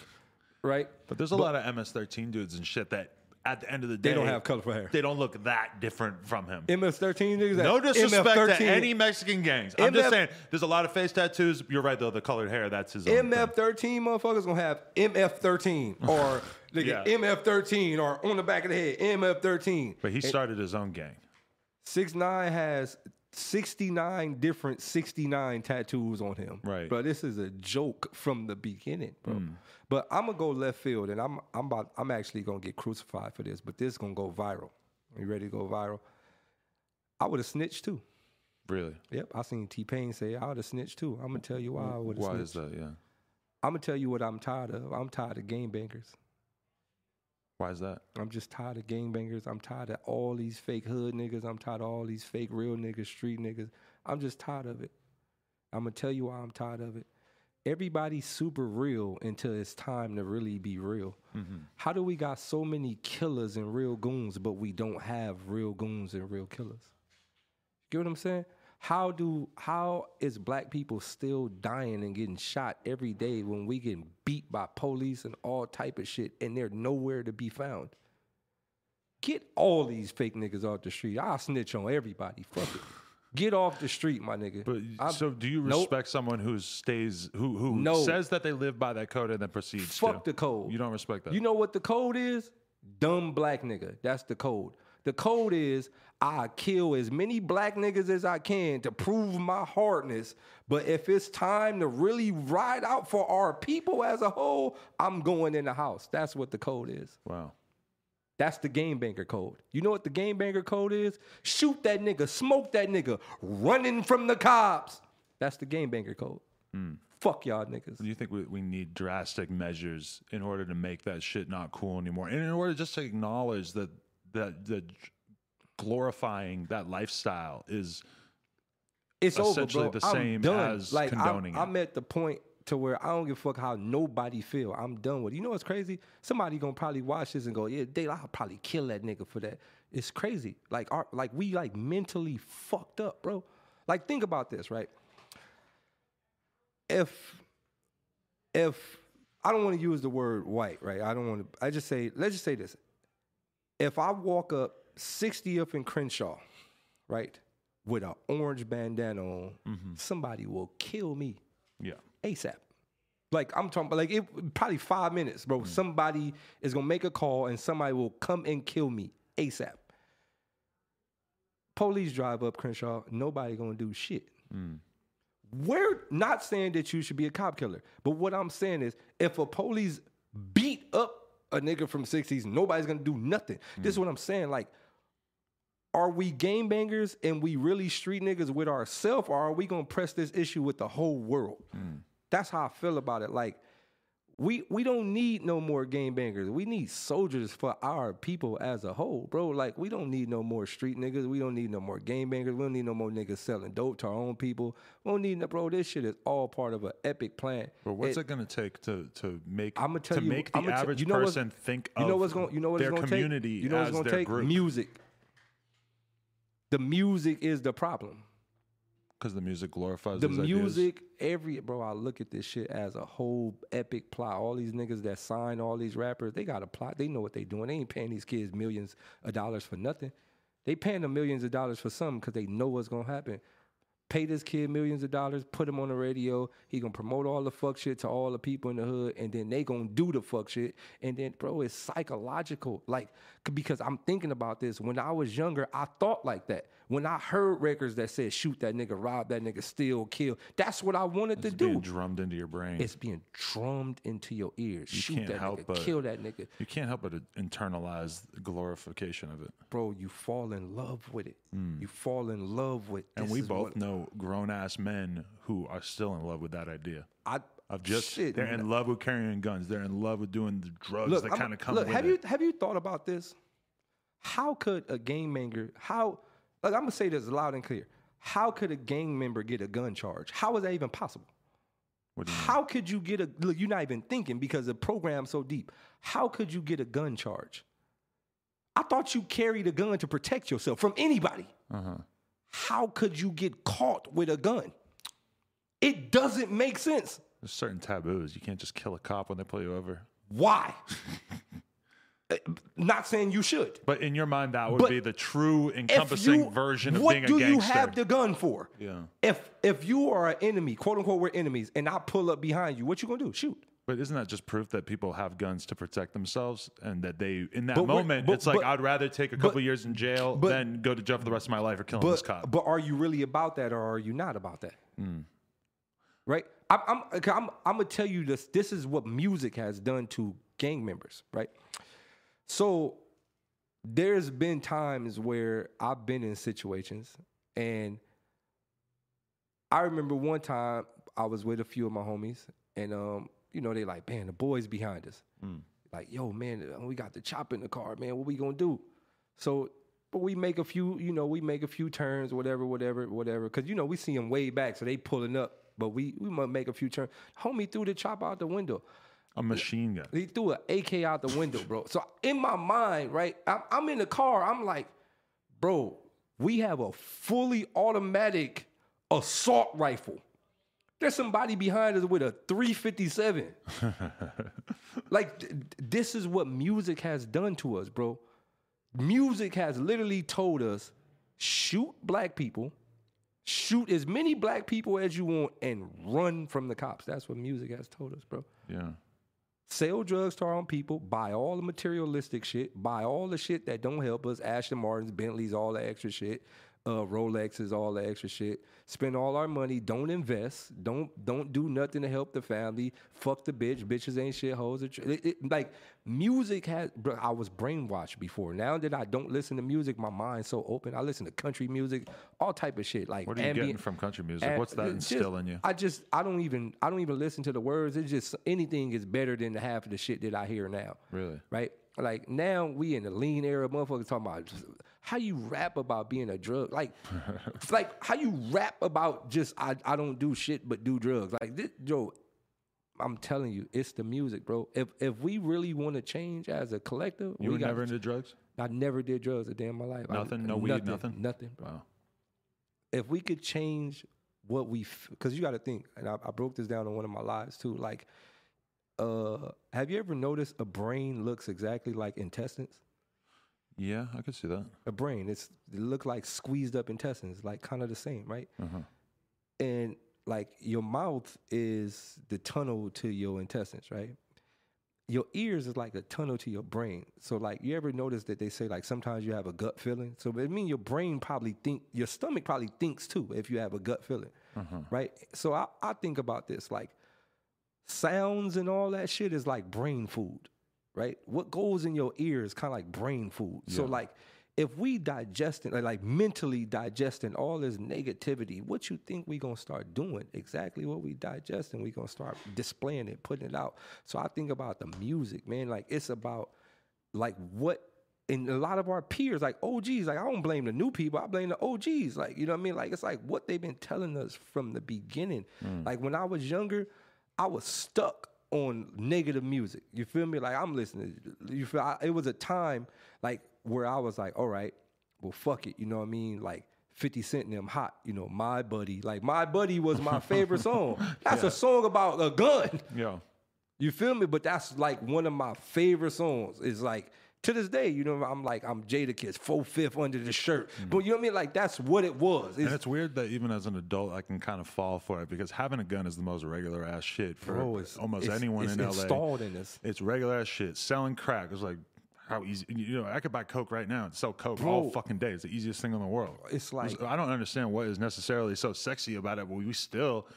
Speaker 2: right?
Speaker 1: But there's a lot of MS-13 dudes and shit that, at the end of the day,
Speaker 2: They don't have colorful hair.
Speaker 1: They don't look that different from him.
Speaker 2: MS thirteen niggas.
Speaker 1: no disrespect
Speaker 2: MS13
Speaker 1: to any Mexican gangs. I'm just saying, there's a lot of face tattoos. You're right though. The colored hair, that's his
Speaker 2: MS thirteen motherfuckers gonna have MS thirteen or nigga
Speaker 1: Yeah.
Speaker 2: MS thirteen or on the back of the head MS thirteen.
Speaker 1: But he started his own gang.
Speaker 2: Six nine has sixty nine different sixty nine tattoos on him.
Speaker 1: Right.
Speaker 2: But this is a joke from the beginning, bro. Hmm. But I'm gonna go left field, and I'm I'm about I'm actually gonna get crucified for this, but this is gonna go viral. You ready to go viral? I would have snitched too.
Speaker 1: Really?
Speaker 2: Yep, I seen T Pain say I would have snitched too. I'm gonna tell you why I would have
Speaker 1: Why
Speaker 2: snitched.
Speaker 1: is that? Yeah.
Speaker 2: I'm gonna tell you what I'm tired of. I'm tired of game bangers.
Speaker 1: Why is that?
Speaker 2: I'm just tired of gangbangers. I'm tired of all these fake hood niggas. I'm tired of all these fake real niggas, street niggas. I'm just tired of it. I'm gonna tell you why I'm tired of it. Everybody's super real until it's time to really be real. Mm-hmm. How do we got so many killers and real goons, but we don't have real goons and real killers? You Get what I'm saying? How do how is black people still dying and getting shot every day when we getting beat by police and all type of shit and they're nowhere to be found? Get all these fake niggas off the street. I'll snitch on everybody. Fuck it. Get off the street, my nigga.
Speaker 1: But
Speaker 2: I'm-
Speaker 1: so, do you
Speaker 2: Nope.
Speaker 1: respect someone who stays who who
Speaker 2: No.
Speaker 1: says that they live by that code and then proceeds
Speaker 2: Fuck
Speaker 1: to?
Speaker 2: the code.
Speaker 1: You don't respect that.
Speaker 2: You know what the code is? Dumb black nigga. That's the code. The code is I kill as many black niggas as I can to prove my hardness. But if it's time to really ride out for our people as a whole, I'm going in the house. That's what the code is.
Speaker 1: wow.
Speaker 2: That's the game banker code. You know what the game banker code is? Shoot that nigga, smoke that nigga, running from the cops. That's the game banker code. Hmm. Fuck y'all niggas.
Speaker 1: Do you think we, we need drastic measures in order to make that shit not cool anymore? And in order just to acknowledge that that that glorifying that lifestyle is
Speaker 2: it's
Speaker 1: essentially
Speaker 2: bro.
Speaker 1: the
Speaker 2: I'm
Speaker 1: same
Speaker 2: done.
Speaker 1: as
Speaker 2: like,
Speaker 1: condoning
Speaker 2: I'm,
Speaker 1: it.
Speaker 2: I'm at the point to where I don't give a fuck how nobody feel. I'm done with it. You know what's crazy? Somebody gonna probably watch this and go, "Yeah, Dale, I'll probably kill that nigga for that." It's crazy. Like, our, like we like mentally fucked up, bro. Like, think about this, right? If, if I don't want to use the word white, right? I don't want to. I just say, let's just say this. If I walk up 60th and Crenshaw, right, with an orange bandana on, mm-hmm. somebody will kill me
Speaker 1: yeah.
Speaker 2: ASAP. Like I'm talking about, like it probably five minutes, bro. Mm. Somebody is gonna make a call and somebody will come and kill me ASAP. Police drive up Crenshaw, nobody gonna do shit. Mm. We're not saying that you should be a cop killer, but what I'm saying is if a police beat up a nigga from 60s, nobody's gonna do nothing. This is mm. what I'm saying. Like, are we game bangers and we really street niggas with ourselves, or are we gonna press this issue with the whole world? Mm. That's how I feel about it. Like, we we don't need no more game bangers. We need soldiers for our people as a whole, bro. Like we don't need no more street niggas. We don't need no more game bangers. We don't need no more niggas selling dope to our own people. We don't need no bro. This shit is all part of an epic plan.
Speaker 1: But what's it, gonna take to to make
Speaker 2: I'ma tell
Speaker 1: to
Speaker 2: you-
Speaker 1: make the
Speaker 2: tell-
Speaker 1: average
Speaker 2: you know what's-
Speaker 1: person think
Speaker 2: You know what's gonna You know what
Speaker 1: their
Speaker 2: it's going to
Speaker 1: community
Speaker 2: take? You know what's
Speaker 1: as
Speaker 2: going to
Speaker 1: their
Speaker 2: take?
Speaker 1: group?
Speaker 2: Music. The music is the problem.
Speaker 1: Because the music glorifies
Speaker 2: The
Speaker 1: these ideas.
Speaker 2: music, every bro, I look at this shit as a whole epic plot. All these niggas that sign all these rappers, they got a plot. They know what they doing. They ain't paying these kids millions of dollars for nothing. They paying them millions of dollars for something because they know what's gonna happen. Pay this kid millions of dollars, put him on the radio. He gonna promote all the fuck shit to all the people in the hood, and then they gonna do the fuck shit. And then, bro, it's psychological. Like, because I'm thinking about this. When I was younger, I thought like that. When I heard records that said shoot that nigga, rob that nigga, steal, kill, that's what I wanted to do.
Speaker 1: It's
Speaker 2: to
Speaker 1: being
Speaker 2: do.
Speaker 1: drummed into your brain.
Speaker 2: It's being drummed into your ears. shoot
Speaker 1: can't
Speaker 2: that
Speaker 1: help
Speaker 2: nigga,
Speaker 1: but-
Speaker 2: kill that nigga.
Speaker 1: you can't help but internalize the glorification of it.
Speaker 2: Bro, you fall in love with it. Hmm. You fall in love with.
Speaker 1: And we both
Speaker 2: what-
Speaker 1: know grown ass men who are still in love with that idea
Speaker 2: I,
Speaker 1: of just
Speaker 2: shit,
Speaker 1: they're in love with carrying guns. They're in love with doing the drugs
Speaker 2: look,
Speaker 1: that kind of come
Speaker 2: look,
Speaker 1: with
Speaker 2: have
Speaker 1: it.
Speaker 2: you have you thought about this? How could a gang member how like I'm gonna say this loud and clear. How could a gang member get a gun charge? How is that even possible?
Speaker 1: You mean?
Speaker 2: How could you get a look? You're not even thinking because the program's so deep. How could you get a gun charge? I thought you carried a gun to protect yourself from anybody.
Speaker 1: Uh-huh.
Speaker 2: How could you get caught with a gun? It doesn't make sense.
Speaker 1: There's certain taboos. You can't just kill a cop when they pull you over.
Speaker 2: Why? Uh, Not saying you should.
Speaker 1: But in your mind, that would
Speaker 2: But
Speaker 1: be the true encompassing
Speaker 2: you-
Speaker 1: version of being a gangster.
Speaker 2: What do you have the gun for?
Speaker 1: yeah.
Speaker 2: If if you are an enemy, quote unquote, we're enemies, and I pull up behind you, what you gonna do? Shoot.
Speaker 1: But isn't that just proof that people have guns to protect themselves and that they, in that
Speaker 2: But
Speaker 1: moment,
Speaker 2: but-
Speaker 1: it's like
Speaker 2: but-
Speaker 1: I'd rather take a couple years in jail
Speaker 2: but-
Speaker 1: than go to jail for the rest of my life for killing this
Speaker 2: But
Speaker 1: cop.
Speaker 2: but are you really about that, or are you not about that?
Speaker 1: Hmm.
Speaker 2: Right. I'm I'm okay, I'm I'm gonna tell you this. This is what music has done to gang members. Right. So there's been times where I've been in situations and I remember one time I was with a few of my homies and um, you know, they like, man, the boys behind us. Like, yo, man, uh, we got the chop in the car, man. What we gonna do? So but we make a few, you know, we make a few turns, whatever, whatever, whatever. Cause you know, we see them way back, so they pulling up. But we we might make a few turns. Homie threw the chop out the window.
Speaker 1: a machine gun.
Speaker 2: He threw an AK out the window, bro. So in my mind, right, I'm, I'm in the car. I'm like, bro, we have a fully automatic assault rifle. There's somebody behind us with a 357. like, th- th- this is what music has done to us, bro. Music has literally told us shoot black people, shoot as many black people as you want, and run from the cops. That's what music has told us, bro
Speaker 1: Yeah.
Speaker 2: sell drugs to our own people, buy all the materialistic shit, buy all the shit that don't help us, Aston Martins, Bentleys, all the extra shit, uh, Rolexes, all the extra shit. Spend all our money, don't invest, don't don't do nothing to help the family. Fuck the bitch, bitches ain't shit hoes. It, it- like music has, bro, I was brainwashed before. Now that I don't listen to music, my mind's so open. I listen to country music, all type of shit. Like
Speaker 1: What are you
Speaker 2: ambient-
Speaker 1: getting from country music? What's that
Speaker 2: it just-
Speaker 1: instill in you?
Speaker 2: I just I don't even I don't even listen to the words. It's just anything is better than the half of the shit that I hear now.
Speaker 1: Really?
Speaker 2: Right? Like now we in the lean era, motherfuckers talking about how you rap about being a drug. Like like how you rap about just I, I don't do shit but do drugs. Like this Joe, I'm telling you, it's the music, bro. If if we really want to change as a collective,
Speaker 1: You
Speaker 2: we
Speaker 1: were
Speaker 2: got
Speaker 1: never into drugs?
Speaker 2: I never did drugs a day in my life. I-
Speaker 1: Nothing? No weed, nothing?
Speaker 2: Nothing, bro
Speaker 1: Wow.
Speaker 2: if we could change what we because you got to think and I, I broke this down in one of my lives too like uh have you ever noticed a brain looks exactly like intestines
Speaker 1: Yeah, I could see that.
Speaker 2: a brain it's it look like squeezed up intestines like kind of the same right?
Speaker 1: Uh-huh.
Speaker 2: and like your mouth is the tunnel to your intestines right? Your ears is like a tunnel to your brain. So like you ever notice that they say like sometimes you have a gut feeling? So it mean your brain probably think your stomach probably thinks too if you have a gut feeling right? So I, I think about this like sounds and all that shit is like brain food right what goes in your ear is kind of like brain food so like if we digesting like, like mentally digesting all this negativity, what you think we gonna start doing? Exactly what we digesting, we gonna start displaying it, putting it out. So I think about the music, man. Like it's about like what and a lot of our peers, like OGs, like I don't blame the new people, I blame the OGs. Like, you know what I mean? Like it's like what they've been telling us from the beginning. Mm. Like when I was younger, I was stuck on negative music. You feel me? Like I'm listening. You feel I, it was a time like where I was like, all right, well fuck it. You know what I mean? Like 50 Cent and them hot, you know, my buddy. Like my buddy was my favorite song. That's a song about a gun.
Speaker 1: Yeah.
Speaker 2: You feel me? But that's like one of my favorite songs. Is like to this day, you know, I'm like I'm Jadakiss, four fifth under the shirt. But you know what I mean? Like that's what it was.
Speaker 1: And
Speaker 2: It's,
Speaker 1: it's weird that even as an adult, I can kind of fall for it because having a gun is the most regular ass shit for
Speaker 2: bro, it's,
Speaker 1: almost
Speaker 2: it's-
Speaker 1: anyone
Speaker 2: it's
Speaker 1: in LA.
Speaker 2: It's installed in us.
Speaker 1: It's regular ass shit. Selling crack is like how easy. You know, I could buy coke right now and sell coke all fucking day. It's the easiest thing in the world.
Speaker 2: It's like-
Speaker 1: I don't understand what is necessarily so sexy about it, but we still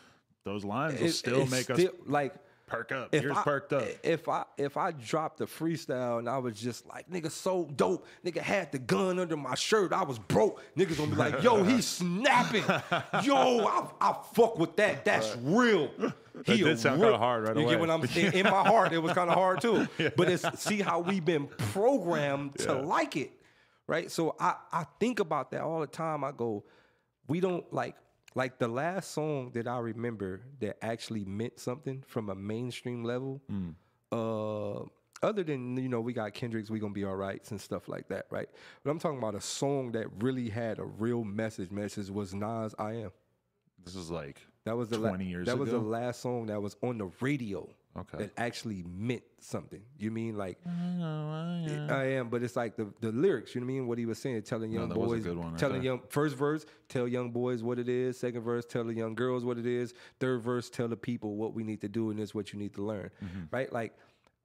Speaker 1: those lines will still
Speaker 2: it's
Speaker 1: make us
Speaker 2: like
Speaker 1: perk up.
Speaker 2: if I,
Speaker 1: perked up.
Speaker 2: If I if I dropped the freestyle and I was just like, nigga, so dope, nigga had the gun under my shirt, I was broke. Niggas gonna be like, yo, he's snapping. Yo, I, I fuck with that. That's real. He
Speaker 1: did
Speaker 2: a
Speaker 1: sound
Speaker 2: real-
Speaker 1: kinda hard right
Speaker 2: You
Speaker 1: away.
Speaker 2: get what I'm saying? In my heart, it was kind of hard too. But it's see how we've been programmed to like it, right? So I I think about that all the time. I go, we don't like like the last song that I remember that actually meant something from a mainstream level. Uh, other than you know, we got Kendrick's "We Gonna Be Alright" and stuff like that, right? But I'm talking about a song that really had a real message. Message was Nas "I Am."
Speaker 1: this is like
Speaker 2: That was the
Speaker 1: 20 years
Speaker 2: That was the last song that was on the radio.
Speaker 1: Okay.
Speaker 2: That actually meant something. You mean like I am, but it's like the, the lyrics. You know what I mean? What he was saying, telling young
Speaker 1: that was a
Speaker 2: boys,
Speaker 1: good one right
Speaker 2: telling
Speaker 1: there.
Speaker 2: young first verse, tell young boys what it is. Second verse, tell the young girls what it is. Third verse, tell the people what we need to do and this is what you need to learn.
Speaker 1: Mm-hmm.
Speaker 2: Right? Like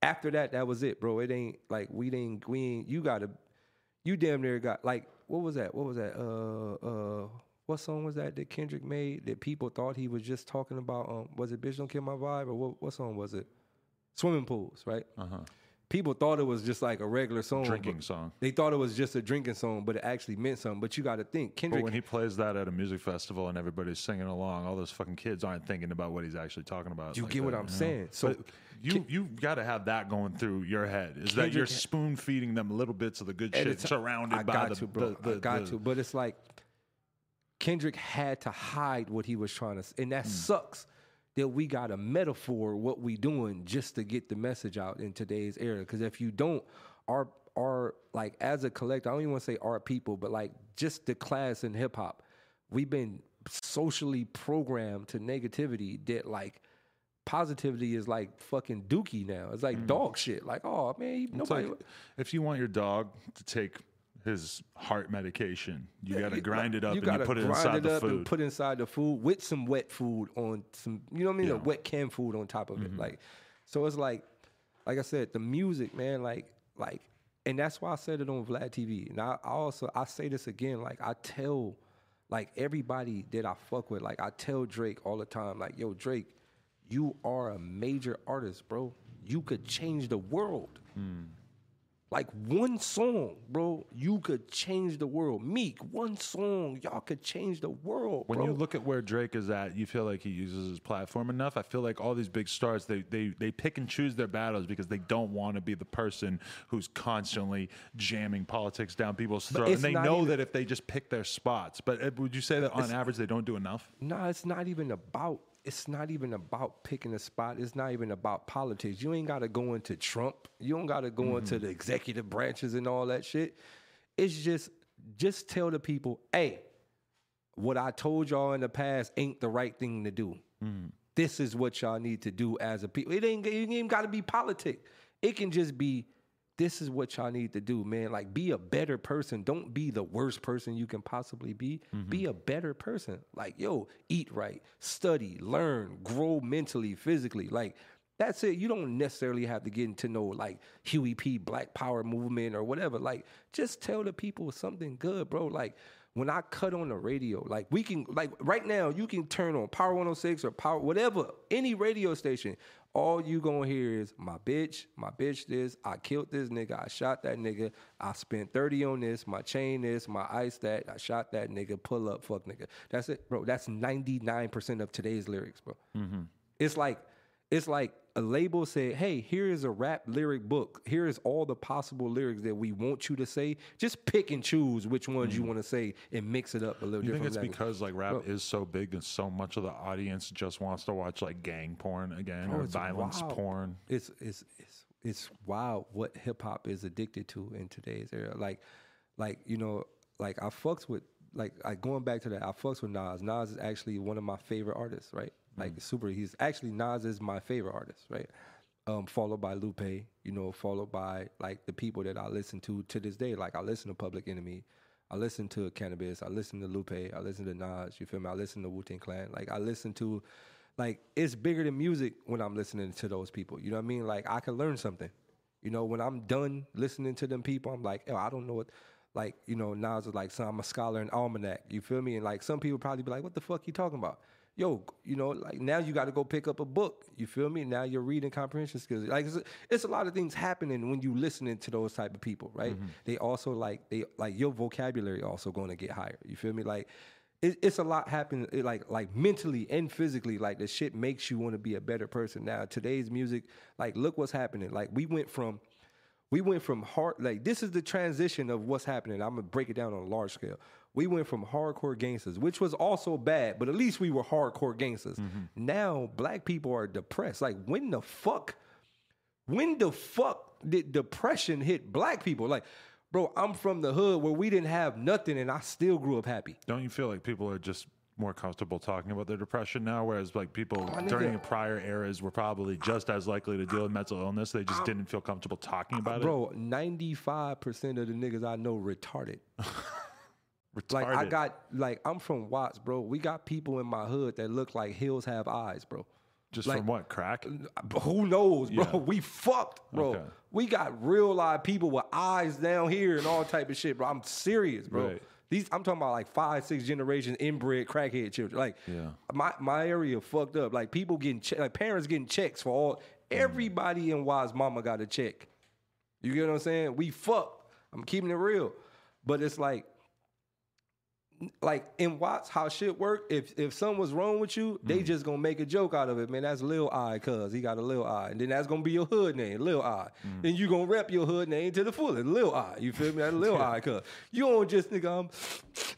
Speaker 2: after that, that was it, bro. It ain't like we ain't we ain't. You gotta, you damn near got like what was that? What was that? Uh uh. What song was that that Kendrick made that people thought he was just talking about? Um, was it "Bitch Don't Kill My Vibe" or what? What song was it? Swimming pools, right?
Speaker 1: uh-huh.
Speaker 2: people thought it was just like a regular song.
Speaker 1: drinking song.
Speaker 2: They thought it was just a drinking song, but it actually meant something. But you got to think,
Speaker 1: But
Speaker 2: Kendrick.
Speaker 1: when he plays that at a music festival and everybody's singing along, all those fucking kids aren't thinking about what he's actually talking about.
Speaker 2: You
Speaker 1: like
Speaker 2: get what I'm
Speaker 1: know?
Speaker 2: saying? So
Speaker 1: But you you got to have that going through your head. Is that you're spoon feeding them little bits of the good shit,
Speaker 2: ti-
Speaker 1: surrounded by
Speaker 2: got
Speaker 1: the,
Speaker 2: to, bro.
Speaker 1: the, the
Speaker 2: I got
Speaker 1: the-
Speaker 2: to, but it's like Kendrick had to hide what he was trying to, and that hmm. sucks. That we got a metaphor what we doing just to get the message out in today's era. Because if you don't, our our like as a collective, I don't even want to say our people, but like just the class in hip hop, we've been socially programmed to negativity that like positivity is like fucking dookie now. It's like hmm. dog shit. Like, oh man. Nobody.
Speaker 1: like, if you want your dog to take his heart medication, you got to grind it up and you put it
Speaker 2: grind
Speaker 1: inside
Speaker 2: it
Speaker 1: the
Speaker 2: up and
Speaker 1: food.
Speaker 2: put inside the food with some wet food on some, you know what I mean?
Speaker 1: Yeah. Mm-hmm.
Speaker 2: A wet canned food on top of it. Like, so it's like, like I said, the music, man, like, like, and that's why I said it on Vlad TV. And I, I also, I say this again, like, I tell, like, everybody that I fuck with, like, I tell Drake all the time, like, yo, Drake, you are a major artist, bro. You could change the world.
Speaker 1: Hmm.
Speaker 2: Like one song, bro, you could change the world. Meek, one song, y'all could change the world,
Speaker 1: when
Speaker 2: bro.
Speaker 1: you look at where Drake is at, you feel like he uses his platform enough. I feel like all these big stars, they they they pick and choose their battles because they don't want to be the person who's constantly jamming politics down people's throats. And they know
Speaker 2: even-
Speaker 1: that if they just pick their spots, but uh, would you say that on average they don't do enough?
Speaker 2: Nah, it's not even about it's not even about picking a spot. It's not even about politics. You ain't gotta go into Trump. You don't gotta go into mm-hmm. the executive branches and all that shit. It's just just tell the people, hey, what I told y'all in the past ain't the right thing to do. Mm. This is what y'all need to do as a people. It ain't, it ain't even got to be politic. It can just be, this is what y'all need to do, man. Like, be a better person. Don't be the worst person you can possibly be. Be mm-hmm. a better person. Like, yo, eat right, study, learn, grow mentally, physically. Like, that's it. You don't necessarily have to get into no like Huey P. Black Power movement or whatever. Like, just tell the people something good, bro. Like, when I cut on the radio, like we can, like right now, you can turn on Power 106 or Power, whatever, any radio station. All you gonna hear is my bitch, my bitch this, I killed this nigga, I shot that nigga, I spent 30 on this, my chain this, my ice that, I shot that nigga, pull up, fuck nigga. That's it, bro. That's 99% of today's lyrics, bro. Mm-hmm. It's like, it's like a label said, hey, here is a rap lyric book. Here is all the possible lyrics that we want you to say. Just pick and choose which ones you mm-hmm. want to say and mix it up a little
Speaker 1: You think it's
Speaker 2: language.
Speaker 1: because like rap is so big and so much of the audience just wants to watch like gang porn again oh, or
Speaker 2: Oh,
Speaker 1: violence
Speaker 2: wild.
Speaker 1: porn?
Speaker 2: It's it's it's it's wild what hip hop is addicted to in today's era. Like like you know like I fucks with like like going back to that I fucks with Nas. Nas is actually one of my favorite artists, right? Like super. He's actually Nas is my favorite artist, right? Um, followed by Lupe, you know, followed by like the people that I listen to to this day. Like I listen to Public Enemy, I listen to Canibus, I listen to Lupe, I listen to Nas. You feel me? I listen to Wu Tang Clan. Like I listen to, like it's bigger than music when I'm listening to those people. You know what I mean? Like I can learn something. You know, when I'm done listening to them people, I'm like, oh, I don't know what. Like you know, Nas is like, so I'm a scholar in almanac. You feel me? And like some people probably be like, what the fuck you talking about? Yo, you know, like now you got to go pick up a book. You feel me? Now you're reading comprehension skills. Like it's, it's a lot of things happening when you listening to those type of people, right? Mm-hmm. They also like they like your vocabulary also going to get higher. You feel me? Like it, it's a lot happening it, like like mentally and physically like the shit makes you want to be a better person now today's music like look what's happening like we went from we went from hard like this is the transition of what's happening i'm gonna break it down on a large scale we went from hardcore gangsters which was also bad but at least we were hardcore gangsters mm-hmm. now black people are depressed like when the fuck when the fuck did depression hit black people like bro i'm from the hood where we didn't have nothing and i still grew up happy
Speaker 1: Don't you feel like people are just more comfortable talking about their depression now, whereas like people
Speaker 2: nigga.
Speaker 1: during prior eras were probably just as likely to deal with mental illness. They just didn't feel comfortable talking about it.
Speaker 2: Bro, 95% of the niggas I know retarded.
Speaker 1: it.
Speaker 2: Like I got like I'm from Watts, bro. We got people in my hood that look like hills have eyes, bro.
Speaker 1: just
Speaker 2: like-
Speaker 1: from what crack.
Speaker 2: Who knows, bro?
Speaker 1: Yeah.
Speaker 2: We fucked, bro.
Speaker 1: Okay.
Speaker 2: We got real live people with eyes down here and all type of shit, bro. I'm serious, bro.
Speaker 1: Right.
Speaker 2: These I'm talking about like five, six generations inbred crackhead children. Like
Speaker 1: Yeah.
Speaker 2: my my area fucked up. Like people getting che- like parents getting checks for all mm. everybody in Wise mama got a check. You get what I'm saying? We fucked. I'm keeping it real. But it's like like in Watts, how shit work. If if something was wrong with you, they mm-hmm. just gonna make a joke out of it, man. That's Lil Eye, cuz he got a Lil Eye, and then that's gonna be your hood name, Lil Eye. Mm-hmm. Then you gonna rep your hood name to the fullest, Lil Eye. You feel me? That's Lil Eye, cuz you don't just nigga. I'm,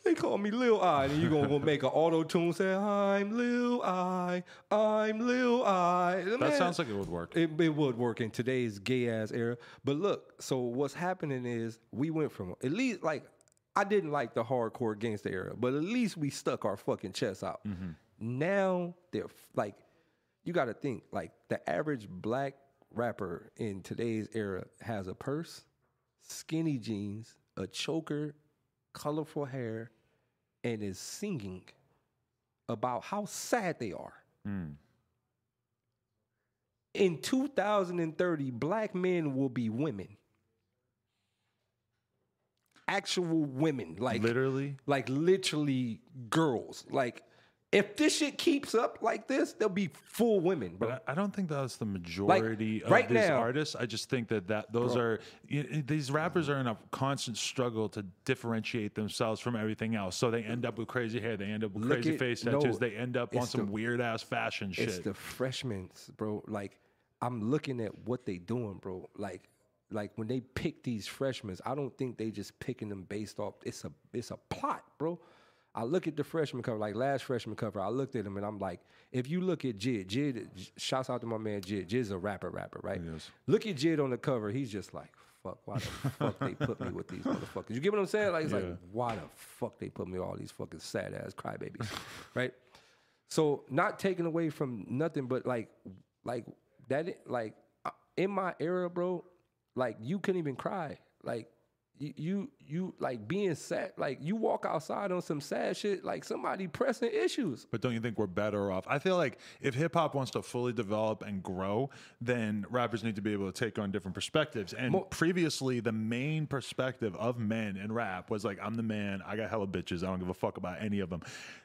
Speaker 2: they call me Lil Eye, and you gonna go make an auto tune say I'm Lil Eye, I'm Lil Eye.
Speaker 1: That sounds like it would work.
Speaker 2: it, it would work in today's gay ass era. But look, so what's happening is we went from at least like I didn't like the hardcore gangster era, but at least we stuck our fucking chests out. Mm-hmm. Now they're like, you got to think like the average black rapper in today's era has a purse, skinny jeans, a choker, colorful hair, and is singing about how sad they are mm. in 2030, black men will be women. Actual women, like
Speaker 1: Literally,
Speaker 2: like literally girls. Like if this shit keeps up like this, they'll be full women, bro.
Speaker 1: But I I don't think that's the majority of
Speaker 2: right
Speaker 1: these
Speaker 2: now-
Speaker 1: artists. I just think that, that those are y- y- these rappers are in a constant struggle to differentiate themselves from everything else. So they end up with crazy hair, they end up with
Speaker 2: Look
Speaker 1: crazy
Speaker 2: at-
Speaker 1: face
Speaker 2: no,
Speaker 1: tattoos, they end up on
Speaker 2: it's
Speaker 1: some
Speaker 2: the-
Speaker 1: weird ass fashion
Speaker 2: It's
Speaker 1: shit.
Speaker 2: the freshmen, bro. Like I'm looking at what they doing, bro. Like like when they pick these freshmen, I don't think they just picking them based off. It's a it's a plot, bro. I look at the freshman cover, like last freshman cover. I looked at him and I'm like, if you look at Jid, Jid, shouts out to my man Jid. Jid's a rapper, rapper, right?
Speaker 1: is.
Speaker 2: Look at Jid on the cover. He's just like, fuck, why the fuck they put me with these motherfuckers? You get what I'm saying? Like, it's
Speaker 1: Yeah.
Speaker 2: like, why the fuck they put me with all these fucking sad ass crybabies, right? So not taking away from nothing, but like, like that, like uh, in my era, bro, like you couldn't even cry. Like you, you you like being sad like you walk outside on some sad shit like somebody pressing issues
Speaker 1: But don't you think we're better off? I feel like if hip hop wants to fully develop and grow, then rappers need to be able to take on different perspectives. And previously, the main perspective of men in rap was like, I'm the man, I got hella bitches, I don't give a fuck about any of them.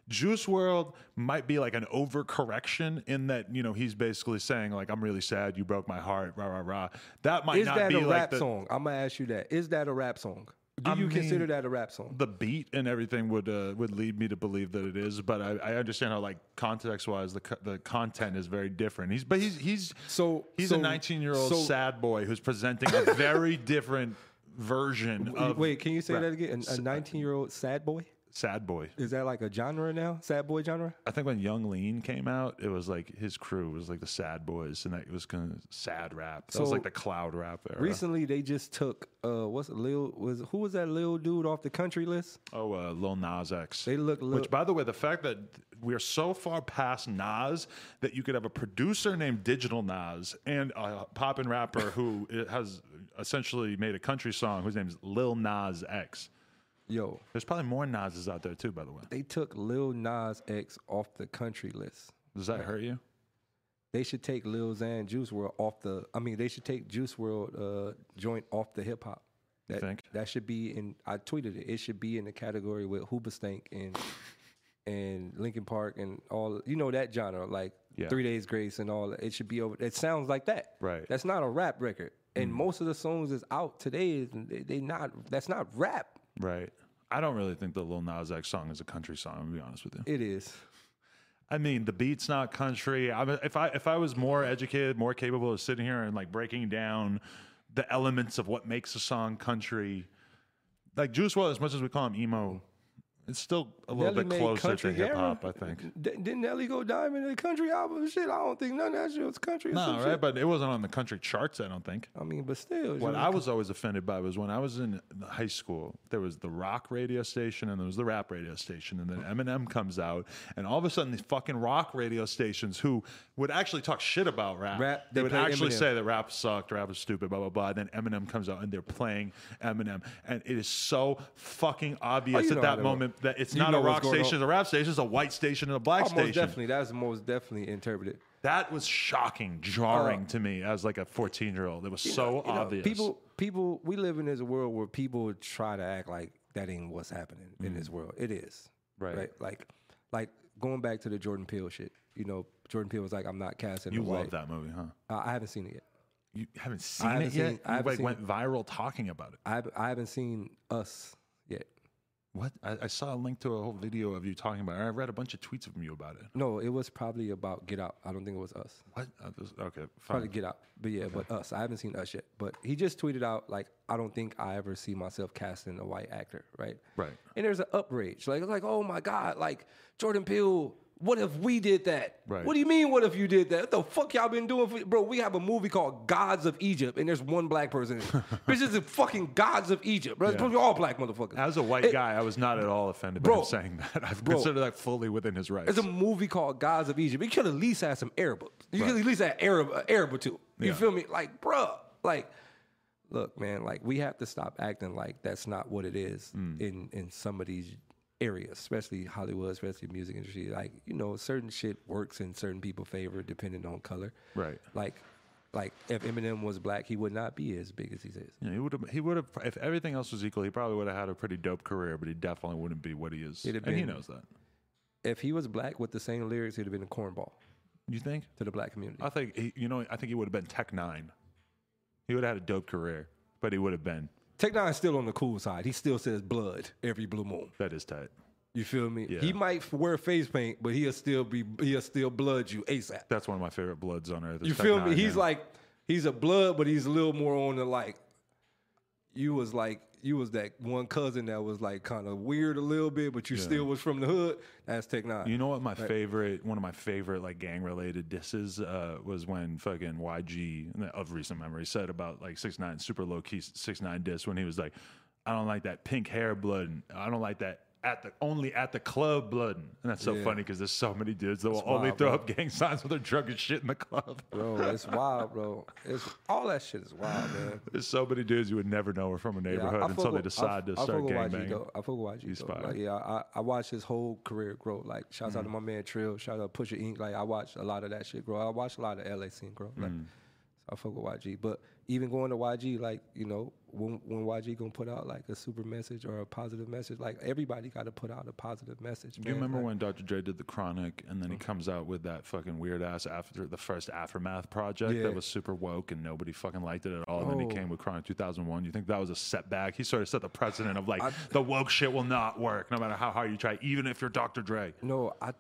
Speaker 1: Juice WRLD might be like an overcorrection in that, you know, he's basically saying, like, I'm really sad, you broke my heart, rah, rah, rah. That might
Speaker 2: is
Speaker 1: not
Speaker 2: that
Speaker 1: be
Speaker 2: a
Speaker 1: like
Speaker 2: rap
Speaker 1: the,
Speaker 2: song i'm gonna ask you that is that a rap song do you consider
Speaker 1: mean,
Speaker 2: that a rap song
Speaker 1: the beat and everything would uh, would lead me to believe that it is, but I, I understand how like context wise the co- the content is very different. He's but he's he's
Speaker 2: So-
Speaker 1: he's
Speaker 2: so-
Speaker 1: a 19 year old
Speaker 2: so-
Speaker 1: sad boy who's presenting a very different version of
Speaker 2: wait can you say
Speaker 1: rap.
Speaker 2: that again a 19 year old sad boy
Speaker 1: sad boy.
Speaker 2: is that like a genre now sad boy genre
Speaker 1: I think when Yung Lean came out, it was like his crew was like the sad boys, and that it was kind of sad rap. That was like the cloud rap era.
Speaker 2: recently they just took uh what's lil was who was that little dude off the country list
Speaker 1: Oh, uh, Lil Nas X.
Speaker 2: they look
Speaker 1: Which, by the way, the fact that we are so far past Nas that you could have a producer named Digital Nas and a poppin' rapper who has essentially made a country song whose name is Lil Nas X.
Speaker 2: yo
Speaker 1: There's probably more Nas's out there too, by the way.
Speaker 2: they took Lil Nas X off the country list.
Speaker 1: Does that hurt you?
Speaker 2: They should take Lil Xan Juice WRLD off the. I mean, they should take Juice WRLD uh, joint off the hip hop. That
Speaker 1: think?
Speaker 2: that should be in. I tweeted it. It should be in the category with Hoobastank and and Linkin Park and all. You know that genre, like
Speaker 1: Yeah.
Speaker 2: Three Days Grace and all. It should be over. It sounds like that.
Speaker 1: Right. Mm.
Speaker 2: That's not a rap record. And most of the songs that's out today is they, they not. That's not rap.
Speaker 1: Right. I don't really think the Lil Nas X song is a country song. I'm gonna be honest with you.
Speaker 2: It is.
Speaker 1: I mean, the beat's not country. I mean, if I if I was more educated, more capable of sitting here and like breaking down the elements of what makes a song country, like Juice WRLD, as much as we call him emo, it's still a little
Speaker 2: Nelly
Speaker 1: bit closer to hip hop, I think.
Speaker 2: D- didn't Nelly go diamond in the country album shit? I don't think none of that shit was country.
Speaker 1: No,
Speaker 2: some
Speaker 1: right,
Speaker 2: shit.
Speaker 1: but it wasn't on the country charts. I don't think.
Speaker 2: I mean, but still,
Speaker 1: What I was always offended by was when I was in high school, there was the rock radio station and there was the rap radio station, and then Eminem comes out, and all of a sudden these fucking rock radio stations who would actually talk shit about rap,
Speaker 2: Rap,
Speaker 1: they
Speaker 2: they
Speaker 1: would actually
Speaker 2: Eminem.
Speaker 1: say that rap sucked, rap was stupid, blah blah blah. Then Eminem comes out and they're playing Eminem, and it is so fucking obvious
Speaker 2: Oh,
Speaker 1: at that
Speaker 2: work.
Speaker 1: That it's
Speaker 2: You
Speaker 1: not
Speaker 2: know
Speaker 1: a
Speaker 2: what's
Speaker 1: rock
Speaker 2: going
Speaker 1: station,
Speaker 2: on.
Speaker 1: it's a rap station, it's a white station and a black
Speaker 2: Oh, most
Speaker 1: station.
Speaker 2: definitely. That's most definitely interpreted.
Speaker 1: That was shocking, jarring to me as like a 14 year old. It was so
Speaker 2: You know,
Speaker 1: obvious.
Speaker 2: people, people, we live in this world where people try to act like that ain't what's happening in this world. It is,
Speaker 1: Mm. Right.
Speaker 2: Like, like going back to the Jordan Peele shit. You know, Jordan Peele was like, "I'm not casting."
Speaker 1: you love that movie, huh?
Speaker 2: Uh, I haven't seen it yet.
Speaker 1: You haven't seen
Speaker 2: haven't
Speaker 1: it yet.
Speaker 2: seen- I
Speaker 1: you
Speaker 2: haven't
Speaker 1: like
Speaker 2: seen
Speaker 1: went viral talking about it.
Speaker 2: I haven't, I haven't seen Us yet.
Speaker 1: What? I, I saw a link to a whole video of you talking about it. I read a bunch of tweets from you about it.
Speaker 2: No, it was probably about Get Out. I don't think it was Us.
Speaker 1: What? Uh, this- okay, fine. Probably.
Speaker 2: Get Out. But yeah, but Us. I haven't seen Us yet. But he just tweeted out like, I don't think I ever see myself casting a white actor, right?
Speaker 1: Right.
Speaker 2: And there's an uprage, like, it's like, oh my god, like Jordan Peele. What if we did that?
Speaker 1: Right.
Speaker 2: What do you mean? What if you did that? What the fuck y'all been doing, for, bro? We have a movie called Gods of Egypt, and there's one black person. in it. Bitches is fucking Gods of Egypt, bro. It's
Speaker 1: Yeah.
Speaker 2: supposed to be all black motherfuckers.
Speaker 1: As a white
Speaker 2: It-
Speaker 1: guy, I was not at all offended by
Speaker 2: Bro.
Speaker 1: him saying that. I
Speaker 2: Bro.
Speaker 1: consider that fully within his rights.
Speaker 2: It's a movie called Gods of Egypt. You could at least have some Arab. You could
Speaker 1: Right.
Speaker 2: at least have Arab, uh, Arab or two. You
Speaker 1: Yeah.
Speaker 2: feel me? Like, bruh, like, look, man, like we have to stop acting like that's not what it is
Speaker 1: Mm.
Speaker 2: in in some of these areas, especially Hollywood, especially music industry. Like, you know, certain shit works in certain people's favor depending on color.
Speaker 1: Right.
Speaker 2: Like, like if Eminem was black, he would not be as big as he is.
Speaker 1: Know, he would have. He would have. If everything else was equal, he probably would have had a pretty dope career. But he definitely wouldn't be what he is,
Speaker 2: He'd
Speaker 1: and
Speaker 2: have
Speaker 1: he knows that.
Speaker 2: If he was black with the same lyrics, he'd have been a cornball
Speaker 1: You think?
Speaker 2: to the black community.
Speaker 1: I think he, you know. I think he would have been Tech N9ne. He would have had a dope career, but he would have been.
Speaker 2: Tech is still on the cool side. He still says blood every blue moon.
Speaker 1: That is tight.
Speaker 2: You feel me?
Speaker 1: Yeah.
Speaker 2: He might wear face paint, but he'll still be he'll still blood you ASAP.
Speaker 1: That's one of my favorite bloods on earth.
Speaker 2: You feel me?
Speaker 1: Nine,
Speaker 2: He's like he's a blood, but he's a little more on the like. You was like you was that one cousin that was like kind of weird a little bit, but you still was from the hood. That's Tech N9ne.
Speaker 1: You know what my favorite, one of my favorite like gang related disses uh, was when fucking YG of recent memory said about like six nine super low key six nine diss when he was like, I don't like that pink hair blood, and I don't like that at the only at the club blooding. And that's so
Speaker 2: Yeah.
Speaker 1: funny because there's so many dudes that will only throw
Speaker 2: bro.
Speaker 1: up gang signs when they're drunk as shit in the club.
Speaker 2: bro, it's wild, bro. It's all that shit is wild, man.
Speaker 1: There's so many dudes you would never know are from a
Speaker 2: Yeah,
Speaker 1: neighborhood
Speaker 2: I
Speaker 1: until they
Speaker 2: with-
Speaker 1: decide
Speaker 2: I,
Speaker 1: to
Speaker 2: I
Speaker 1: start
Speaker 2: fuck with YG
Speaker 1: gangbanging.
Speaker 2: though. I fuck with YG
Speaker 1: He's
Speaker 2: though.
Speaker 1: fire.
Speaker 2: Like, yeah, I, I watched his whole career grow. Like, shouts
Speaker 1: Mm.
Speaker 2: out to my man Trill. Shout out to Pushaz Ink. Like, I watched a lot of that shit grow. I watched a lot of LA scene grow. Like,
Speaker 1: Mm.
Speaker 2: so I fuck with YG. But even going to YG, like, you know, when when YG gonna put out like a super message or a positive message, like everybody got to put out a positive message.
Speaker 1: Do you remember
Speaker 2: like,
Speaker 1: when Dr. Dre did the Chronic, and then he comes out with that fucking weird ass after the first Aftermath project
Speaker 2: Yeah.
Speaker 1: that was super woke and nobody fucking liked it at all, and then he
Speaker 2: Oh.
Speaker 1: came with Chronic 2001. You think that was a setback? He sort of set the precedent of like the woke shit will not work no matter how hard you try, even if you're Dr. Dre.
Speaker 2: No, I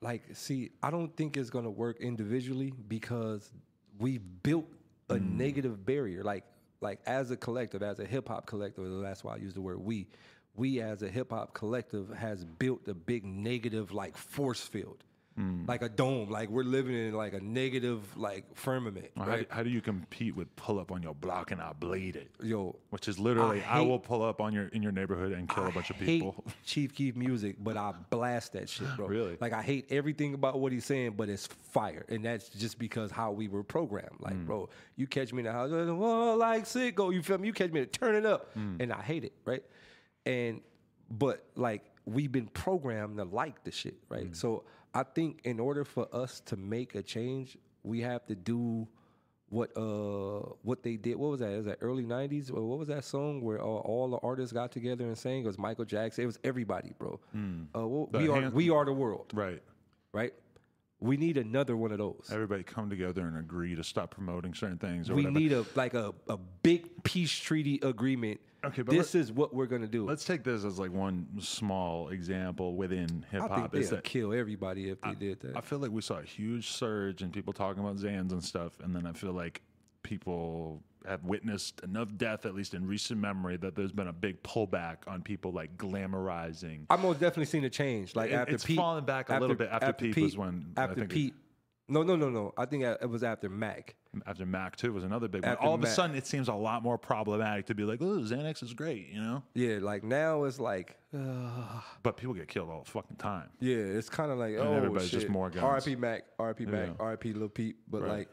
Speaker 2: like see. I don't think it's gonna work individually because we built a
Speaker 1: Mm.
Speaker 2: negative barrier. Like like as a collective, as a hip hop collective. That's why I use the word we. We as a hip hop collective has built a big negative like force field,
Speaker 1: Mm.
Speaker 2: like a dome. Like we're living in like a negative like firmament,
Speaker 1: How, do,
Speaker 2: right?
Speaker 1: how do you compete with pull up on your block and I bleed it?
Speaker 2: Yo,
Speaker 1: Which is literally, I,
Speaker 2: hate-
Speaker 1: will pull up on your in your neighborhood and kill a bunch of people.
Speaker 2: Chief Keef music, but I blast that shit, bro.
Speaker 1: Really?
Speaker 2: Like I hate everything about what he's saying, but it's fire, and that's just because how we were programmed. Like,
Speaker 1: Mm.
Speaker 2: bro, you catch me in the house, oh, like sicko, you feel me? You catch me to turn it up,
Speaker 1: Mm.
Speaker 2: and I hate it, right? And but like we've been programmed to like the shit, right?
Speaker 1: Mm.
Speaker 2: So I think in order for us to make a change, we have to do what uh what they did. What was that? Is that early '90s? What was that song where uh, all the artists got together and sang? It was Michael Jackson. It was everybody, bro. Uh, well, we are we are the world,
Speaker 1: right.
Speaker 2: right? We need another one of those.
Speaker 1: Everybody come together and agree to stop promoting certain things or
Speaker 2: We
Speaker 1: whatever.
Speaker 2: need a like a, a big peace treaty agreement.
Speaker 1: Okay, but
Speaker 2: this is what we're gonna do.
Speaker 1: Let's take this as like one small example within hip
Speaker 2: I think
Speaker 1: hop. Is
Speaker 2: they'd
Speaker 1: that
Speaker 2: kill everybody if they did that.
Speaker 1: I feel like we saw a huge surge in people talking about Xans and stuff, and then I feel like people have witnessed enough death, at least in recent memory, that there's been a big pullback on people like glamorizing.
Speaker 2: I've most definitely seen a change. Like
Speaker 1: It-
Speaker 2: after
Speaker 1: it's
Speaker 2: Peep,
Speaker 1: fallen back a little bit after Peep was when I
Speaker 2: after
Speaker 1: think it-
Speaker 2: Peep. No, no, no, no. I think it was after Mac.
Speaker 1: After Mac too was another big one.
Speaker 2: After
Speaker 1: All of a sudden, it seems a lot more problematic to be like, "Oh, Xanax is great," you know.
Speaker 2: Yeah, like now it's like, uh,
Speaker 1: But people get killed all the fucking time.
Speaker 2: yeah, it's kind of like, oh
Speaker 1: everybody's
Speaker 2: shit.
Speaker 1: just more guns.
Speaker 2: R.I.P. Mac, R.I.P. Mac,
Speaker 1: Yeah.
Speaker 2: R.I.P. Lil Peep. But
Speaker 1: Right.
Speaker 2: like,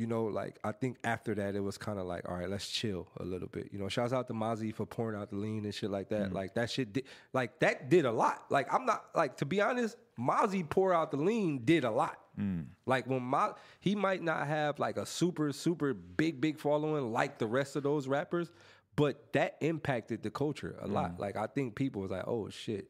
Speaker 2: you know, like I think after that it was kind of like, all right, let's chill a little bit. You know, shouts out to Mozzy for pouring out the lean and shit like
Speaker 1: Mm.
Speaker 2: that. Like that shit did, like that did a lot. Like I'm not like to be honest, Mozzy pour out the lean did a lot.
Speaker 1: Mm.
Speaker 2: Like when Mo, he might not have like a super super big big following like the rest of those rappers, but that impacted the culture a
Speaker 1: Mm.
Speaker 2: lot. Like I think people was like, oh shit.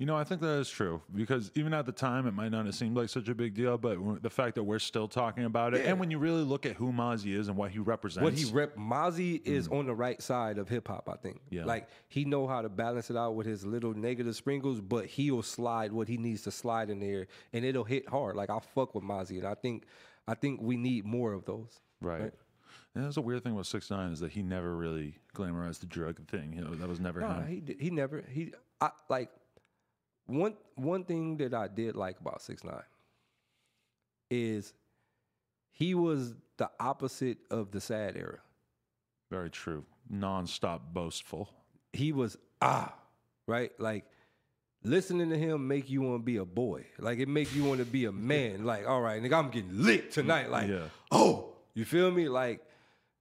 Speaker 1: You know, I think that is true because even at the time, it might not have seemed like such a big deal, but the fact that we're still talking about it,
Speaker 2: Yeah.
Speaker 1: and when you really look at who Mozzy is and what he represents,
Speaker 2: What he rep Mozzy is on the right side of hip hop, I think.
Speaker 1: Mm. Yeah.
Speaker 2: Like he know how to balance it out with his little negative sprinkles, but he'll slide what he needs to slide in there and it'll hit hard. Like I fuck with Mozzy and I think I think we need more of those.
Speaker 1: right. And that's a weird thing about Six Nine is that he never really glamorized the drug thing. You know, that was never
Speaker 2: Nah,
Speaker 1: him.
Speaker 2: he he never he I like one one thing that I did like about Six Nine is he was the opposite of the sad era.
Speaker 1: Very true. Non-stop boastful.
Speaker 2: he was ah right like listening to him make you want to be a boy like it make you want to be a man like all right nigga i'm getting lit tonight like
Speaker 1: Yeah.
Speaker 2: oh you feel me like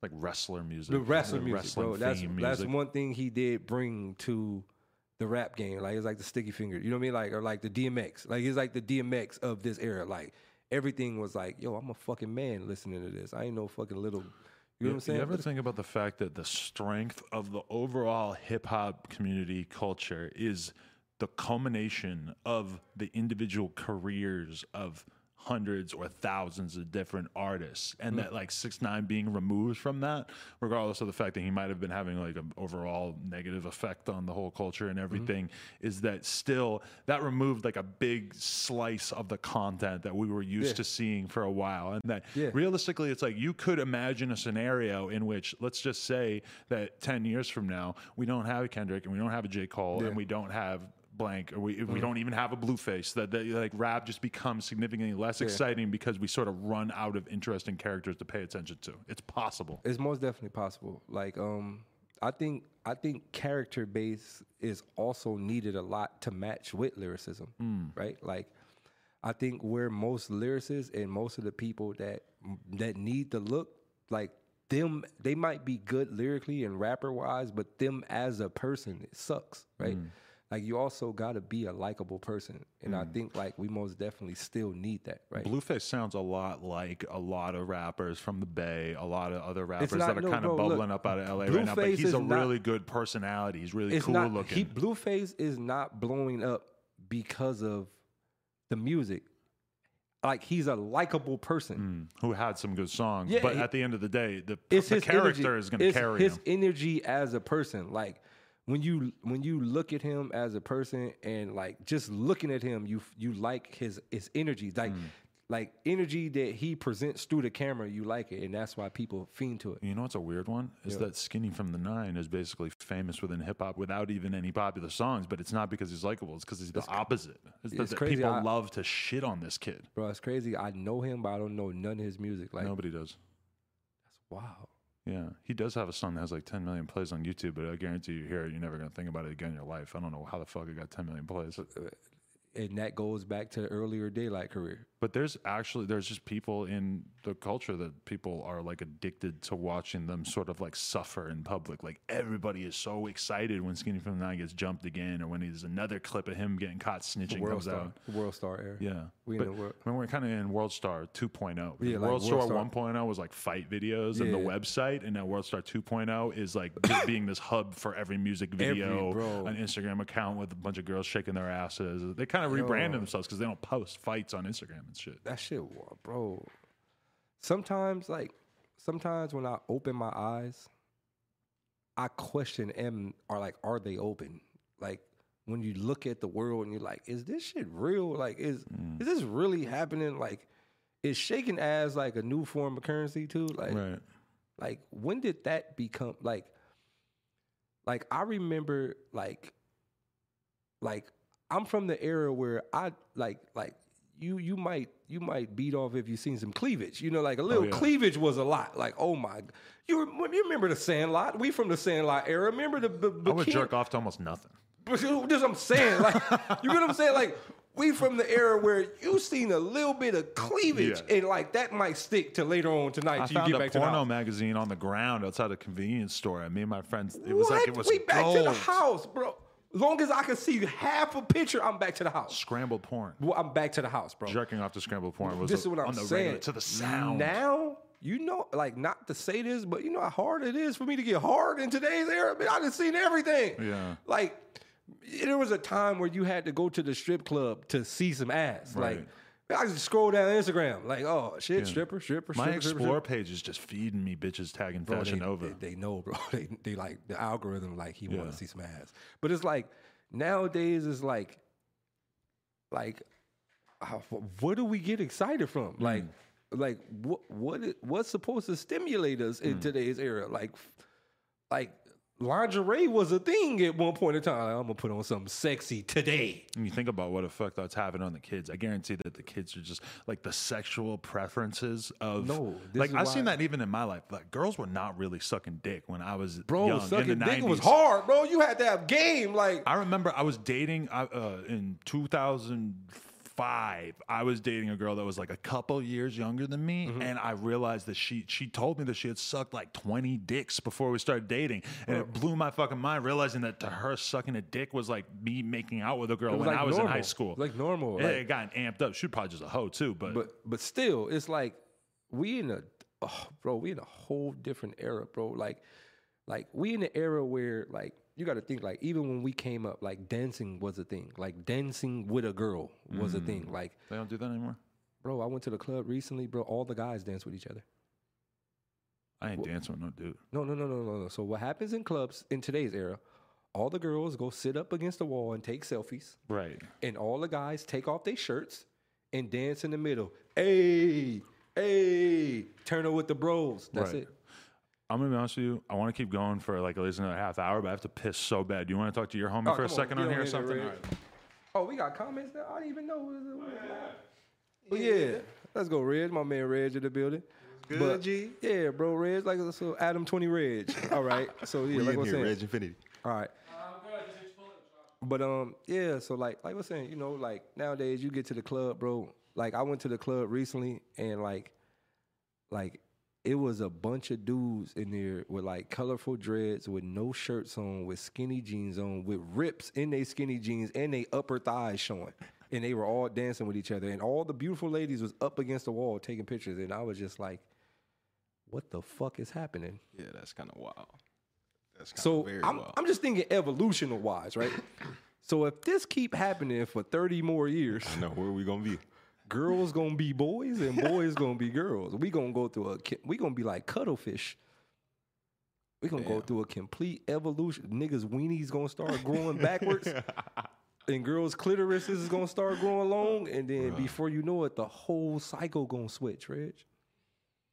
Speaker 1: Like wrestler music.
Speaker 2: the wrestler
Speaker 1: the
Speaker 2: music bro that's
Speaker 1: theme
Speaker 2: that's
Speaker 1: music.
Speaker 2: one thing he did bring to the rap game. Like it's like the sticky finger you know what i mean? Like or like the dmx like it's like the dmx of this era. Like everything was like yo i'm a fucking man listening to this. I ain't no fucking little you know what i'm saying?
Speaker 1: You ever think about the fact that the strength of the overall hip hop community culture is the culmination of the individual careers of hundreds or thousands of different artists, and
Speaker 2: Mm.
Speaker 1: that like six nine being removed from that, regardless of the fact that he might have been having like an overall negative effect on the whole culture
Speaker 2: Mm-hmm.
Speaker 1: and everything, is that still that removed like a big slice of the content that we were used
Speaker 2: Yeah.
Speaker 1: to seeing for a while, and that
Speaker 2: Yeah.
Speaker 1: realistically, it's like you could imagine a scenario in which, let's just say that 10 years from now, we don't have a Kendrick and we don't have a J. Cole and we don't have blank or we,
Speaker 2: Mm-hmm.
Speaker 1: we don't even have a Blueface, that, that like rap just becomes significantly less exciting because we sort of run out of interesting characters to pay attention to. It's possible.
Speaker 2: It's most definitely possible. Like, um, I think I think character base is also needed a lot to match with lyricism, right? Like, I think where most lyricists and most of the people that that need the look, like them, they might be good lyrically and rapper wise, but them as a person, it sucks, right? Like you also got to be a likable person, and I mm. think like we most definitely still need that, right?
Speaker 1: Blueface sounds a lot like a lot of rappers from the Bay, a lot of other rappers
Speaker 2: not-
Speaker 1: that are
Speaker 2: no,
Speaker 1: kind of
Speaker 2: bro, look,
Speaker 1: bubbling up out of LA right now. But he's a
Speaker 2: not-
Speaker 1: really good personality. He's really cool
Speaker 2: not
Speaker 1: looking.
Speaker 2: he Blueface is not blowing up because of the music. Like he's a likable person.
Speaker 1: Mm, who had some good songs.
Speaker 2: Yeah,
Speaker 1: but
Speaker 2: he-
Speaker 1: at the end of the day, the, the
Speaker 2: his
Speaker 1: character
Speaker 2: energy.
Speaker 1: is going to carry
Speaker 2: his
Speaker 1: him.
Speaker 2: energy as a person. Like when you when you look at him as a person and like just looking at him, you you like his his energy. Like
Speaker 1: Mm.
Speaker 2: like energy that he presents through the camera, you like it, and that's why people fiend to it.
Speaker 1: You know what's a weird one? Is that Skinny from the Nine is basically famous within hip hop without even any popular songs, but it's not because he's likable. It's because he's the opposite. It's,
Speaker 2: it's
Speaker 1: that
Speaker 2: crazy.
Speaker 1: people
Speaker 2: I-
Speaker 1: love to shit on this kid.
Speaker 2: Bro, it's crazy. I know him, but I don't know none of his music. Like
Speaker 1: Nobody does.
Speaker 2: wow.
Speaker 1: Yeah, he does have a song that has like 10 million plays on YouTube, but I guarantee you hear it, you're never gonna think about it again in your life. I don't know how the fuck it got 10 million plays.
Speaker 2: Uh, uh, and that goes back to earlier Daylyt career.
Speaker 1: But there's actually there's just people in the culture that people are like addicted to watching them sort of like suffer in public. Like everybody is so excited when Skinny from the Nine gets jumped again, or when there's another clip of him getting caught snitching
Speaker 2: World
Speaker 1: comes
Speaker 2: star.
Speaker 1: out.
Speaker 2: World star era.
Speaker 1: Yeah,
Speaker 2: We in
Speaker 1: but
Speaker 2: the world-
Speaker 1: when we're kind of in World Star 2.0.
Speaker 2: Yeah, like
Speaker 1: World
Speaker 2: World
Speaker 1: Star
Speaker 2: Star-
Speaker 1: 1.0 was like fight videos and the
Speaker 2: Yeah.
Speaker 1: website, and now World Star 2.0 is like just being this hub for every music video,
Speaker 2: bro.
Speaker 1: an Instagram account with a bunch of girls shaking their asses. They kind of rebranded themselves because they don't post fights on Instagram and shit.
Speaker 2: that shit, bro. Sometimes, like, sometimes when I open my eyes, I question am are like, are they open? Like, when you look at the world and you're like, is this shit real? Like, is is this really happening? Like, is shaking ass like a new form of currency too? Like,
Speaker 1: Right.
Speaker 2: like when did that become like? Like I remember, like, like I'm from the era where I like like you you might you might beat off if you've seen some cleavage. You know, like a little oh,
Speaker 1: yeah.
Speaker 2: cleavage was a lot. Like oh my, you you remember the Sandlot? We from the Sandlot era. Remember the b-
Speaker 1: I would
Speaker 2: bikini-
Speaker 1: jerk off to almost nothing.
Speaker 2: But you- This what I'm saying. Like you get what I'm saying? Like we from the era where you seen a little bit of cleavage
Speaker 1: Yeah.
Speaker 2: and like that might stick to later on tonight.
Speaker 1: I
Speaker 2: till you
Speaker 1: found
Speaker 2: get
Speaker 1: a
Speaker 2: back to the
Speaker 1: porno
Speaker 2: house.
Speaker 1: magazine on the ground outside a convenience store. And me and my friends, it was
Speaker 2: what?
Speaker 1: like it was
Speaker 2: we back
Speaker 1: gold.
Speaker 2: to the house, bro. As long as I can see half a picture, I'm back to the house.
Speaker 1: Scrambled porn.
Speaker 2: Well, I'm back to the house, bro.
Speaker 1: Jerking off to scrambled porn was
Speaker 2: this is what
Speaker 1: on
Speaker 2: I'm
Speaker 1: the
Speaker 2: saying.
Speaker 1: regular to the sound.
Speaker 2: Now, you know, like not to say this, but you know how hard it is for me to get hard in today's era. Man, I just seen everything.
Speaker 1: Yeah.
Speaker 2: Like there was a time where you had to go to the strip club to see some ass.
Speaker 1: Right.
Speaker 2: Like I just scroll down Instagram, like, oh shit, stripper, stripper,
Speaker 1: My
Speaker 2: stripper,
Speaker 1: explore
Speaker 2: stripper.
Speaker 1: page is just feeding me bitches tagging
Speaker 2: Bro,
Speaker 1: Fashion
Speaker 2: they,
Speaker 1: Nova.
Speaker 2: They, they know, bro. They, they like the algorithm. Like he
Speaker 1: Yeah.
Speaker 2: want to see some ass, but it's like nowadays it's like, like, what do we get excited from?
Speaker 1: Hmm.
Speaker 2: Like, like what what what's supposed to stimulate us in today's era? Like, like lingerie was a thing at one point in time. Like, I'm gonna put on something sexy today.
Speaker 1: And you think about what effect that's having on the kids. I guarantee that the kids are just like the sexual preferences of
Speaker 2: no.
Speaker 1: Like I've seen that even in my life. Like girls were not really sucking dick when I was
Speaker 2: bro
Speaker 1: young,
Speaker 2: sucking
Speaker 1: in the
Speaker 2: dick
Speaker 1: 90s.
Speaker 2: was hard, bro. You had to have game. Like
Speaker 1: I remember I was dating uh, uh in 2000 five, I was dating a girl that was like a couple years younger than me,
Speaker 2: mm-hmm.
Speaker 1: and I realized that she she told me that she had sucked like twenty dicks before we started dating, and it blew my fucking mind. Realizing that to her, sucking a dick was like me making out with a girl when
Speaker 2: like
Speaker 1: I was
Speaker 2: normal.
Speaker 1: in high school,
Speaker 2: like normal.
Speaker 1: It,
Speaker 2: like,
Speaker 1: it got amped up. She probably just a hoe too, but
Speaker 2: but but still, it's like we in a oh, bro, we in a whole different era, bro. Like like we in an era where like you got to think like even when we came up, like dancing was a thing. Like dancing with a girl was a thing. Mm-hmm. Like
Speaker 1: they don't do that anymore.
Speaker 2: bro, I went to the club recently, bro. All the guys dance with each other.
Speaker 1: I ain't dancing with no dude.
Speaker 2: No, no, no, no, no, no. So what happens in clubs in today's era? All the girls go sit up against the wall and take selfies.
Speaker 1: Right.
Speaker 2: and all the guys take off their shirts and dance in the middle. Hey, hey, turn it with the bros. That's
Speaker 1: Right.
Speaker 2: it.
Speaker 1: I'm gonna be honest with you. I want to keep going for like at least another half hour, but I have to piss so bad. Do you want to talk to your homie
Speaker 2: Oh,
Speaker 1: for a
Speaker 2: come on,
Speaker 1: second
Speaker 2: get
Speaker 1: on
Speaker 2: on
Speaker 1: here or
Speaker 2: here,
Speaker 1: something?
Speaker 2: Red.
Speaker 1: All right.
Speaker 2: Oh, we got comments now. I didn't even know. It was a, but yeah, let's go, Reg. My man Reg in the building.
Speaker 3: Good,
Speaker 2: But-
Speaker 3: G.
Speaker 2: Yeah, bro, Reg, like a so Adam 20 Reg. All right. So yeah,
Speaker 3: We
Speaker 2: like I was
Speaker 3: here,
Speaker 2: saying.
Speaker 3: Reg Infinity.
Speaker 2: All right. But um, yeah. So like, like I was saying, you know, like nowadays you get to the club, bro. Like I went to the club recently, and like, like it was a bunch of dudes in there with like colorful dreads, with no shirts on, with skinny jeans on, with rips in their skinny jeans and they upper thighs showing, and they were all dancing with each other, and all the beautiful ladies was up against the wall taking pictures, and I was just like, what the fuck is happening?
Speaker 3: Yeah, that's kind of wild. That's kind
Speaker 2: So
Speaker 3: of very
Speaker 2: I'm,
Speaker 3: wild.
Speaker 2: I'm just thinking evolutional wise, right? so if this keep happening for 30 more years,
Speaker 3: I know where we gonna be.
Speaker 2: Girls gonna be boys and boys gonna be girls. We gonna go through a we gonna be like cuttlefish. We gonna go through a complete evolution. Niggas weenies gonna start growing backwards. And girls' clitorises is gonna start growing long, and then before you know it, the whole cycle gonna switch, Reg.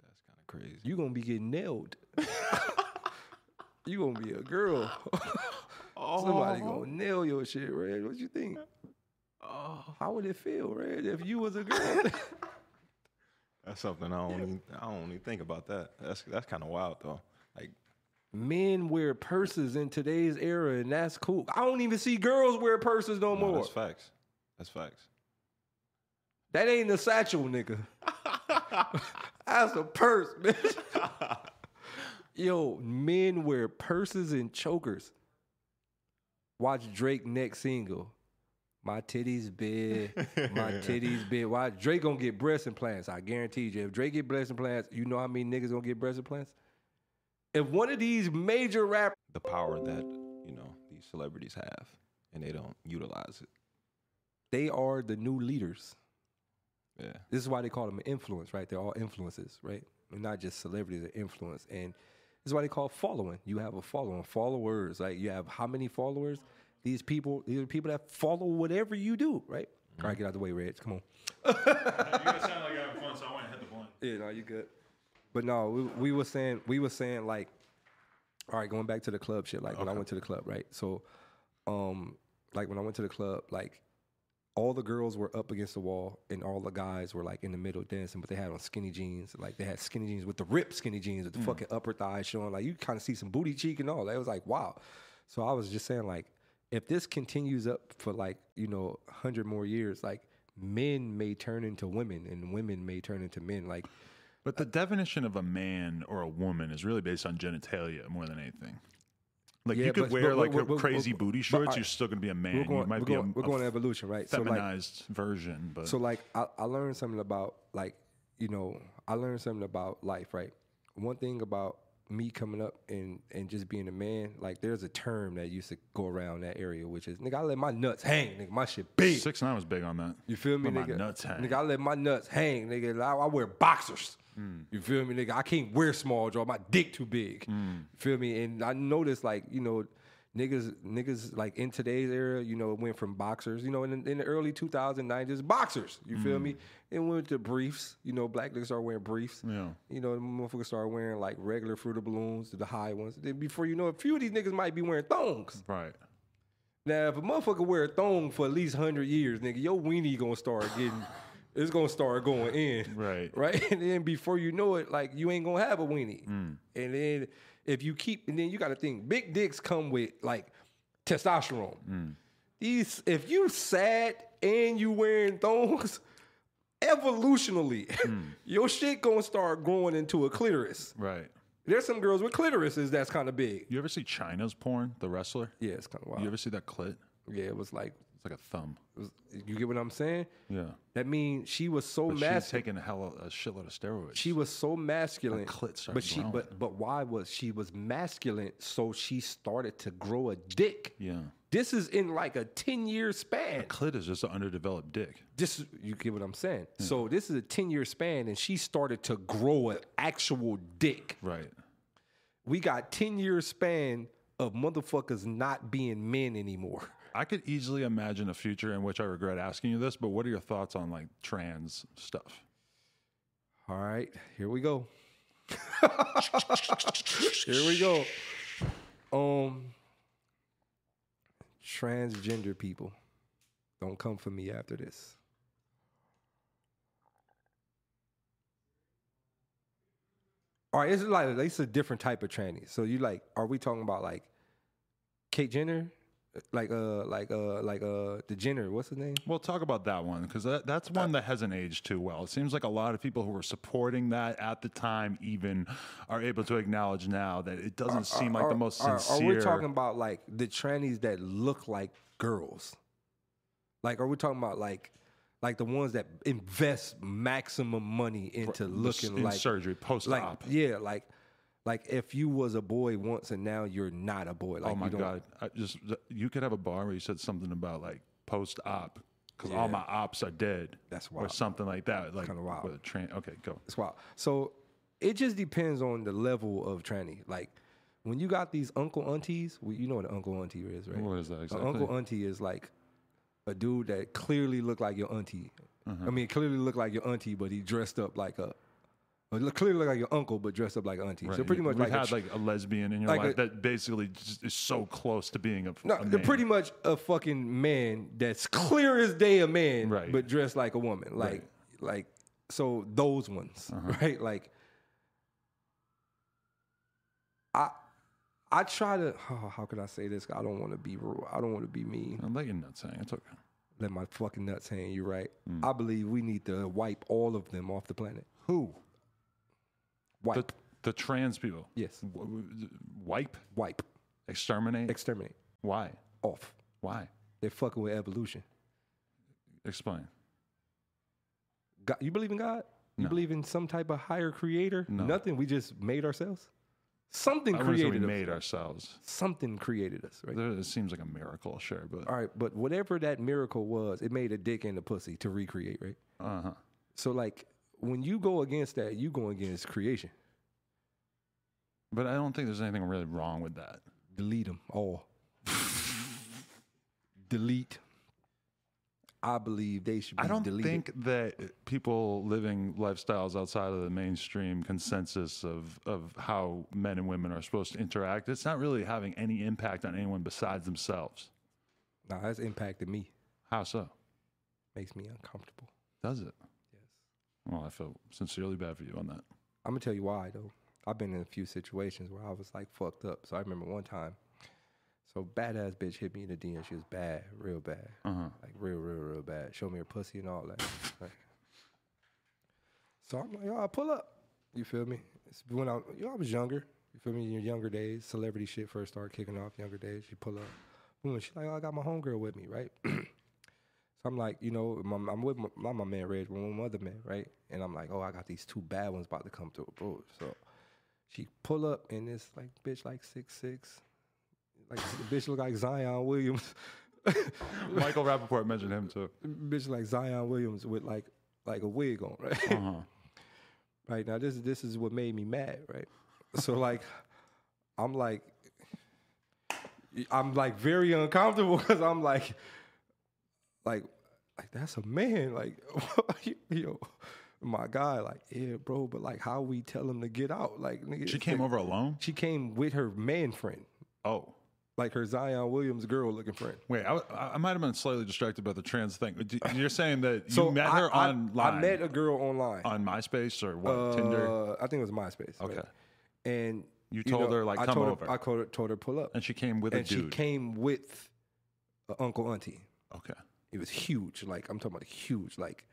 Speaker 3: That's kind of crazy.
Speaker 2: You gonna be getting nailed. you gonna be a girl. Somebody oh. gonna nail your shit, Red. What you think?
Speaker 3: Oh,
Speaker 2: How would it feel, Red, if you was a girl?
Speaker 3: that's something I don't. Even, I don't even think about that. That's that's kind of wild though. Like
Speaker 2: Men wear purses in today's era, and that's cool. I don't even see girls wear purses no
Speaker 3: no,
Speaker 2: more.
Speaker 3: that's facts. That's facts.
Speaker 2: That ain't a satchel, nigga. that's a purse, bitch. Yo, men wear purses and chokers. Watch Drake next single. My titties big, my titties big. Why Drake gonna get breast implants? I guarantee you. If Drake get breast implants, you know how many niggas gonna get breast implants? If one of these major rappers,
Speaker 3: The power that you know these celebrities have, and they don't utilize it.
Speaker 2: they are the new leaders.
Speaker 3: Yeah.
Speaker 2: This is why they call them influence, right? They're all influences, right? They're not just celebrities, they're influence. And this is why they call following. You have a following, followers. Like you have how many followers? These people, these are people that follow whatever you do, right? All right, get out of the way, Reds. Come on.
Speaker 1: You guys sound like you're having fun, so I went and hit the blunt.
Speaker 2: Yeah, no, you good. But no, we, we were saying we were saying like, all right, going back to the club shit. Like when I went to the club, right? So, um, like when I went to the club, like all the girls were up against the wall and all the guys were like in the middle dancing, but they had on skinny jeans. Like they had skinny jeans with the ripped skinny jeans with the fucking upper thighs showing. Like you kind of see some booty cheek and all. That was like wow. So I was just saying like, if this continues up for like you know hundred more years, like men may turn into women and women may turn into men. Like
Speaker 1: But the definition of a man or a woman is really based on genitalia more than anything. Like
Speaker 2: Yeah,
Speaker 1: you could
Speaker 2: but-
Speaker 1: wear
Speaker 2: but-
Speaker 1: like
Speaker 2: but-
Speaker 1: a crazy booty shorts, you're still gonna be a man.
Speaker 2: we're going,
Speaker 1: you might be
Speaker 2: going,
Speaker 1: a,
Speaker 2: we're
Speaker 1: a
Speaker 2: going to evolution, right? So like,
Speaker 1: feminized version, but
Speaker 2: so like I, I learned something about like you know I learned something about life, right? One thing about me coming up and and just being a man, like there's a term that used to go around that area, which is nigga, I let my nuts hang, nigga, my shit big.
Speaker 1: six nine was big on that.
Speaker 2: You feel me,
Speaker 1: Let my
Speaker 2: nigga?
Speaker 1: nuts hang.
Speaker 2: Nigga, I let my nuts hang, nigga. I, I wear boxers.
Speaker 1: Hmm.
Speaker 2: You feel me, nigga? I can't wear small draw. My dick too big. You feel me? And I noticed, like, you know, niggas, niggas, like in today's era, you know, it went from boxers. You know, in, the- in the early 2090s, boxers. You feel
Speaker 1: Hmm.
Speaker 2: me? It went to briefs. You know, black niggas started wearing briefs.
Speaker 1: Yeah.
Speaker 2: You know, the motherfuckers started wearing like regular Fruit of Balloons, the high ones. Then before you know, it, a few of these niggas might be wearing thongs.
Speaker 1: Right.
Speaker 2: Now, if a motherfucker wear a thong for at least hundred years, nigga, your weenie gonna start getting, it's gonna start going in,
Speaker 1: Right.
Speaker 2: Right, and then before you know it, like you ain't gonna have a weenie,
Speaker 1: Hmm.
Speaker 2: and then if you keep, and then you got to think, big dicks come with like testosterone.
Speaker 1: Hmm.
Speaker 2: These, if you sad and you wearing thongs, evolutionally,
Speaker 1: Hmm.
Speaker 2: your shit gonna start growing into a clitoris.
Speaker 1: Right.
Speaker 2: There's some girls with clitorises that's kind of big.
Speaker 1: You ever see Chyna's porn, the wrestler?
Speaker 2: Yeah, it's kind of wild.
Speaker 1: You ever see that clit?
Speaker 2: yeah, it was like,
Speaker 1: like a thumb.
Speaker 2: was- you get what I'm saying?
Speaker 1: Yeah.
Speaker 2: That means she was so
Speaker 1: But she's
Speaker 2: masculine.
Speaker 1: taking a hell of a shitload of steroids.
Speaker 2: She was so masculine. but she
Speaker 1: growing.
Speaker 2: but but why was she was masculine? So she started to grow a dick.
Speaker 1: yeah.
Speaker 2: This is in like a 10 year span.
Speaker 1: Clit is just an underdeveloped dick.
Speaker 2: This is- you get what I'm saying. So this is a 10 year span and she started to grow an actual dick.
Speaker 1: Right.
Speaker 2: We got 10 year span of motherfuckers not being men anymore.
Speaker 1: I could easily imagine a future in which I regret asking you this, but what are your thoughts on like trans stuff?
Speaker 2: All right, here we go. here we go. Um, transgender people, don't come for me after this. All right, it's like it's a different type of tranny. So you like, are we talking about like Kate Jenner, like uh, like uh, like uh, the Jenner? What's his name?
Speaker 1: We'll talk about that one because that, that's one that hasn't aged too well. It seems like a lot of people who were supporting that at the time even are able to acknowledge now that it doesn't seem like
Speaker 2: Are-
Speaker 1: the most
Speaker 2: are-
Speaker 1: sincere.
Speaker 2: Are, we talking about like the trannies that look like girls? Like, are we talking about like, like the ones that invest maximum money into looking
Speaker 1: in
Speaker 2: like
Speaker 1: surgery post
Speaker 2: like
Speaker 1: op?
Speaker 2: yeah, like like if you was a boy once and now you're not a boy. Like
Speaker 1: oh my
Speaker 2: you don't,
Speaker 1: god! I just you could have a bar where you said something about like post op because all my ops are dead.
Speaker 2: That's
Speaker 1: or something like that. Like
Speaker 2: kinda wild.
Speaker 1: with a train. Okay, go.
Speaker 2: It's wild. So it just depends on the level of tranny. Like when you got these uncle aunties, well, you know what an uncle auntie is, right?
Speaker 1: What is that
Speaker 2: An
Speaker 1: exactly?
Speaker 2: uncle auntie is like a dude that clearly looked like your auntie.
Speaker 1: Uh-huh.
Speaker 2: I mean, clearly looked like your auntie, but he dressed up like a. Clearly look like your uncle, but dressed up like auntie. So pretty much
Speaker 1: We've
Speaker 2: like a
Speaker 1: had
Speaker 2: tr-
Speaker 1: like a lesbian in your
Speaker 2: like
Speaker 1: life
Speaker 2: a-
Speaker 1: that basically just is so close to being a,
Speaker 2: No,
Speaker 1: a
Speaker 2: they're pretty much a fucking man that's clear as day a man,
Speaker 1: Right.
Speaker 2: but dressed like a woman. Like,
Speaker 1: Right.
Speaker 2: like so those ones,
Speaker 1: Uh-huh.
Speaker 2: right? Like, I, I try to. Oh, how can I say this? I don't want to be. rude. I don't want to be mean.
Speaker 1: I'm letting not saying it's okay.
Speaker 2: Let my fucking nuts hang. You're right.
Speaker 1: Mm.
Speaker 2: I believe we need to wipe all of them off the planet.
Speaker 1: Who? The
Speaker 2: Wipe.
Speaker 1: the trans people.
Speaker 2: yes.
Speaker 1: W- Wipe,
Speaker 2: Wipe.
Speaker 1: exterminate.
Speaker 2: Exterminate.
Speaker 1: Why?
Speaker 2: Off.
Speaker 1: Why?
Speaker 2: They're fucking with evolution.
Speaker 1: Explain.
Speaker 2: God, you believe in God? You
Speaker 1: No.
Speaker 2: believe in some type of higher creator?
Speaker 1: No.
Speaker 2: Nothing. We just made ourselves. Something
Speaker 1: I wouldn't we
Speaker 2: created us.
Speaker 1: made ourselves.
Speaker 2: Something created us, right?
Speaker 1: There, it seems like a miracle, sure, but
Speaker 2: All right, but whatever that miracle was, it made a dick and a pussy to recreate, right?
Speaker 1: uh huh.
Speaker 2: So like when you go against that, you go against creation.
Speaker 1: But I don't think there's anything really wrong with that.
Speaker 2: Delete them all. Delete. I believe they should be
Speaker 1: I don't
Speaker 2: deleted.
Speaker 1: think that people living lifestyles outside of the mainstream consensus of, of how men and women are supposed to interact, it's not really having any impact on anyone besides themselves.
Speaker 2: Nah, that's impacted me.
Speaker 1: How so?
Speaker 2: Makes me uncomfortable.
Speaker 1: Does it? Well, I feel sincerely bad for you on that.
Speaker 2: I'm gonna tell you why though. I've been in a few situations where I was like fucked up. So I remember one time, so badass bitch hit me in the DM. She was bad, real bad,
Speaker 1: Uh huh.
Speaker 2: like real, real, real bad. Show me her pussy and all that. So I'm like, oh, I pull up. You feel me? It's when I, you know, I was younger. You feel me? In your younger days, celebrity shit first started kicking off. Younger days, you pull up. Boom. She's like, oh, I got my homegirl with me, right? I'm like, you know, my, I'm with my, not my man Reg, but one other man, right? And I'm like, oh, I got these two bad ones about to come through, bro. So she pull up and this like bitch like six six, like the bitch look like Zion Williams.
Speaker 1: Michael Rapaport mentioned him too.
Speaker 2: bitch like Zion Williams with like like a wig on, right?
Speaker 1: Uh huh.
Speaker 2: right now this this is what made me mad, right? So like I'm like I'm like very uncomfortable because I'm like like like that's a man, like yo, my guy, like yeah, bro, but like how we tell him to get out, like nigga,
Speaker 1: She came
Speaker 2: like-
Speaker 1: over alone.
Speaker 2: She came with her man friend,
Speaker 1: Oh.
Speaker 2: like her Zion Williams girl looking friend.
Speaker 1: Wait, I, I might have been slightly distracted by the trans thing. You're saying that you met
Speaker 2: I-
Speaker 1: her
Speaker 2: I,
Speaker 1: online
Speaker 2: I met a girl online.
Speaker 1: on MySpace or what? Tinder?
Speaker 2: Uh, I think it was MySpace. right?
Speaker 1: Okay.
Speaker 2: And
Speaker 1: You told her, like,
Speaker 2: I
Speaker 1: come
Speaker 2: told
Speaker 1: over.
Speaker 2: Her, I told her, told her pull up,
Speaker 1: And she came with a
Speaker 2: and she came with uncle auntie.
Speaker 1: okay.
Speaker 2: It was huge. Like I'm talking about huge. Like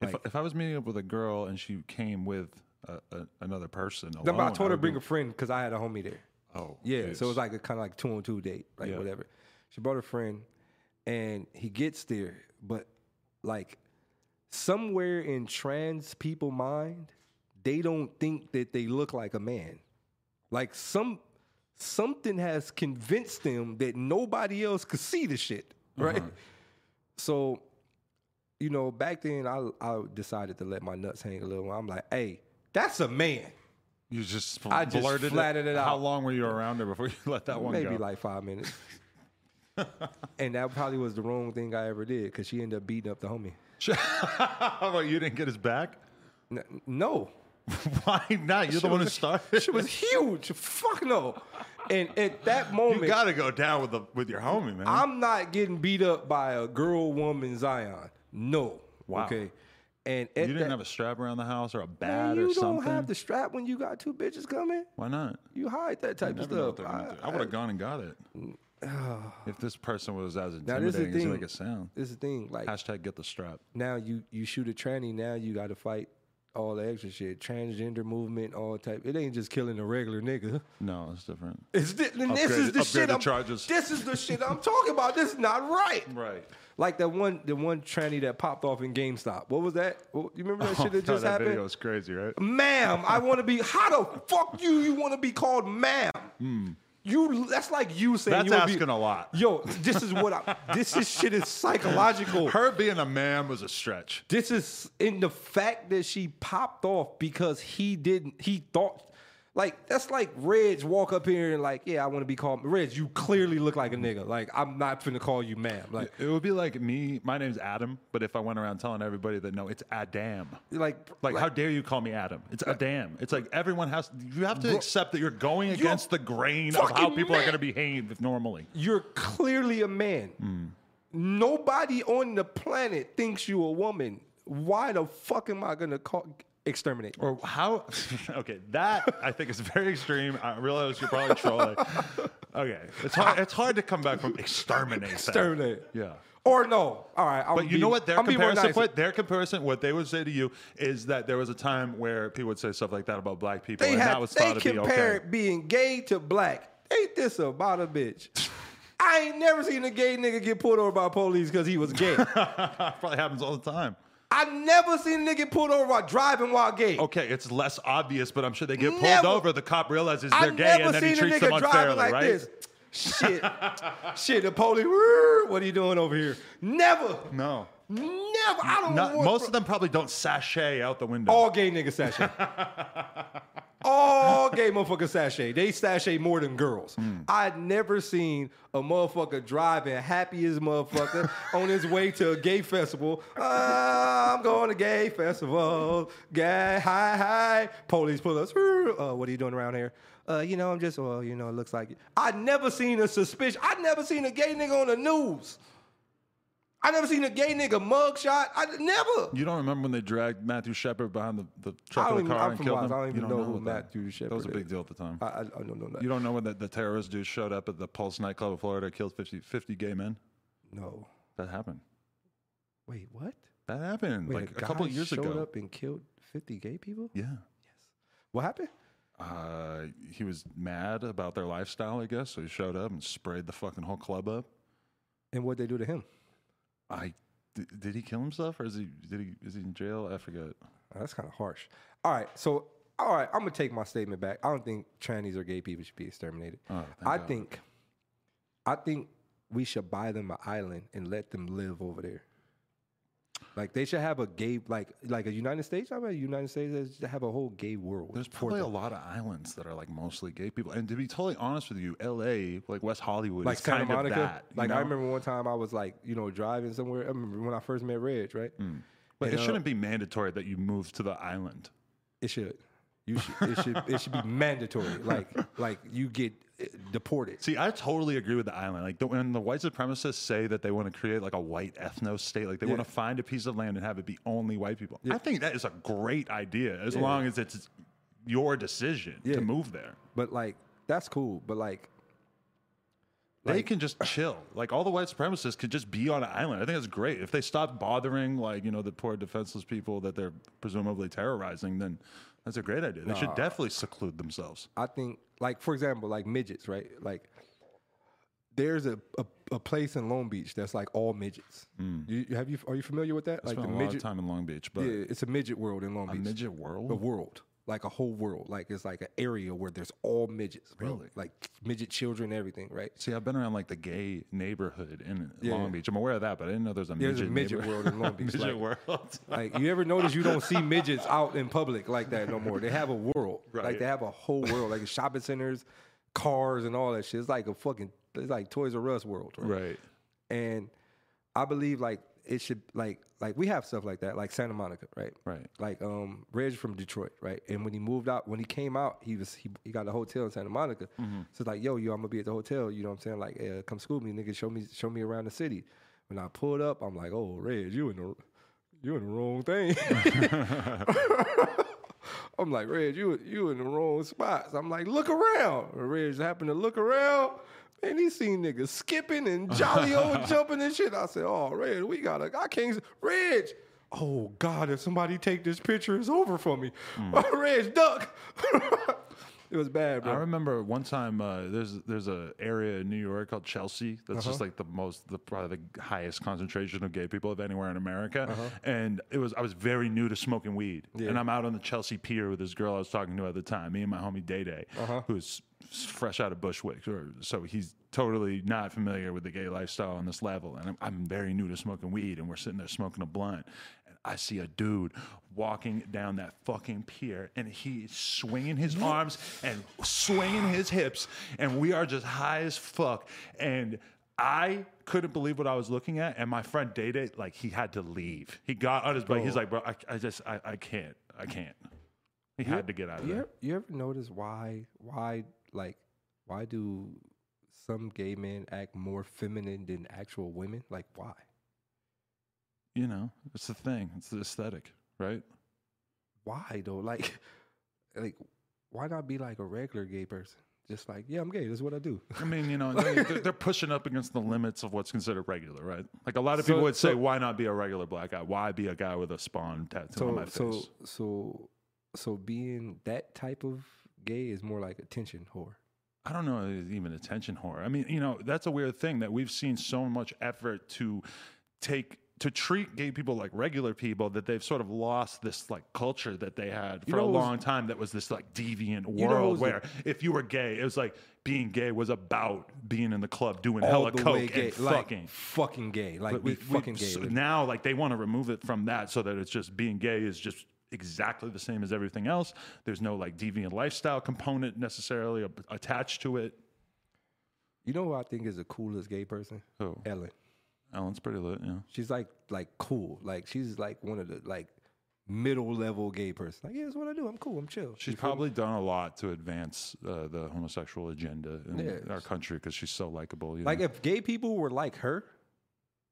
Speaker 1: If,
Speaker 2: Like-
Speaker 1: if I was meeting up with a girl and she came with a, a, another person,
Speaker 2: no, but I
Speaker 1: alone,
Speaker 2: told her bring
Speaker 1: be-
Speaker 2: a friend because I had a homie there.
Speaker 1: Oh,
Speaker 2: Yeah, so it was like a kind of like two on two date, like
Speaker 1: Yeah.
Speaker 2: whatever. She brought her friend, and he gets there, but like somewhere in trans people mind, they don't think that they look like a man. Like some something has convinced them that nobody else could see the shit, right? Uh-huh. So, you know, back then I I decided to let my nuts hang a little. I'm like, hey, that's a man.
Speaker 1: you just
Speaker 2: I just
Speaker 1: blurted
Speaker 2: flatted it
Speaker 1: How
Speaker 2: out.
Speaker 1: How long were you around her before you let that one
Speaker 2: maybe
Speaker 1: go?
Speaker 2: like five minutes. and that probably was the wrong thing I ever did because she ended up beating up the homie.
Speaker 1: How about you didn't get his back?
Speaker 2: No,
Speaker 1: Why not? You're the one who started.
Speaker 2: she was huge. Fuck no. And at that moment,
Speaker 1: You got to go down with the with your homie, man.
Speaker 2: I'm not getting beat up by a girl, woman, Zion. No.
Speaker 1: Wow.
Speaker 2: Okay. And
Speaker 1: You didn't
Speaker 2: that,
Speaker 1: have a strap around the house or a bat
Speaker 2: man,
Speaker 1: something.
Speaker 2: you don't have the strap when you got two bitches coming.
Speaker 1: Why not?
Speaker 2: You hide that type of
Speaker 1: Never know what
Speaker 2: stuff.
Speaker 1: they're gonna do. I
Speaker 2: I-
Speaker 1: would have gone and got it. if this person was as
Speaker 2: Now this is the
Speaker 1: intimidating as make it sound.
Speaker 2: This is the thing. Like
Speaker 1: Hashtag get the strap.
Speaker 2: now you you shoot a tranny. Now you got to fight all the extra shit, transgender movement, all type. It ain't just killing a regular nigga.
Speaker 1: No, it's different.
Speaker 2: It's and this is the shit.
Speaker 1: upgraded
Speaker 2: I'm,
Speaker 1: charges.
Speaker 2: This is the shit I'm talking about. This is not right.
Speaker 1: Right.
Speaker 2: Like that one, the one tranny that popped off in GameStop. What was that? You remember that oh, shit that just
Speaker 1: that
Speaker 2: happened?
Speaker 1: video was crazy, right?
Speaker 2: ma'am, I want to be. How the fuck you? You want to be called ma'am? Hmm. You. That's like you saying.
Speaker 1: That's
Speaker 2: you wanna be-
Speaker 1: asking a lot.
Speaker 2: Yo, this is what I. This is shit is psychological.
Speaker 1: Her being a man was a stretch.
Speaker 2: This is in the fact that she popped off because he didn't. He thought. Like that's like Reg walk up here and like, yeah, I want to be called Reg. You clearly look like a nigga. Like I'm not finna call you ma'am. Like,
Speaker 1: It would be like me. My name's Adam, but if I went around telling everybody that no, it's Adam.
Speaker 2: like,
Speaker 1: Like, how dare you call me Adam? It's Adam. It's like everyone has. You have to accept that you're going against the grain of how people are going to behave normally.
Speaker 2: you're clearly a man.
Speaker 1: Hmm.
Speaker 2: Nobody on the planet thinks you a woman. Why the fuck am I gonna call exterminate?
Speaker 1: Or how? Okay, that I think is very extreme. I realize you're probably trolling. Okay, it's hard. It's hard to come back from exterminate. that.
Speaker 2: Exterminate.
Speaker 1: Yeah.
Speaker 2: Or no. All right. I'm
Speaker 1: But you know what their
Speaker 2: more
Speaker 1: comparison,
Speaker 2: nice.
Speaker 1: what their comparison, what they would say to you is that there was a time where people would say stuff like that about black people,
Speaker 2: They
Speaker 1: and
Speaker 2: had
Speaker 1: that was
Speaker 2: they
Speaker 1: thought to be
Speaker 2: compared
Speaker 1: okay.
Speaker 2: being gay to black. Ain't this about a bitch? I ain't never seen a gay nigga get pulled over by police because he was gay.
Speaker 1: Probably happens all the time.
Speaker 2: I never seen a nigga pulled over while driving while gay.
Speaker 1: Okay, it's less obvious, but I'm sure they get pulled
Speaker 2: Never-
Speaker 1: over. The cop realizes they're gay,
Speaker 2: never
Speaker 1: and then he
Speaker 2: seen a
Speaker 1: treats them
Speaker 2: nigga
Speaker 1: unfairly,
Speaker 2: like
Speaker 1: right?
Speaker 2: this. Shit, shit. The police. "Woo, What are you doing over here? Never,
Speaker 1: No,
Speaker 2: never. I don't
Speaker 1: Not,
Speaker 2: want
Speaker 1: most of them probably don't sashay out the window.
Speaker 2: all gay niggas sashay. all gay motherfuckers sashay. They sashay more than girls.
Speaker 1: Hmm.
Speaker 2: I'd never seen a motherfucker driving happy as motherfucker on his way to a gay festival. Ah, I'm going to gay festival. Gay, hi, hi. Police pull us. Uh, what are you doing around here? Uh, you know, I'm just, well, you know, it looks like I never seen a suspicion. I never seen a gay nigga on the news. I never seen a gay nigga mugshot. I never.
Speaker 1: You don't remember when they dragged Matthew Shepard behind the, the truck of the car
Speaker 2: I'm
Speaker 1: and killed him?
Speaker 2: I don't
Speaker 1: You
Speaker 2: even know who
Speaker 1: that.
Speaker 2: Matthew
Speaker 1: That was a big deal at the time.
Speaker 2: I, I, I don't know that.
Speaker 1: you don't know when the, the terrorist dude showed up at the Pulse nightclub in Florida, killed 50, 50 gay men?
Speaker 2: no.
Speaker 1: That happened.
Speaker 2: Wait, what?
Speaker 1: That happened
Speaker 2: Wait,
Speaker 1: like a
Speaker 2: guy
Speaker 1: couple years
Speaker 2: showed
Speaker 1: ago.
Speaker 2: Showed up and killed 50 gay people?
Speaker 1: Yeah. Yes.
Speaker 2: What happened?
Speaker 1: Uh, he was mad about their lifestyle, I guess. So he showed up and sprayed the fucking whole club up.
Speaker 2: And what'd they do to him?
Speaker 1: I did, did he kill himself or is he did he is he in jail? I forget.
Speaker 2: Oh, that's kind of harsh. All right, so all right, I'm gonna take my statement back. I don't think trannies or gay people should be exterminated.
Speaker 1: Oh,
Speaker 2: I
Speaker 1: God.
Speaker 2: think, I think we should buy them an island and let them live over there. Like they should have a gay, like like a United States. I mean, United States should have a whole gay world.
Speaker 1: There's probably a lot of islands that are like mostly gay people. And to be totally honest with you, LA, like West Hollywood,
Speaker 2: like
Speaker 1: is
Speaker 2: Santa
Speaker 1: kind
Speaker 2: Monica.
Speaker 1: of that.
Speaker 2: like I remember one time I was like, you know, driving somewhere. I remember when I first met Reg, right?
Speaker 1: But
Speaker 2: And,
Speaker 1: it
Speaker 2: uh,
Speaker 1: shouldn't be mandatory that you move to the island.
Speaker 2: It should. You should. It should. It should be mandatory. Like like you get uh, deported.
Speaker 1: See, I totally agree with the island. Like the, when the white supremacists say that they want to create like a white ethno state, like they want to find a piece of land and have it be only white people. I think that is a great idea as long as it's your decision
Speaker 2: Yeah.
Speaker 1: to move there.
Speaker 2: But like that's cool. But like
Speaker 1: They can just chill. Like all the white supremacists could just be on an island. I think that's great. If they stop bothering like, you know, the poor defenseless people that they're presumably terrorizing, then that's a great idea. They should definitely seclude themselves.
Speaker 2: I think like for example like midgets right like there's a, a, a place in Long Beach that's like all midgets. Mm. You, you- have you are you familiar with that?
Speaker 1: I
Speaker 2: like
Speaker 1: spent
Speaker 2: the
Speaker 1: a lot
Speaker 2: midget.
Speaker 1: of time in Long Beach, but
Speaker 2: yeah, it's a midget world in Long
Speaker 1: a
Speaker 2: Beach.
Speaker 1: midget world?
Speaker 2: A world. Like a whole world. Like it's like an area where there's all midgets. bro.
Speaker 1: Really?
Speaker 2: Like midget children, everything, right?
Speaker 1: See, I've been around like the gay neighborhood in
Speaker 2: Yeah.
Speaker 1: Long Beach. I'm aware of that, but I didn't know there's a
Speaker 2: There's a
Speaker 1: midget,
Speaker 2: midget world in Long Beach,
Speaker 1: midget
Speaker 2: like-
Speaker 1: world.
Speaker 2: Like you ever notice you don't see midgets out in public like that no more. They have a world. Like they have a whole world, like shopping centers, cars, and all that shit. It's like a fucking it's like Toys R Us world, right?
Speaker 1: right.
Speaker 2: And I believe like it should like like we have stuff like that, like Santa Monica, right?
Speaker 1: Right.
Speaker 2: Like um Reg from Detroit, right? And when he moved out, when he came out, he was he, he got a hotel in Santa Monica.
Speaker 1: Mm-hmm.
Speaker 2: So it's like, yo, yo, I'm gonna be at the hotel. You know what I'm saying? Like, uh, come school me, nigga. Show me show me around the city. When I pulled up, I'm like, oh, Reg, you in the you in the wrong thing. I'm like, Reg, you you in the wrong spots. I'm like, look around. Reg happened to look around. And he seen niggas skipping and jolly old jumping and shit. I said, oh, Reg, we gotta, I can't, Reg. Oh God, if somebody take this picture, it's over for me. Reg, duck. it was bad,
Speaker 1: I remember one time uh, there's there's a area in New York called Chelsea that's
Speaker 2: Uh-huh.
Speaker 1: just like the most the probably the highest concentration of gay people of anywhere in America,
Speaker 2: Uh-huh.
Speaker 1: and it was I was very new to smoking weed, and I'm out on the Chelsea pier with this girl I was talking to at the time, me and my homie Day Day,
Speaker 2: Uh-huh.
Speaker 1: who's fresh out of Bushwick, or, so he's totally not familiar with the gay lifestyle on this level, and I'm, I'm very new to smoking weed, and we're sitting there smoking a blunt. and I see a dude walking down that fucking pier and he's swinging his arms and swinging his hips, and we are just high as fuck. And I couldn't believe what I was looking at. And my friend Day, like, he had to leave. He got on his bike. He's oh. like, bro, I, I just, I, I can't. I can't. He had to get out of
Speaker 2: You
Speaker 1: there.
Speaker 2: ever, you ever notice why why like why do some gay men act more feminine than actual women? Like why?
Speaker 1: You know, it's the thing. It's the aesthetic, right?
Speaker 2: Why though? Like like why not be like a regular gay person? Just like, yeah, I'm gay. This is what I do.
Speaker 1: I mean, you know, they, they're they're pushing up against the limits of what's considered regular, right? Like a lot of
Speaker 2: So-
Speaker 1: people would say, why not be a regular black guy? Why be a guy with a spawn tattoo on my face?
Speaker 2: so so so being that type of gay is more like attention whore.
Speaker 1: I don't know if it's even attention whore. I mean, you know, that's a weird thing that we've seen so much effort to take to treat gay people like regular people that they've sort of lost this like culture that they had for
Speaker 2: know
Speaker 1: a
Speaker 2: what was-
Speaker 1: long time that was this like deviant
Speaker 2: know
Speaker 1: world
Speaker 2: was the-
Speaker 1: where if you were gay, it was like being gay was about being in the club doing hella
Speaker 2: the
Speaker 1: coke and
Speaker 2: like,
Speaker 1: fucking.
Speaker 2: fucking gay. Like
Speaker 1: But
Speaker 2: we,
Speaker 1: we- we-
Speaker 2: fucking gay.
Speaker 1: so now, like they want to remove it from that so that it's just being gay is just exactly the same as everything else. There's no like deviant lifestyle component necessarily ab- attached to it.
Speaker 2: you know who I think is the coolest gay person?
Speaker 1: Who?
Speaker 2: Ellen.
Speaker 1: Ellen's pretty lit, yeah.
Speaker 2: She's like like cool. Like she's like one of the like middle level gay person. Like, yeah, that's what I do. I'm cool. I'm chill.
Speaker 1: She's
Speaker 2: You me?
Speaker 1: probably done a lot to advance uh, the homosexual agenda in
Speaker 2: Yeah.
Speaker 1: our country because she's so likable.
Speaker 2: Like
Speaker 1: know?
Speaker 2: if gay people were like her,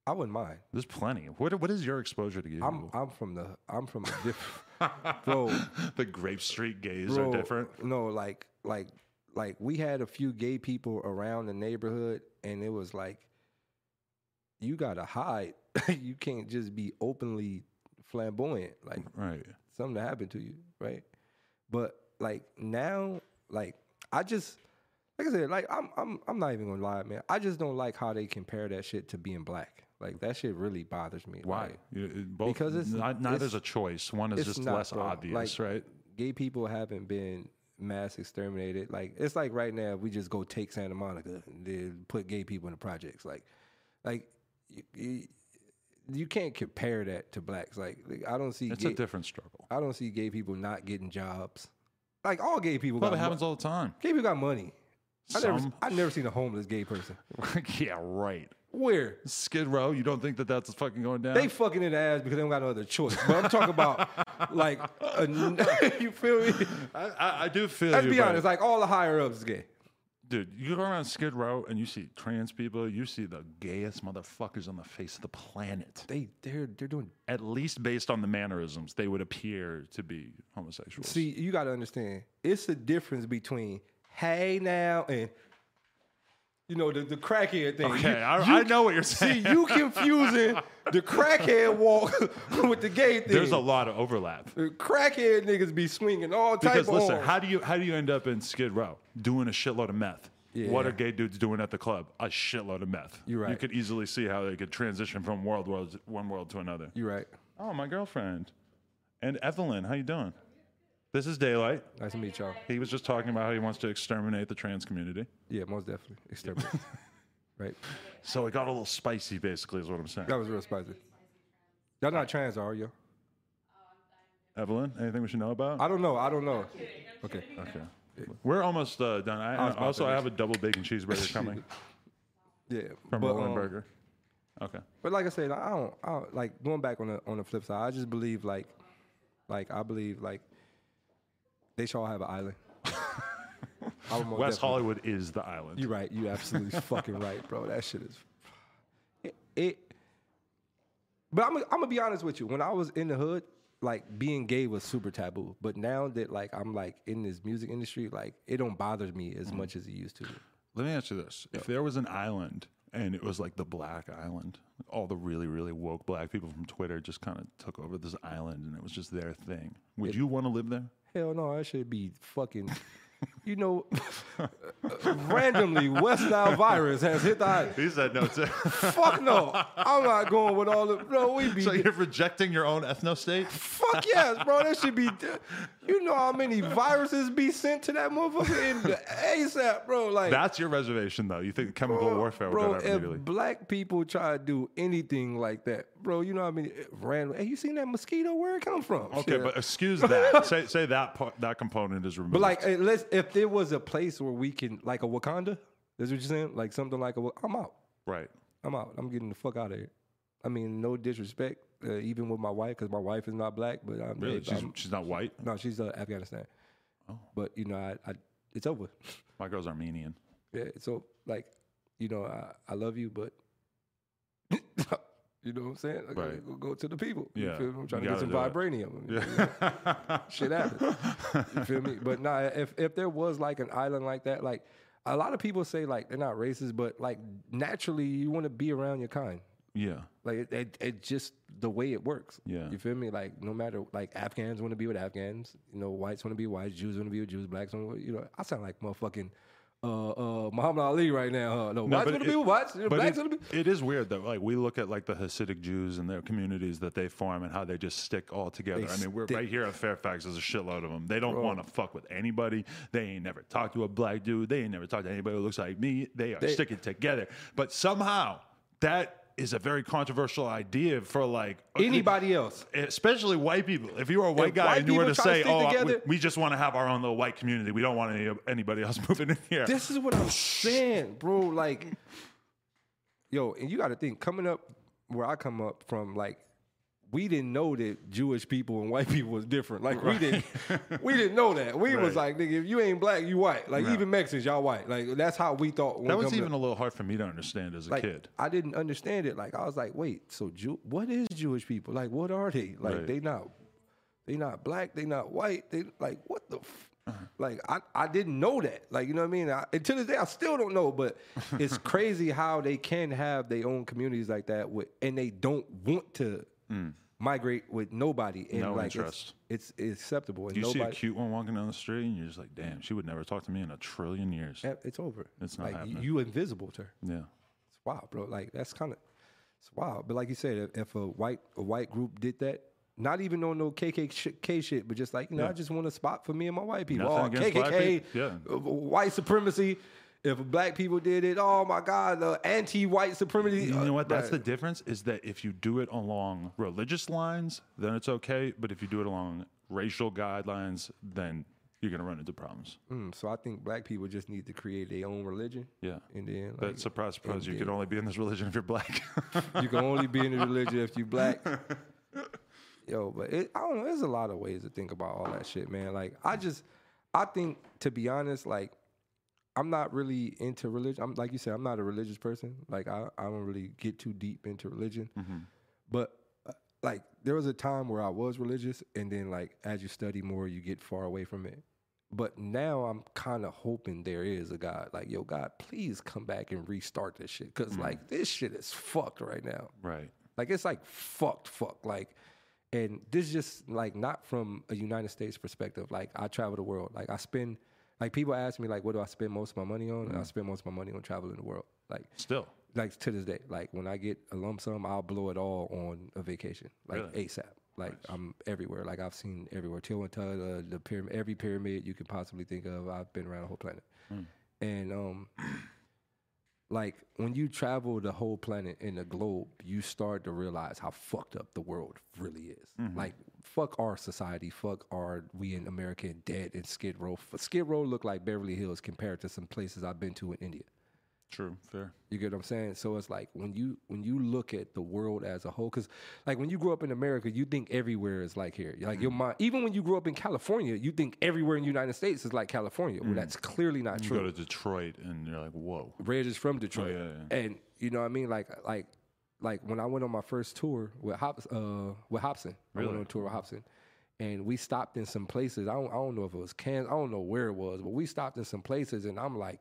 Speaker 2: I wouldn't mind.
Speaker 1: There's plenty. What What is your exposure to gay
Speaker 2: I'm? I'm from the I'm from a different bro.
Speaker 1: the Grape Street gays
Speaker 2: bro,
Speaker 1: are different.
Speaker 2: No, like like like we had a few gay people around the neighborhood, and it was like you gotta hide. you can't just be openly flamboyant. Like
Speaker 1: Right.
Speaker 2: something happened to you, right? But like now, like I just like I said, like I'm I'm I'm not even gonna lie, man. I just don't like how they compare that shit to being black. Like that shit really bothers me.
Speaker 1: Why?
Speaker 2: Like,
Speaker 1: it- both,
Speaker 2: Because it's-
Speaker 1: not, neither's
Speaker 2: it's-
Speaker 1: a choice. One is just
Speaker 2: not,
Speaker 1: less
Speaker 2: bro.
Speaker 1: obvious,
Speaker 2: Like,
Speaker 1: right?
Speaker 2: Gay people haven't been mass exterminated. Like it's like right now we just go take Santa Monica and then put gay people in the projects. Like, like you, you, you can't compare that to blacks. Like, like, I don't see
Speaker 1: It's
Speaker 2: gay,
Speaker 1: a different struggle.
Speaker 2: I don't see gay people not getting jobs. Like all gay people
Speaker 1: Well,
Speaker 2: got
Speaker 1: it
Speaker 2: mo-
Speaker 1: happens all the time.
Speaker 2: Gay people got money. I never, I never seen a homeless gay person.
Speaker 1: yeah, right.
Speaker 2: Where
Speaker 1: Skid Row, you don't think that that's fucking going down?
Speaker 2: they fucking in the ass because they don't got no other choice. But I'm talking about like, a, you feel me?
Speaker 1: I, I, I do feel
Speaker 2: Let's
Speaker 1: you,
Speaker 2: be honest. Like all the higher ups is gay.
Speaker 1: Dude, you go around Skid Row and you see trans people, you see the gayest motherfuckers on the face of the planet.
Speaker 2: They they're they're doing.
Speaker 1: At least based on the mannerisms, they would appear to be homosexuals.
Speaker 2: See, you got to understand. It's the difference between hey now and you know the the crackhead thing.
Speaker 1: Okay,
Speaker 2: You-
Speaker 1: I,
Speaker 2: you
Speaker 1: I know what you're saying.
Speaker 2: See, you confusing the crackhead walk with the gay thing.
Speaker 1: There's a lot of overlap.
Speaker 2: The crackhead niggas be swinging all type
Speaker 1: Because
Speaker 2: of
Speaker 1: listen,
Speaker 2: arms.
Speaker 1: how do you how do you end up in Skid Row doing a shitload of meth?
Speaker 2: Yeah.
Speaker 1: What are gay dudes doing at the club? A shitload of meth.
Speaker 2: You're right.
Speaker 1: You could easily see how they could transition from world world one world to another.
Speaker 2: You're right.
Speaker 1: Oh, my girlfriend. And Evelyn, how you doing? This is Daylyt.
Speaker 2: Nice to meet y'all.
Speaker 1: He was just talking about how he wants to exterminate the trans community.
Speaker 2: Yeah, most definitely. Exterminate. right.
Speaker 1: So it got a little spicy, basically, is what I'm saying.
Speaker 2: That was real spicy. Y'all not trans, are you?
Speaker 1: Evelyn, anything we should know about?
Speaker 2: I don't know. I don't know. Okay.
Speaker 1: okay. We're almost uh, done. I,
Speaker 2: was about
Speaker 1: also,
Speaker 2: to
Speaker 1: I have a double bacon cheeseburger coming
Speaker 2: Yeah.
Speaker 1: from
Speaker 2: but,
Speaker 1: Rolling
Speaker 2: um,
Speaker 1: Burger. Okay.
Speaker 2: But like I said, I don't, I don't like going back on the on the flip side. I just believe like, like I believe like they should all have an island. I would most
Speaker 1: West
Speaker 2: definitely-
Speaker 1: Hollywood is the island.
Speaker 2: You're right. You absolutely fucking right, bro. That shit is. It, it But I'm, I'm gonna be honest with you. When I was in the hood, like being gay was super taboo. But now that like I'm like in this music industry, like it don't bother me as
Speaker 1: Mm-hmm.
Speaker 2: much as it used to.
Speaker 1: Let me ask you this: If there was an island and it was like the Black Island, all the really, really woke black people from Twitter just kind of took over this island, and it was just their thing. Would you want to live there?
Speaker 2: Hell no, I should be fucking. You know, randomly West Nile virus has hit the island.
Speaker 1: He said no. Too.
Speaker 2: Fuck no, I'm not going with all the. No, we be.
Speaker 1: so you're rejecting your own ethno state?
Speaker 2: Fuck yes, bro. That should be. You know how many viruses be sent to that motherfucker in the ASAP, bro. Like
Speaker 1: That's your reservation, though. You think chemical warfare would
Speaker 2: bro,
Speaker 1: go
Speaker 2: if black people try to do anything like that, bro, you know how many eh, random. Hey, you seen that mosquito? Where it come from?
Speaker 1: Okay,
Speaker 2: Shit.
Speaker 1: but excuse that. say say that part, that component is removed.
Speaker 2: But like, eh, let's if there was a place where we can, like a Wakanda, that's what you're saying, like something like a, I'm out.
Speaker 1: right.
Speaker 2: I'm out. I'm getting the fuck out of here. I mean, no disrespect, uh, even with my wife, because my wife is not black, but I'm,
Speaker 1: Really? She's,
Speaker 2: I'm
Speaker 1: she's not white.
Speaker 2: no, she's uh, Afghanistan.
Speaker 1: Oh.
Speaker 2: But you know, I, I it's over.
Speaker 1: My girl's Armenian.
Speaker 2: Yeah, so like, you know, I, I love you, but you know what I'm saying? I gotta
Speaker 1: Right.
Speaker 2: go, go to the people. You
Speaker 1: Yeah,
Speaker 2: feel me? I'm trying
Speaker 1: you
Speaker 2: to get some vibranium.
Speaker 1: Yeah.
Speaker 2: Shit happens. You feel me? But nah, if if there was like an island like that, like a lot of people say like they're not racist, but like naturally you want to be around your kind.
Speaker 1: yeah.
Speaker 2: Like it, it, it just the way it works.
Speaker 1: Yeah.
Speaker 2: You feel me? Like no matter like Afghans want to be with Afghans, you know, whites want to be whites, Jews want to be with Jews, blacks want to you know, I sound like motherfucking uh uh Muhammad Ali right now. Huh? No,
Speaker 1: No,
Speaker 2: whites
Speaker 1: but
Speaker 2: want to
Speaker 1: it-
Speaker 2: be with whites,
Speaker 1: But
Speaker 2: blacks
Speaker 1: it,
Speaker 2: be
Speaker 1: it is weird though. Like we look at like the Hasidic Jews and their communities that they form and how they just stick all together.
Speaker 2: They
Speaker 1: I mean, we're
Speaker 2: stick.
Speaker 1: right here at Fairfax. There's a shitload of them. They don't want to fuck with anybody. They ain't never talked to a black dude. They ain't never talked to anybody who looks like me. They are sticking together. But somehow that is a very controversial idea for like
Speaker 2: anybody else.
Speaker 1: especially white people. If you were a white
Speaker 2: If
Speaker 1: guy
Speaker 2: white
Speaker 1: and you were to
Speaker 2: to
Speaker 1: say,
Speaker 2: stick
Speaker 1: "Oh, we, we just want to have our own little white community. We don't want any anybody else moving in here."
Speaker 2: This is what I'm saying, bro. Like, yo, and you got to think coming up where I come up from, like. We didn't know that Jewish people and white people was different. Like we didn't, we didn't know that. We was like, nigga, if you ain't black, you white. Like even Mexicans, y'all white. Like that's how we thought.
Speaker 1: that was even a little hard for me to understand as a
Speaker 2: like
Speaker 1: kid.
Speaker 2: I didn't understand it. Like I was like, wait, so Jew, what is Jewish people? Like what are they? Like
Speaker 1: Right.
Speaker 2: they not, they not black. They not white. They like what the. F-?
Speaker 1: Uh-huh.
Speaker 2: Like I, I didn't know that. Like you know what I mean. I, and to this day, I still don't know. But it's crazy how they can have their own communities like that, with, and they don't want to migrate with nobody. And.
Speaker 1: No
Speaker 2: like
Speaker 1: interest.
Speaker 2: It's, it's acceptable. And
Speaker 1: You see a cute one walking down the street, and you're just like, "Damn, she would never talk to me in a trillion years."
Speaker 2: It's over.
Speaker 1: It's not
Speaker 2: like
Speaker 1: happening.
Speaker 2: you invisible to her.
Speaker 1: Yeah,
Speaker 2: It's wild, bro. Like that's kind of it's wild. But like you said, if, if a white a white group did that, not even on no KKK shit, but just like you know,
Speaker 1: Yeah.
Speaker 2: I just want a spot for me and my white people.
Speaker 1: Nothing
Speaker 2: oh, KKK,
Speaker 1: people. Yeah.
Speaker 2: uh, white supremacy. If black people did it, oh my God, the anti-white supremacy.
Speaker 1: you know what? That's the difference. Is that if you do it along religious lines, then it's okay. But if you do it along racial guidelines, then you're gonna run into problems.
Speaker 2: Mm, so I think black people just need to create their own religion.
Speaker 1: Yeah.
Speaker 2: And then like,
Speaker 1: But surprise, surprise, you
Speaker 2: and
Speaker 1: can only be in this religion if you're black.
Speaker 2: you can only be in the religion if you're black. Yo, but it, I don't know. There's a lot of ways to think about all that shit, man. Like, I just, I think, to be honest, like, I'm not really into religion. I'm like you said, I'm not a religious person. Like, I, I don't really get too deep into religion. But uh, like, there was a time where I was religious, and then like, as you study more, you get far away from it. But now I'm kind of hoping there is a God. Like, yo, God, please come back and restart this shit. Cause like this shit is fucked right now.
Speaker 1: right.
Speaker 2: Like it's like fucked, fuck. Like, and this is just like not from a United States perspective. Like I travel the world. Like I spend, like people ask me like, what do I spend most of my money on? And I spend most of my money on traveling the world. Like,
Speaker 1: Still.
Speaker 2: like to this day, like when I get a lump sum, I'll blow it all on a vacation, like
Speaker 1: Really?
Speaker 2: ASAP. Like I'm everywhere. Like I've seen everywhere. Tiwantana, uh, the pyramid, every pyramid you could possibly think of. I've been around the whole planet,
Speaker 1: Hmm.
Speaker 2: and um, like when you travel the whole planet in the globe, you start to realize how fucked up the world really is.
Speaker 1: Mm-hmm.
Speaker 2: Like fuck our society, fuck our we in America dead in Skid Row. Skid Row look like Beverly Hills compared to some places I've been to in India.
Speaker 1: True. Fair.
Speaker 2: You get what I'm saying? So it's like when you when you look at the world as a whole, because like when you grow up in America, you think everywhere is like here. Like your mind, even when you grew up in California, you think everywhere in the United States is like California. Well, that's clearly not
Speaker 1: You
Speaker 2: true.
Speaker 1: You go to Detroit and you're like, whoa.
Speaker 2: Reg is from Detroit,
Speaker 1: yeah,
Speaker 2: and you know what I mean. Like like like when I went on my first tour with Hop, uh, with Hopsin. I went on a tour with Hopsin, and we stopped in some places. I don't, I don't know if it was Kansas. I don't know where it was, but we stopped in some places, and I'm like,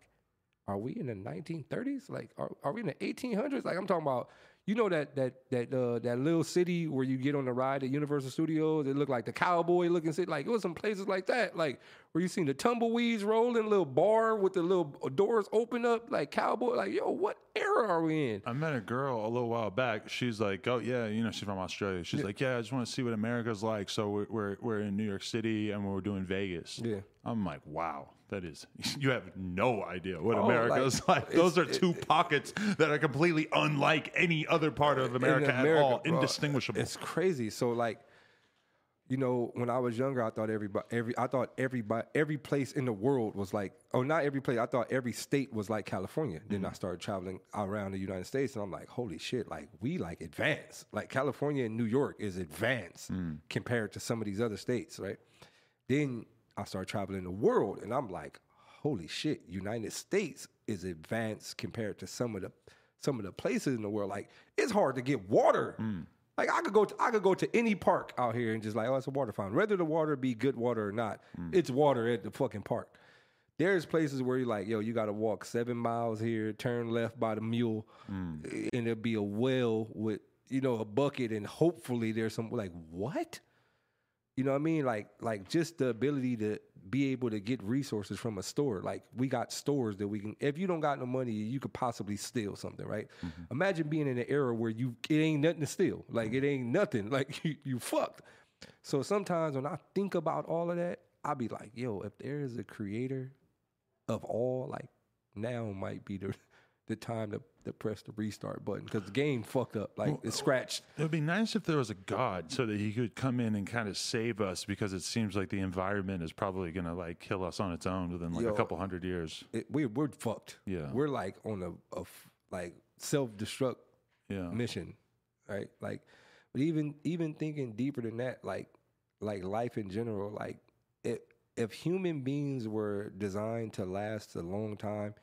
Speaker 2: are we in the 1930s? Like, are, are we in the 1800s? Like, I'm talking about. You know that that that uh, that little city where you get on the ride at Universal Studios. It looked like the cowboy looking city. Like it was some places like that. Like where you seen the tumbleweeds rolling, little bar with the little doors open up, like cowboy. Like yo, what era are we in?
Speaker 1: I met a girl a little while back. She's like, "Oh yeah, you know, she's from Australia." She's like, "Yeah, I just want to see what America's like." So we're, we're we're in New York City and we're doing Vegas.
Speaker 2: Yeah.
Speaker 1: I'm like, "Wow, that is you have no idea what
Speaker 2: Oh,
Speaker 1: America
Speaker 2: like,
Speaker 1: is like." Those are
Speaker 2: it-
Speaker 1: two pockets that are completely unlike any other part of America,
Speaker 2: in
Speaker 1: at all,
Speaker 2: bro,
Speaker 1: indistinguishable.
Speaker 2: It's crazy. So like, you know, when I was younger, I thought everybody, every, I thought everybody, every place in the world was like, oh, not every place. I thought every state was like California. Then
Speaker 1: Mm-hmm.
Speaker 2: I started traveling around the United States, and I'm like, holy shit, like we like advanced. Like California and New York is advanced
Speaker 1: Mm.
Speaker 2: compared to some of these other states, right? Then I started traveling the world, and I'm like, holy shit, United States is advanced compared to some of the some of the places in the world. Like it's hard to get water. Mm. Like I could go to I could go to any park out here and just like, oh, it's a water fountain. Whether the water be good water or not, mm. it's water at the fucking park. There's places where you're like, yo, you got to walk seven miles here, turn left by the mule, mm. and there'll be a well with you know a bucket, and hopefully there's some like what? You know what I mean? Like like just the ability to be able to get resources from a store. Like we got stores that we can if you don't got no money, you could possibly steal something, right? Mm-hmm. Imagine being in an era where you it ain't nothing to steal. Like it ain't nothing. Like you, you fucked. So sometimes when I think about all of that, I be like, yo, if there is a creator of all, like now might be the the time to, to press the restart button because the game fucked up. Like it's scratched.
Speaker 1: It would be nice if there was a God so that he could come in and kind of save us because it seems like the environment is probably going to like kill us on its own within like
Speaker 2: Yo.
Speaker 1: a couple hundred years.
Speaker 2: it, we're we're fucked.
Speaker 1: Yeah.
Speaker 2: we're like on a, a f- like self destruct
Speaker 1: Yeah.
Speaker 2: mission, right? Like, but even even thinking deeper than that, like like life in general, like if if human beings were designed to last a long time,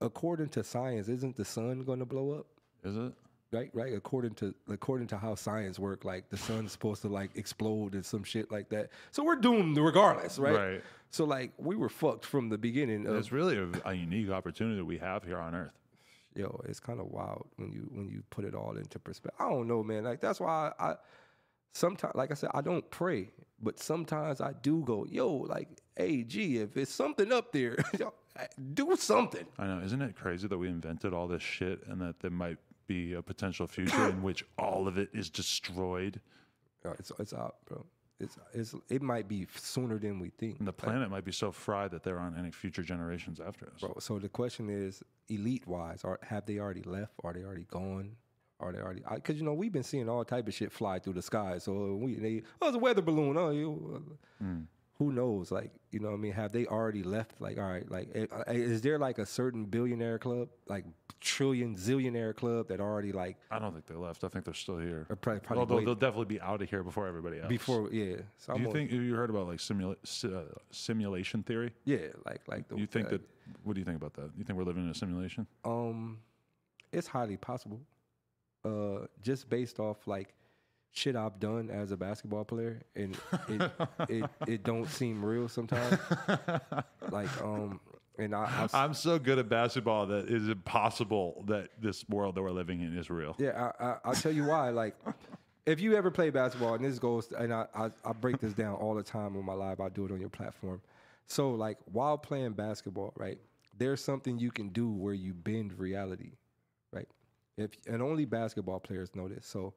Speaker 2: according to science, isn't the sun going to blow up?
Speaker 1: Is it?
Speaker 2: Right, right. According to according to how science work, like the sun's supposed to like explode and some shit like that. So we're doomed regardless, right?
Speaker 1: Right.
Speaker 2: So like we were fucked from the beginning. Of,
Speaker 1: It's really a, a unique opportunity we have here on Earth.
Speaker 2: yo, it's kind of wild when you when you put it all into perspective. I don't know, man. Like that's why I, I sometimes, like I said, I don't pray, but sometimes I do go, yo, like, hey, gee, if it's something up there, do something.
Speaker 1: I know. Isn't it crazy that we invented all this shit and that there might be a potential future in which all of it is destroyed
Speaker 2: Yo, it's it's out, bro. It's it's it might be sooner than we think.
Speaker 1: and the planet might be so fried that there aren't any future generations after us?
Speaker 2: Bro, so the question is, elite wise, are have they already left? Are they already gone? Are they already? Because you know we've been seeing all type of shit fly through the sky. So we, they, oh, it's a weather balloon. Oh, you, hmm. Who knows? Like, you know, what I mean, have they already left? Like, all right, like, eh, eh, is there like a certain billionaire club, like trillion zillionaire club that already like
Speaker 1: I don't think they left. I think they're still here.
Speaker 2: Probably- probably
Speaker 1: Although they'll definitely be out of here before everybody else.
Speaker 2: before? Yeah. So
Speaker 1: Do
Speaker 2: I'm
Speaker 1: you think have you heard about like simula- uh, simulation theory?
Speaker 2: Yeah, like like the,
Speaker 1: You think that? What do you think about that? You think we're living in a simulation?
Speaker 2: Um, it's highly possible. Uh, just based off like shit I've done as a basketball player, and it it, it don't seem real sometimes. like um, and I, I
Speaker 1: I'm so good at basketball that it is impossible that this world that we're living in is real.
Speaker 2: yeah, I, I I'll tell you why. Like, if you ever play basketball, and this goes, and I, I I break this down all the time on my live. I do it on your platform. So like while playing basketball, right? There's something you can do where you bend reality, right? If and only basketball players know this. So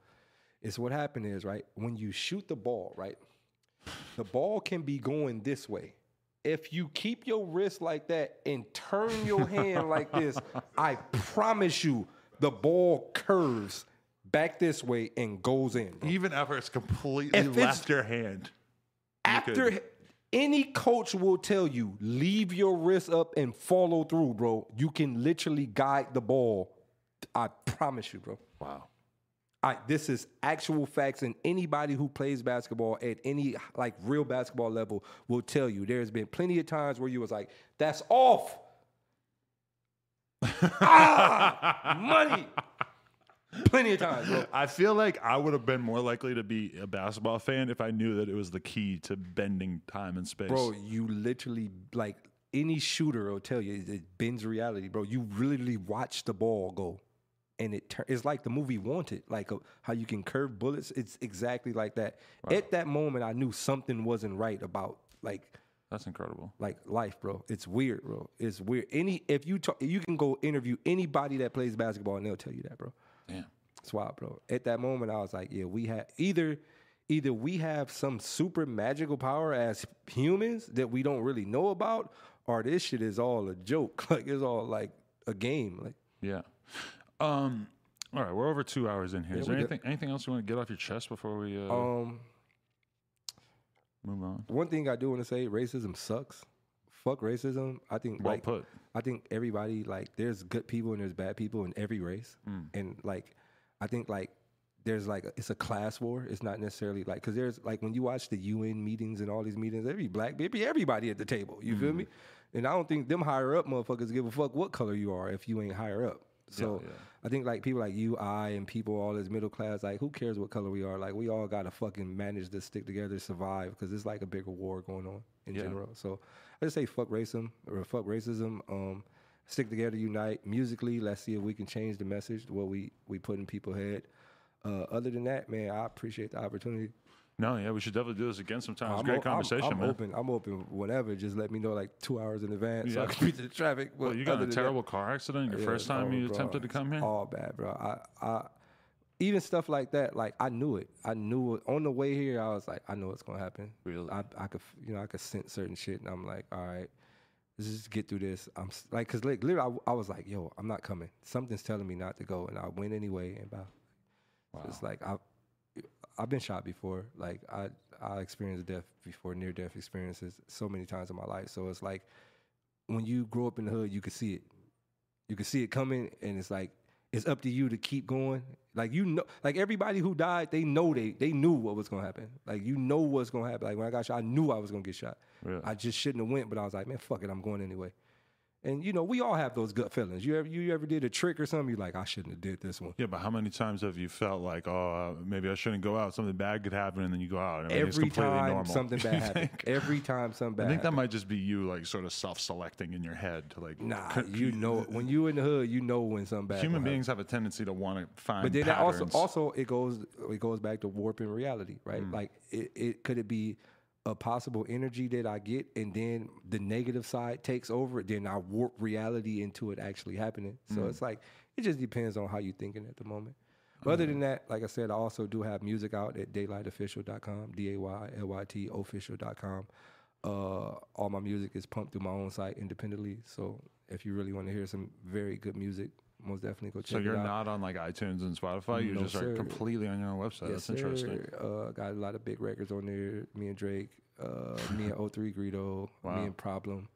Speaker 2: it's what happened is right when you shoot the ball, right? The ball can be going this way. If you keep your wrist like that and turn your hand like this, I promise you the ball curves back this way and goes in. bro.
Speaker 1: Even after it's completely
Speaker 2: If it's-
Speaker 1: left your hand.
Speaker 2: After
Speaker 1: could-
Speaker 2: any coach will tell you, leave your wrist up and follow through, bro. You can literally guide the ball. I promise you, bro.
Speaker 1: Wow.
Speaker 2: I, this is actual facts, and anybody who plays basketball at any like real basketball level will tell you. There's been plenty of times where you was like, "That's off." ah, money. Plenty of times, bro.
Speaker 1: I feel like I would have been more likely to be a basketball fan if I knew that it was the key to bending time and space.
Speaker 2: Bro, you literally like any shooter will tell you it bends reality, bro. You literally watch the ball go, and it turn. It's like the movie Wanted, like uh how you can curve bullets. It's exactly like that. At that moment, I knew something wasn't right about like
Speaker 1: That's incredible.
Speaker 2: like life, bro. It's weird, bro. It's weird. Any if you talk, you can go interview anybody that plays basketball, and they'll tell you that, bro.
Speaker 1: Damn.
Speaker 2: It's wild, bro. At that moment, I was like, yeah, we have either either we have some super magical power as humans that we don't really know about, or this shit is all a joke. Like it's all like a game. Like
Speaker 1: Yeah. Um. All right, we're over two hours in here. Is
Speaker 2: Yeah,
Speaker 1: there
Speaker 2: we good.
Speaker 1: anything anything else you want to get off your chest before we uh,
Speaker 2: um,
Speaker 1: move on?
Speaker 2: one thing I do want to say, racism sucks. Fuck racism. I think
Speaker 1: Well
Speaker 2: like
Speaker 1: put.
Speaker 2: I think everybody like there's good people and there's bad people in every race, and like I think like there's like it's a class war. It's not necessarily like because there's like when you watch the UN meetings and all these meetings, every black baby, everybody at the table. You feel me? And I don't think them higher up motherfuckers give a fuck what color you are if you ain't higher up. So
Speaker 1: yeah.
Speaker 2: I think like people like you, I, and people all this middle class, like who cares what color we are? Like we all gotta fucking manage to stick together, survive, because it's like a bigger war going on in
Speaker 1: Yeah.
Speaker 2: general. So I just say fuck racism or fuck racism. Um, stick together, unite musically. Let's see if we can change the message what we we put in people's head. Uh, other than that, man, I appreciate the opportunity.
Speaker 1: No, yeah, we should definitely do this again sometime. It's a great
Speaker 2: o- I'm-
Speaker 1: conversation,
Speaker 2: I'm,
Speaker 1: man.
Speaker 2: open. I'm open whenever. Just let me know like two hours in advance so I can beat the traffic.
Speaker 1: Well, you got a
Speaker 2: than that-
Speaker 1: terrible car accident your
Speaker 2: Yeah,
Speaker 1: first time
Speaker 2: no,
Speaker 1: you
Speaker 2: bro,
Speaker 1: attempted to come here.
Speaker 2: All bad, bro. I, I, even stuff like that. Like I knew it. I knew it on the way here. I was like, I know what's gonna happen.
Speaker 1: Really?
Speaker 2: I, I could, you know, I could sense certain shit, and I'm like, all right, let's just get through this. I'm like, cause like, literally, I, I was like, yo, I'm not coming. Something's telling me not to go, and I went anyway. And
Speaker 1: Wow.
Speaker 2: it's like I, I've been shot before. Like I, I experienced death before, near death experiences so many times in my life. So it's like when you grow up in the hood, you can see it. You can see it coming, and it's like it's up to you to keep going. Like you know, like everybody who died, they know they they knew what was gonna happen. Like you know what's gonna happen. Like when I got shot, I knew I was gonna get shot.
Speaker 1: Really?
Speaker 2: I just shouldn't have went, but I was like, man, fuck it, I'm going anyway. And you know, we all have those gut feelings. You ever you ever did a trick or something? You like, I shouldn't have did this one.
Speaker 1: Yeah, but how many times have you felt like, oh, uh, maybe I shouldn't go out? Something bad could happen, and then you go out. And
Speaker 2: Every
Speaker 1: completely
Speaker 2: time
Speaker 1: normal.
Speaker 2: something bad happens. Every time something bad
Speaker 1: I think that might just be you, like sort of self-selecting in your head to like.
Speaker 2: Nah,
Speaker 1: c-
Speaker 2: you know when you in the hood, you know when something bad.
Speaker 1: Human
Speaker 2: gonna happen.
Speaker 1: beings have a tendency to want to find.
Speaker 2: But then also also it goes it goes back to warping reality, right?
Speaker 1: Mm.
Speaker 2: Like it, it could it be a possible energy that I get and then the negative side takes over, then I warp reality into it actually happening. So
Speaker 1: Mm.
Speaker 2: it's like it just depends on how you're thinking at the moment. But other than that, like I said, I also do have music out at daylytofficial.com, D A Y L Y T official.com. Uh, all my music is pumped through my own site independently. So if you really want to hear some very good music, most definitely go check
Speaker 1: out.
Speaker 2: So
Speaker 1: you're not on like iTunes and Spotify. You
Speaker 2: No,
Speaker 1: just are completely on your own website.
Speaker 2: Yes,
Speaker 1: That's interesting.
Speaker 2: sir. Uh, got a lot of big records on there. Me and Drake, uh, me and 03 Greedo,
Speaker 1: Wow.
Speaker 2: me and Problem,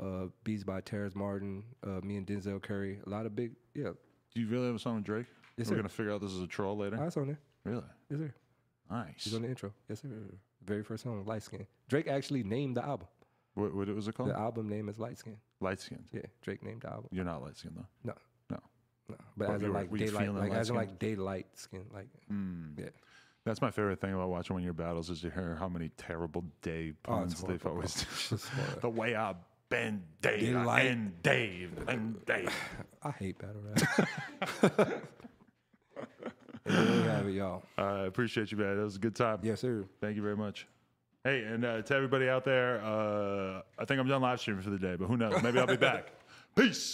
Speaker 2: uh, Beats by Terrace Martin, uh, me and Denzel Curry. A lot of big, yeah.
Speaker 1: Do you really have a song with Drake?
Speaker 2: Yes,
Speaker 1: We're
Speaker 2: sir.
Speaker 1: gonna figure out this is a troll later.
Speaker 2: That's on there.
Speaker 1: really?
Speaker 2: Yes, sir.
Speaker 1: Nice.
Speaker 2: He's on the intro. Yes, sir. Very first song, Light Skin. Drake actually named the album.
Speaker 1: What, what was it called?
Speaker 2: The album name is Light Skin.
Speaker 1: Light Skin.
Speaker 2: Yeah, Drake named the album.
Speaker 1: You're not light skinned though.
Speaker 2: No,
Speaker 1: No.
Speaker 2: But as
Speaker 1: you
Speaker 2: in like
Speaker 1: were
Speaker 2: daylight, like as in like daylight skin, like
Speaker 1: Hmm.
Speaker 2: yeah.
Speaker 1: That's my favorite thing about watching one of your battles is to hear how many terrible day
Speaker 2: Oh,
Speaker 1: puns they've always
Speaker 2: bro. It's just horrible.
Speaker 1: the way I bend Dave
Speaker 2: Daylight.
Speaker 1: and Dave and Dave.
Speaker 2: I hate battle rap. have it, y'all.
Speaker 1: I appreciate you, man. That was a good time.
Speaker 2: Yes, sir.
Speaker 1: Thank you very much. Hey, and uh, to everybody out there, uh, I think I'm done live streaming for the day, but who knows? Maybe I'll be back. Peace.